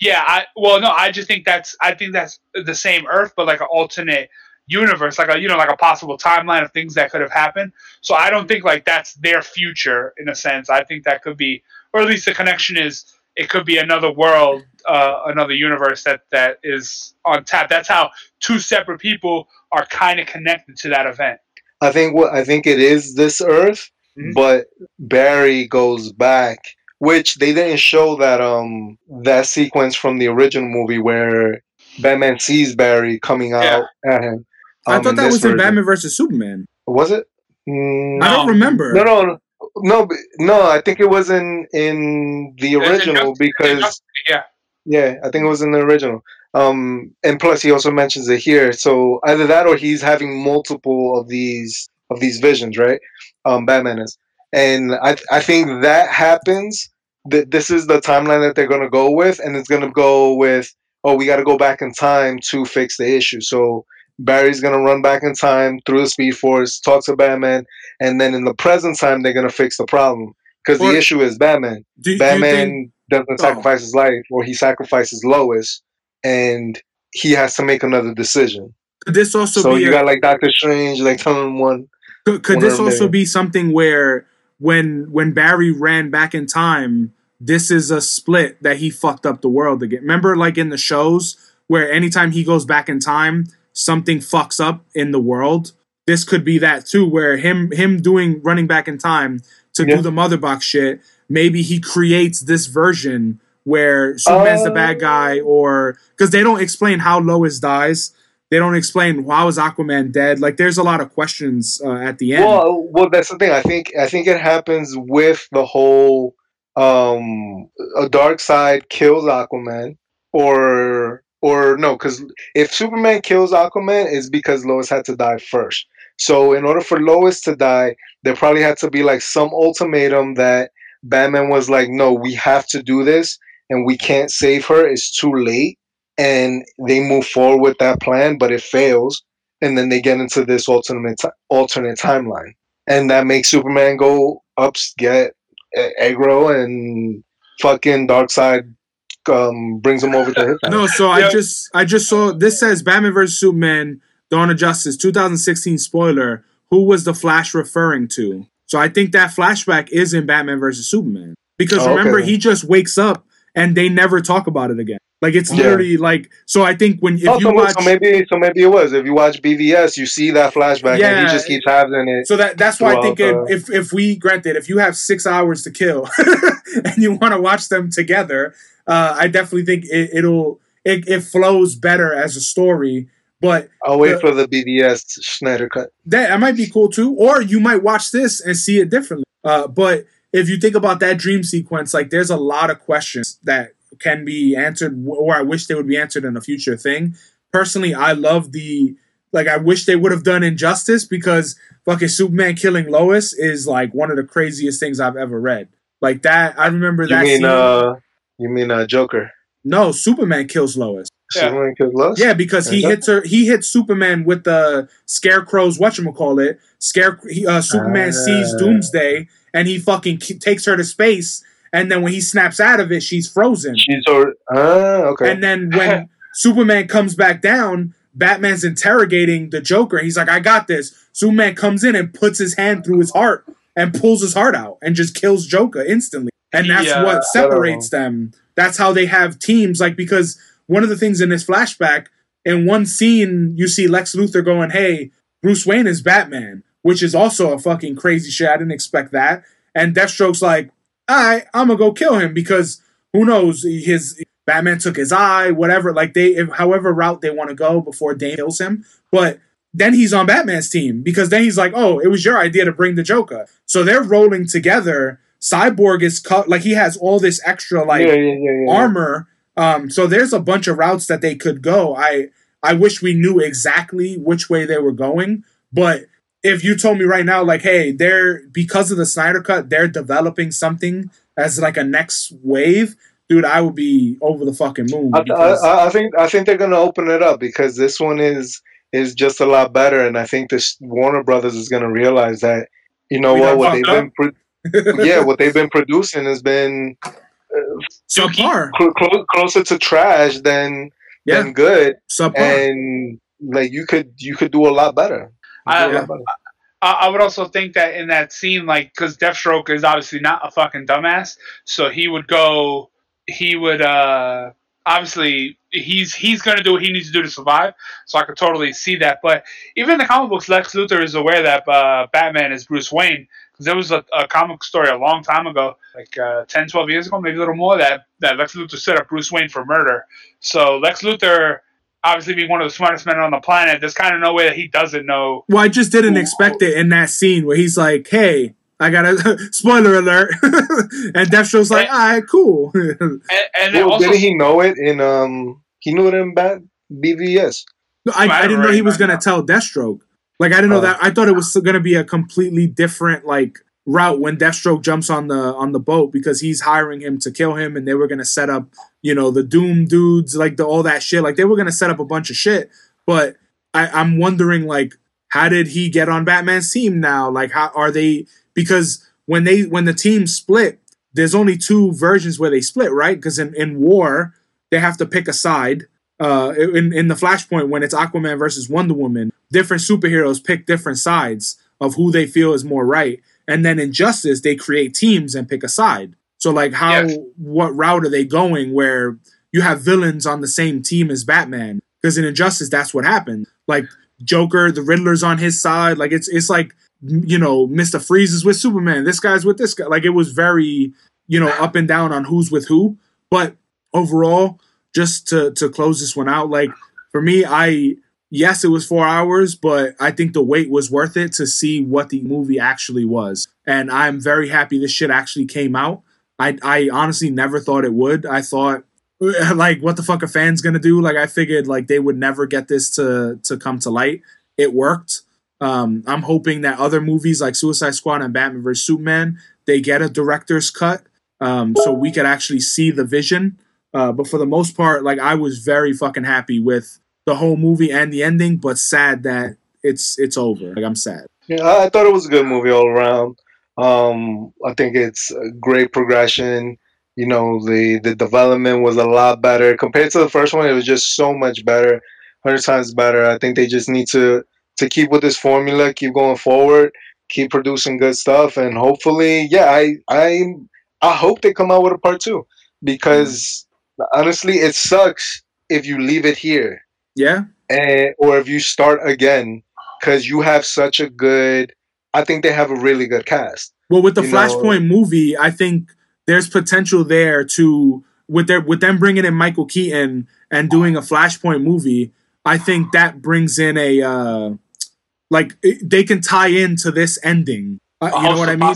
Yeah, I well no, I just think that's I think that's the same Earth, but like an alternate universe, like a you know like a possible timeline of things that could have happened. So I don't think like that's their future in a sense. I think that could be, or at least the connection is it could be another world, uh, another universe that that is on tap. That's how two separate people are kind of connected to that event. I think what I think it is this Earth, Mhm. but Barry goes back, which they didn't show that um that sequence from the original movie where Batman sees Barry coming out at him. I um, thought that this was in. Batman versus Superman. Was it? Mm, I don't remember. no, no, no, no, no. I think it was in in the It's in original because Justice- yeah. yeah, I think it was in the original. Um, and plus he also mentions it here. So either that or he's having multiple of these of these visions, right? Um, Batman is, and I I think that happens. That this is the timeline that they're gonna go with, and it's gonna go with oh we got to go back in time to fix the issue. So Barry's gonna run back in time through the Speed Force, talk to Batman, and then in the present time they're gonna fix the problem because the issue is Batman. Do, do Batman think? doesn't Oh. sacrifice his life, or he sacrifices Lois, and he has to make another decision. Could this also So, be? you a- got like Doctor Strange, like telling him one. Could, could One this also be something where when when Barry ran back in time, this is a split that he fucked up the world again? Remember, like in the shows where anytime he goes back in time, something fucks up in the world. This could be that too, where him him doing running back in time to Yeah. do the mother box shit. Maybe he creates this version where Superman's the bad guy, or because they don't explain how Lois dies. They don't explain why was Aquaman dead. Like, there's a lot of questions uh, at the end. Well, well, that's the thing. I think I think it happens with the whole um a Darkseid kills Aquaman, or or no, because if Superman kills Aquaman, it's because Lois had to die first. So in order for Lois to die, there probably had to be like some ultimatum that Batman was like, no, we have to do this, and we can't save her. It's too late, and they move forward with that plan, but it fails, and then they get into this alternate alternate timeline, and that makes Superman go up, get uh, aggro, and fucking Darkseid um, brings him over to his. No, so I just I just saw this says Batman vs Superman: Dawn of Justice, 2016 spoiler. Who was the Flash referring to? So I think that flashback is in Batman vs Superman because Oh, remember then. he just wakes up and they never talk about it again. Like it's Yeah. literally like so. I think when if Oh, you so, watch, so maybe so maybe it was. If you watch BVS, you see that flashback, and Yeah. he just keeps having it. So that that's why I think throughout if, if if we granted if you have six hours to kill and you want to watch them together, uh, I definitely think it, it'll it, it flows better as a story. But I'll wait the- for the BVS Snyder cut. that that might be cool too. Or you might watch this and see it differently. Uh, but if you think about that dream sequence, like there's a lot of questions that can be answered, or I wish they would be answered in a future thing. personally, I love the like. I wish they would have done Injustice because fucking Superman killing Lois is like one of the craziest things I've ever read. Like that, I remember that. You that mean scene. uh you mean uh Joker? no, Superman kills Lois. Yeah. Superman kills Lois? Yeah, because he hits her. He hits Superman with the Scarecrow's what whatchamacallit. Scare. He, uh, Superman sees Ah. Doomsday and he fucking k- takes her to space. And then when he snaps out of it, she's frozen. She's already ah, okay. And then when Superman comes back down, Batman's interrogating the Joker. He's like, "I got this." Superman comes in and puts his hand through his heart and pulls his heart out and just kills Joker instantly. And that's Yeah. what separates them. That's how they have teams. Like because one of the things in this flashback, in one scene, you see Lex Luthor going, "Hey, Bruce Wayne is Batman," which is also a fucking crazy shit. I didn't expect that. And Deathstroke's like, "All right, I'm gonna go kill him because who knows his." Batman took his eye, whatever. Like they, if, however route they want to go before Dane kills him. But then he's on Batman's team because then he's like, "Oh, it was your idea to bring the Joker." So they're rolling together. Cyborg is cut like he has all this extra like yeah, yeah, yeah, armor. Um, so there's a bunch of routes that they could go. I I wish we knew exactly which way they were going, but if you told me right now, like, hey, they're because of the Snyder cut, they're developing something as like a next wave, dude, I would be over the fucking moon. I, I, I think I think they're gonna open it up because this one is is just a lot better, and I think this Warner Brothers is gonna realize that you know We what what they've been pro- yeah what they've been producing has been uh, subpar. cl- clo- closer to trash than Yeah, than good, subpar. and like you could you could do a lot better. You could do a I-. I, I would also think that in that scene, like, because Deathstroke is obviously not a fucking dumbass, so he would go, he would, uh, obviously, he's he's gonna do what he needs to do to survive. So I could totally see that. But even in the comic books, Lex Luthor is aware that uh, Batman is Bruce Wayne. Because there was a, a comic story a long time ago, like uh, 10, 12 years ago, maybe a little more, that, that Lex Luthor set up Bruce Wayne for murder. So Lex Luthor, obviously being one of the smartest men on the planet, there's kind of no way that he doesn't know Well, I just didn't expect it in that scene where he's like, "Hey, I got a spoiler alert," and Deathstroke's like, "All right, cool." And, and Well, also, didn't he know it in um he knew it in Bat BVS? I, I didn't know he was gonna tell Deathstroke. Like I didn't know Oh. that. I thought it was gonna be a completely different like route when Deathstroke jumps on the on the boat because he's hiring him to kill him, and they were gonna set up, you know, the Doom dudes, like the all that shit. Like they were gonna set up a bunch of shit. But I, I'm wondering, like, how did he get on Batman's team now? Like, how are they? Because when they when the team split, there's only two versions where they split, right? Because in in war they have to pick a side uh, in in the Flashpoint when it's Aquaman versus Wonder Woman, different superheroes pick different sides of who they feel is more right, and then Injustice they create teams and pick a side. So like how Yes. what route are they going where you have villains on the same team as Batman? Because in Injustice that's what happened. Like Joker, the Riddler's on his side. Like it's it's like you know Mister Freeze is with Superman. This guy's with this guy. Like it was very you know up and down on who's with who. But overall, just to to close this one out, like for me, I yes, it was four hours, but I think the wait was worth it to see what the movie actually was. And I'm very happy this shit actually came out. I I honestly never thought it would. I thought like what the fuck are fans gonna do? Like I figured like they would never get this to to come to light. It worked. Um, I'm hoping that other movies like Suicide Squad and Batman vs Superman they get a director's cut, um, so we could actually see the vision. Uh, but for the most part, like I was very fucking happy with the whole movie and the ending, but sad that it's it's over. Like I'm sad. Yeah, I, I thought it was a good movie all around. Um, I think it's a great progression. You know, the the development was a lot better compared to the first one. It was just so much better, hundred times better. I think they just need to to keep with this formula, keep going forward, keep producing good stuff, and hopefully, yeah, I I I hope they come out with a part two because honestly, it sucks if you leave it here Yeah, and or if you start again because you have such a good i think they have a really good cast Well, with the You know- Flashpoint movie, I think there's potential there to with their with them bringing in Michael Keaton and doing a Flashpoint movie. I think that brings in a uh, like it- they can tie into this ending. Uh, you know what I mean?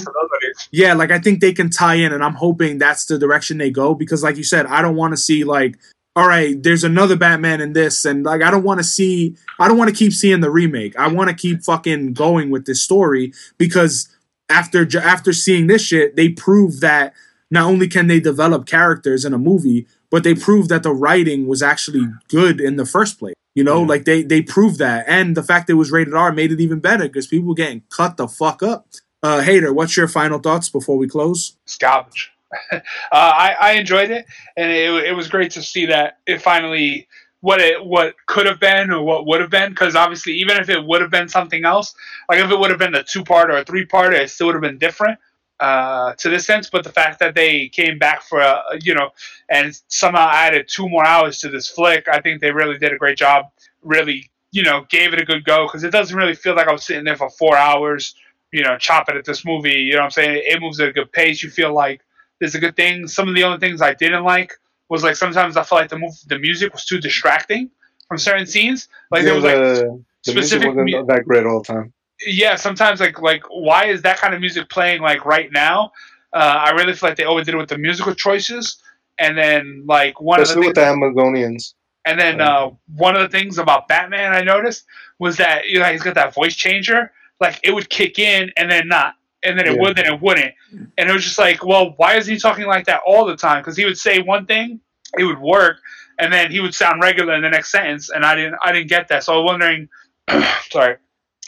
Yeah, like I think they can tie in, and I'm hoping that's the direction they go because, like you said, I don't want to see like, all right, there's another Batman in this, and like I don't want to see, I don't want to keep seeing the remake. I want to keep fucking going with this story because after after seeing this shit, they prove that not only can they develop characters in a movie, but they prove that the writing was actually good in the first place. You know, Yeah. like they they proved that, and the fact that it was rated R made it even better because people were getting cut the fuck up. Uh, Hater, what's your final thoughts before we close? It's garbage. uh, I, I enjoyed it, and it, it was great to see that it finally what it what could have been or what would have been. Because obviously, even if it would have been something else, like if it would have been a two part or a three part, it still would have been different uh, to this sense. But the fact that they came back for a, you know and somehow added two more hours to this flick, I think they really did a great job. Really, you know, gave it a good go because it doesn't really feel like I was sitting there for four hours you know, chopping at this movie. You know what I'm saying? It moves at a good pace. You feel like there's a good thing. Some of the only things I didn't like was like sometimes I felt like the move, the music was too distracting from certain scenes. Like Yeah, there was like the, the music specific wasn't mu- that great all the time. yeah, sometimes like like why is that kind of music playing like right now? Uh, I really feel like they overdid it with the musical choices. And then like one of the things with the Amazonians. and then uh, one of the things about Batman I noticed was that you know he's got that voice changer. Like it would kick in and then not, and then it Yeah. would, then it wouldn't, and it was just like, well, why is he talking like that all the time? Because he would say one thing, it would work, and then he would sound regular in the next sentence, and I didn't, I didn't get that. So I was wondering, sorry,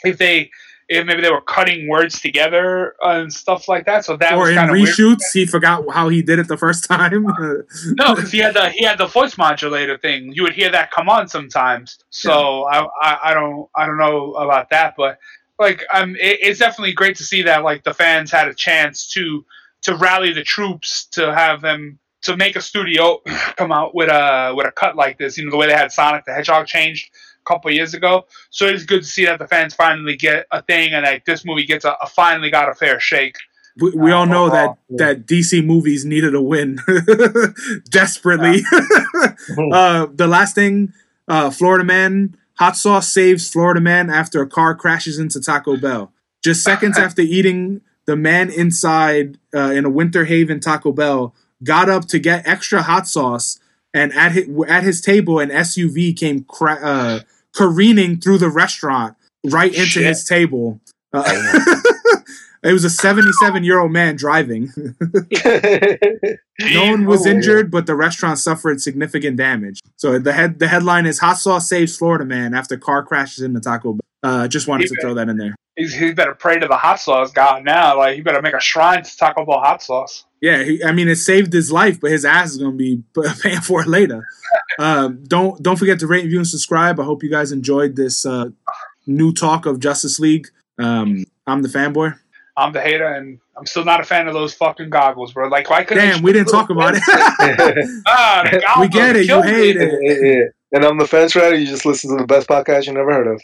if they, if maybe they were cutting words together and stuff like that. So that or was in of weird. reshoots, he forgot how he did it the first time. No, because he had the he had the voice modulator thing. You would hear that come on sometimes. So I, I I don't I don't know about that, but like um, it, it's definitely great to see that like the fans had a chance to to rally the troops to have them to make a studio come out with a with a cut like this. You know the way they had Sonic the Hedgehog changed a couple of years ago. So it's good to see that the fans finally get a thing and like this movie gets a, a finally got a fair shake. we, we all know that overall, that DC movies needed a win desperately. uh, the last thing, uh, Florida Man, hot sauce saves Florida Man after a car crashes into Taco Bell. Just seconds after eating, the man inside uh, in a Winter Haven Taco Bell got up to get extra hot sauce, and at his, at his table, an SUV came cra- uh, careening through the restaurant right into Shit. his table. Uh, it was a 77 year old man driving. No one was Oh, injured, but the restaurant suffered significant damage. So the head the headline is "Hot Sauce saves Florida man after car crashes into Taco Bell." Uh, just wanted to Even- throw that in there. He's, he better pray to the hot sauce god now. Like he better make a shrine to Taco Bell hot sauce. Yeah, he, I mean it saved his life, but his ass is gonna be paying for it later. um, don't don't forget to rate, review, and subscribe. I hope you guys enjoyed this uh, new talk of Justice League. Um, I'm the fanboy. I'm the hater, and I'm still not a fan of those fucking goggles, bro. Like, why couldn't Damn, we didn't talk about it. Ah, the we get it. You killed me. hate it. Yeah, yeah. And I'm the fence rider. You just listen to the best podcast you never heard of.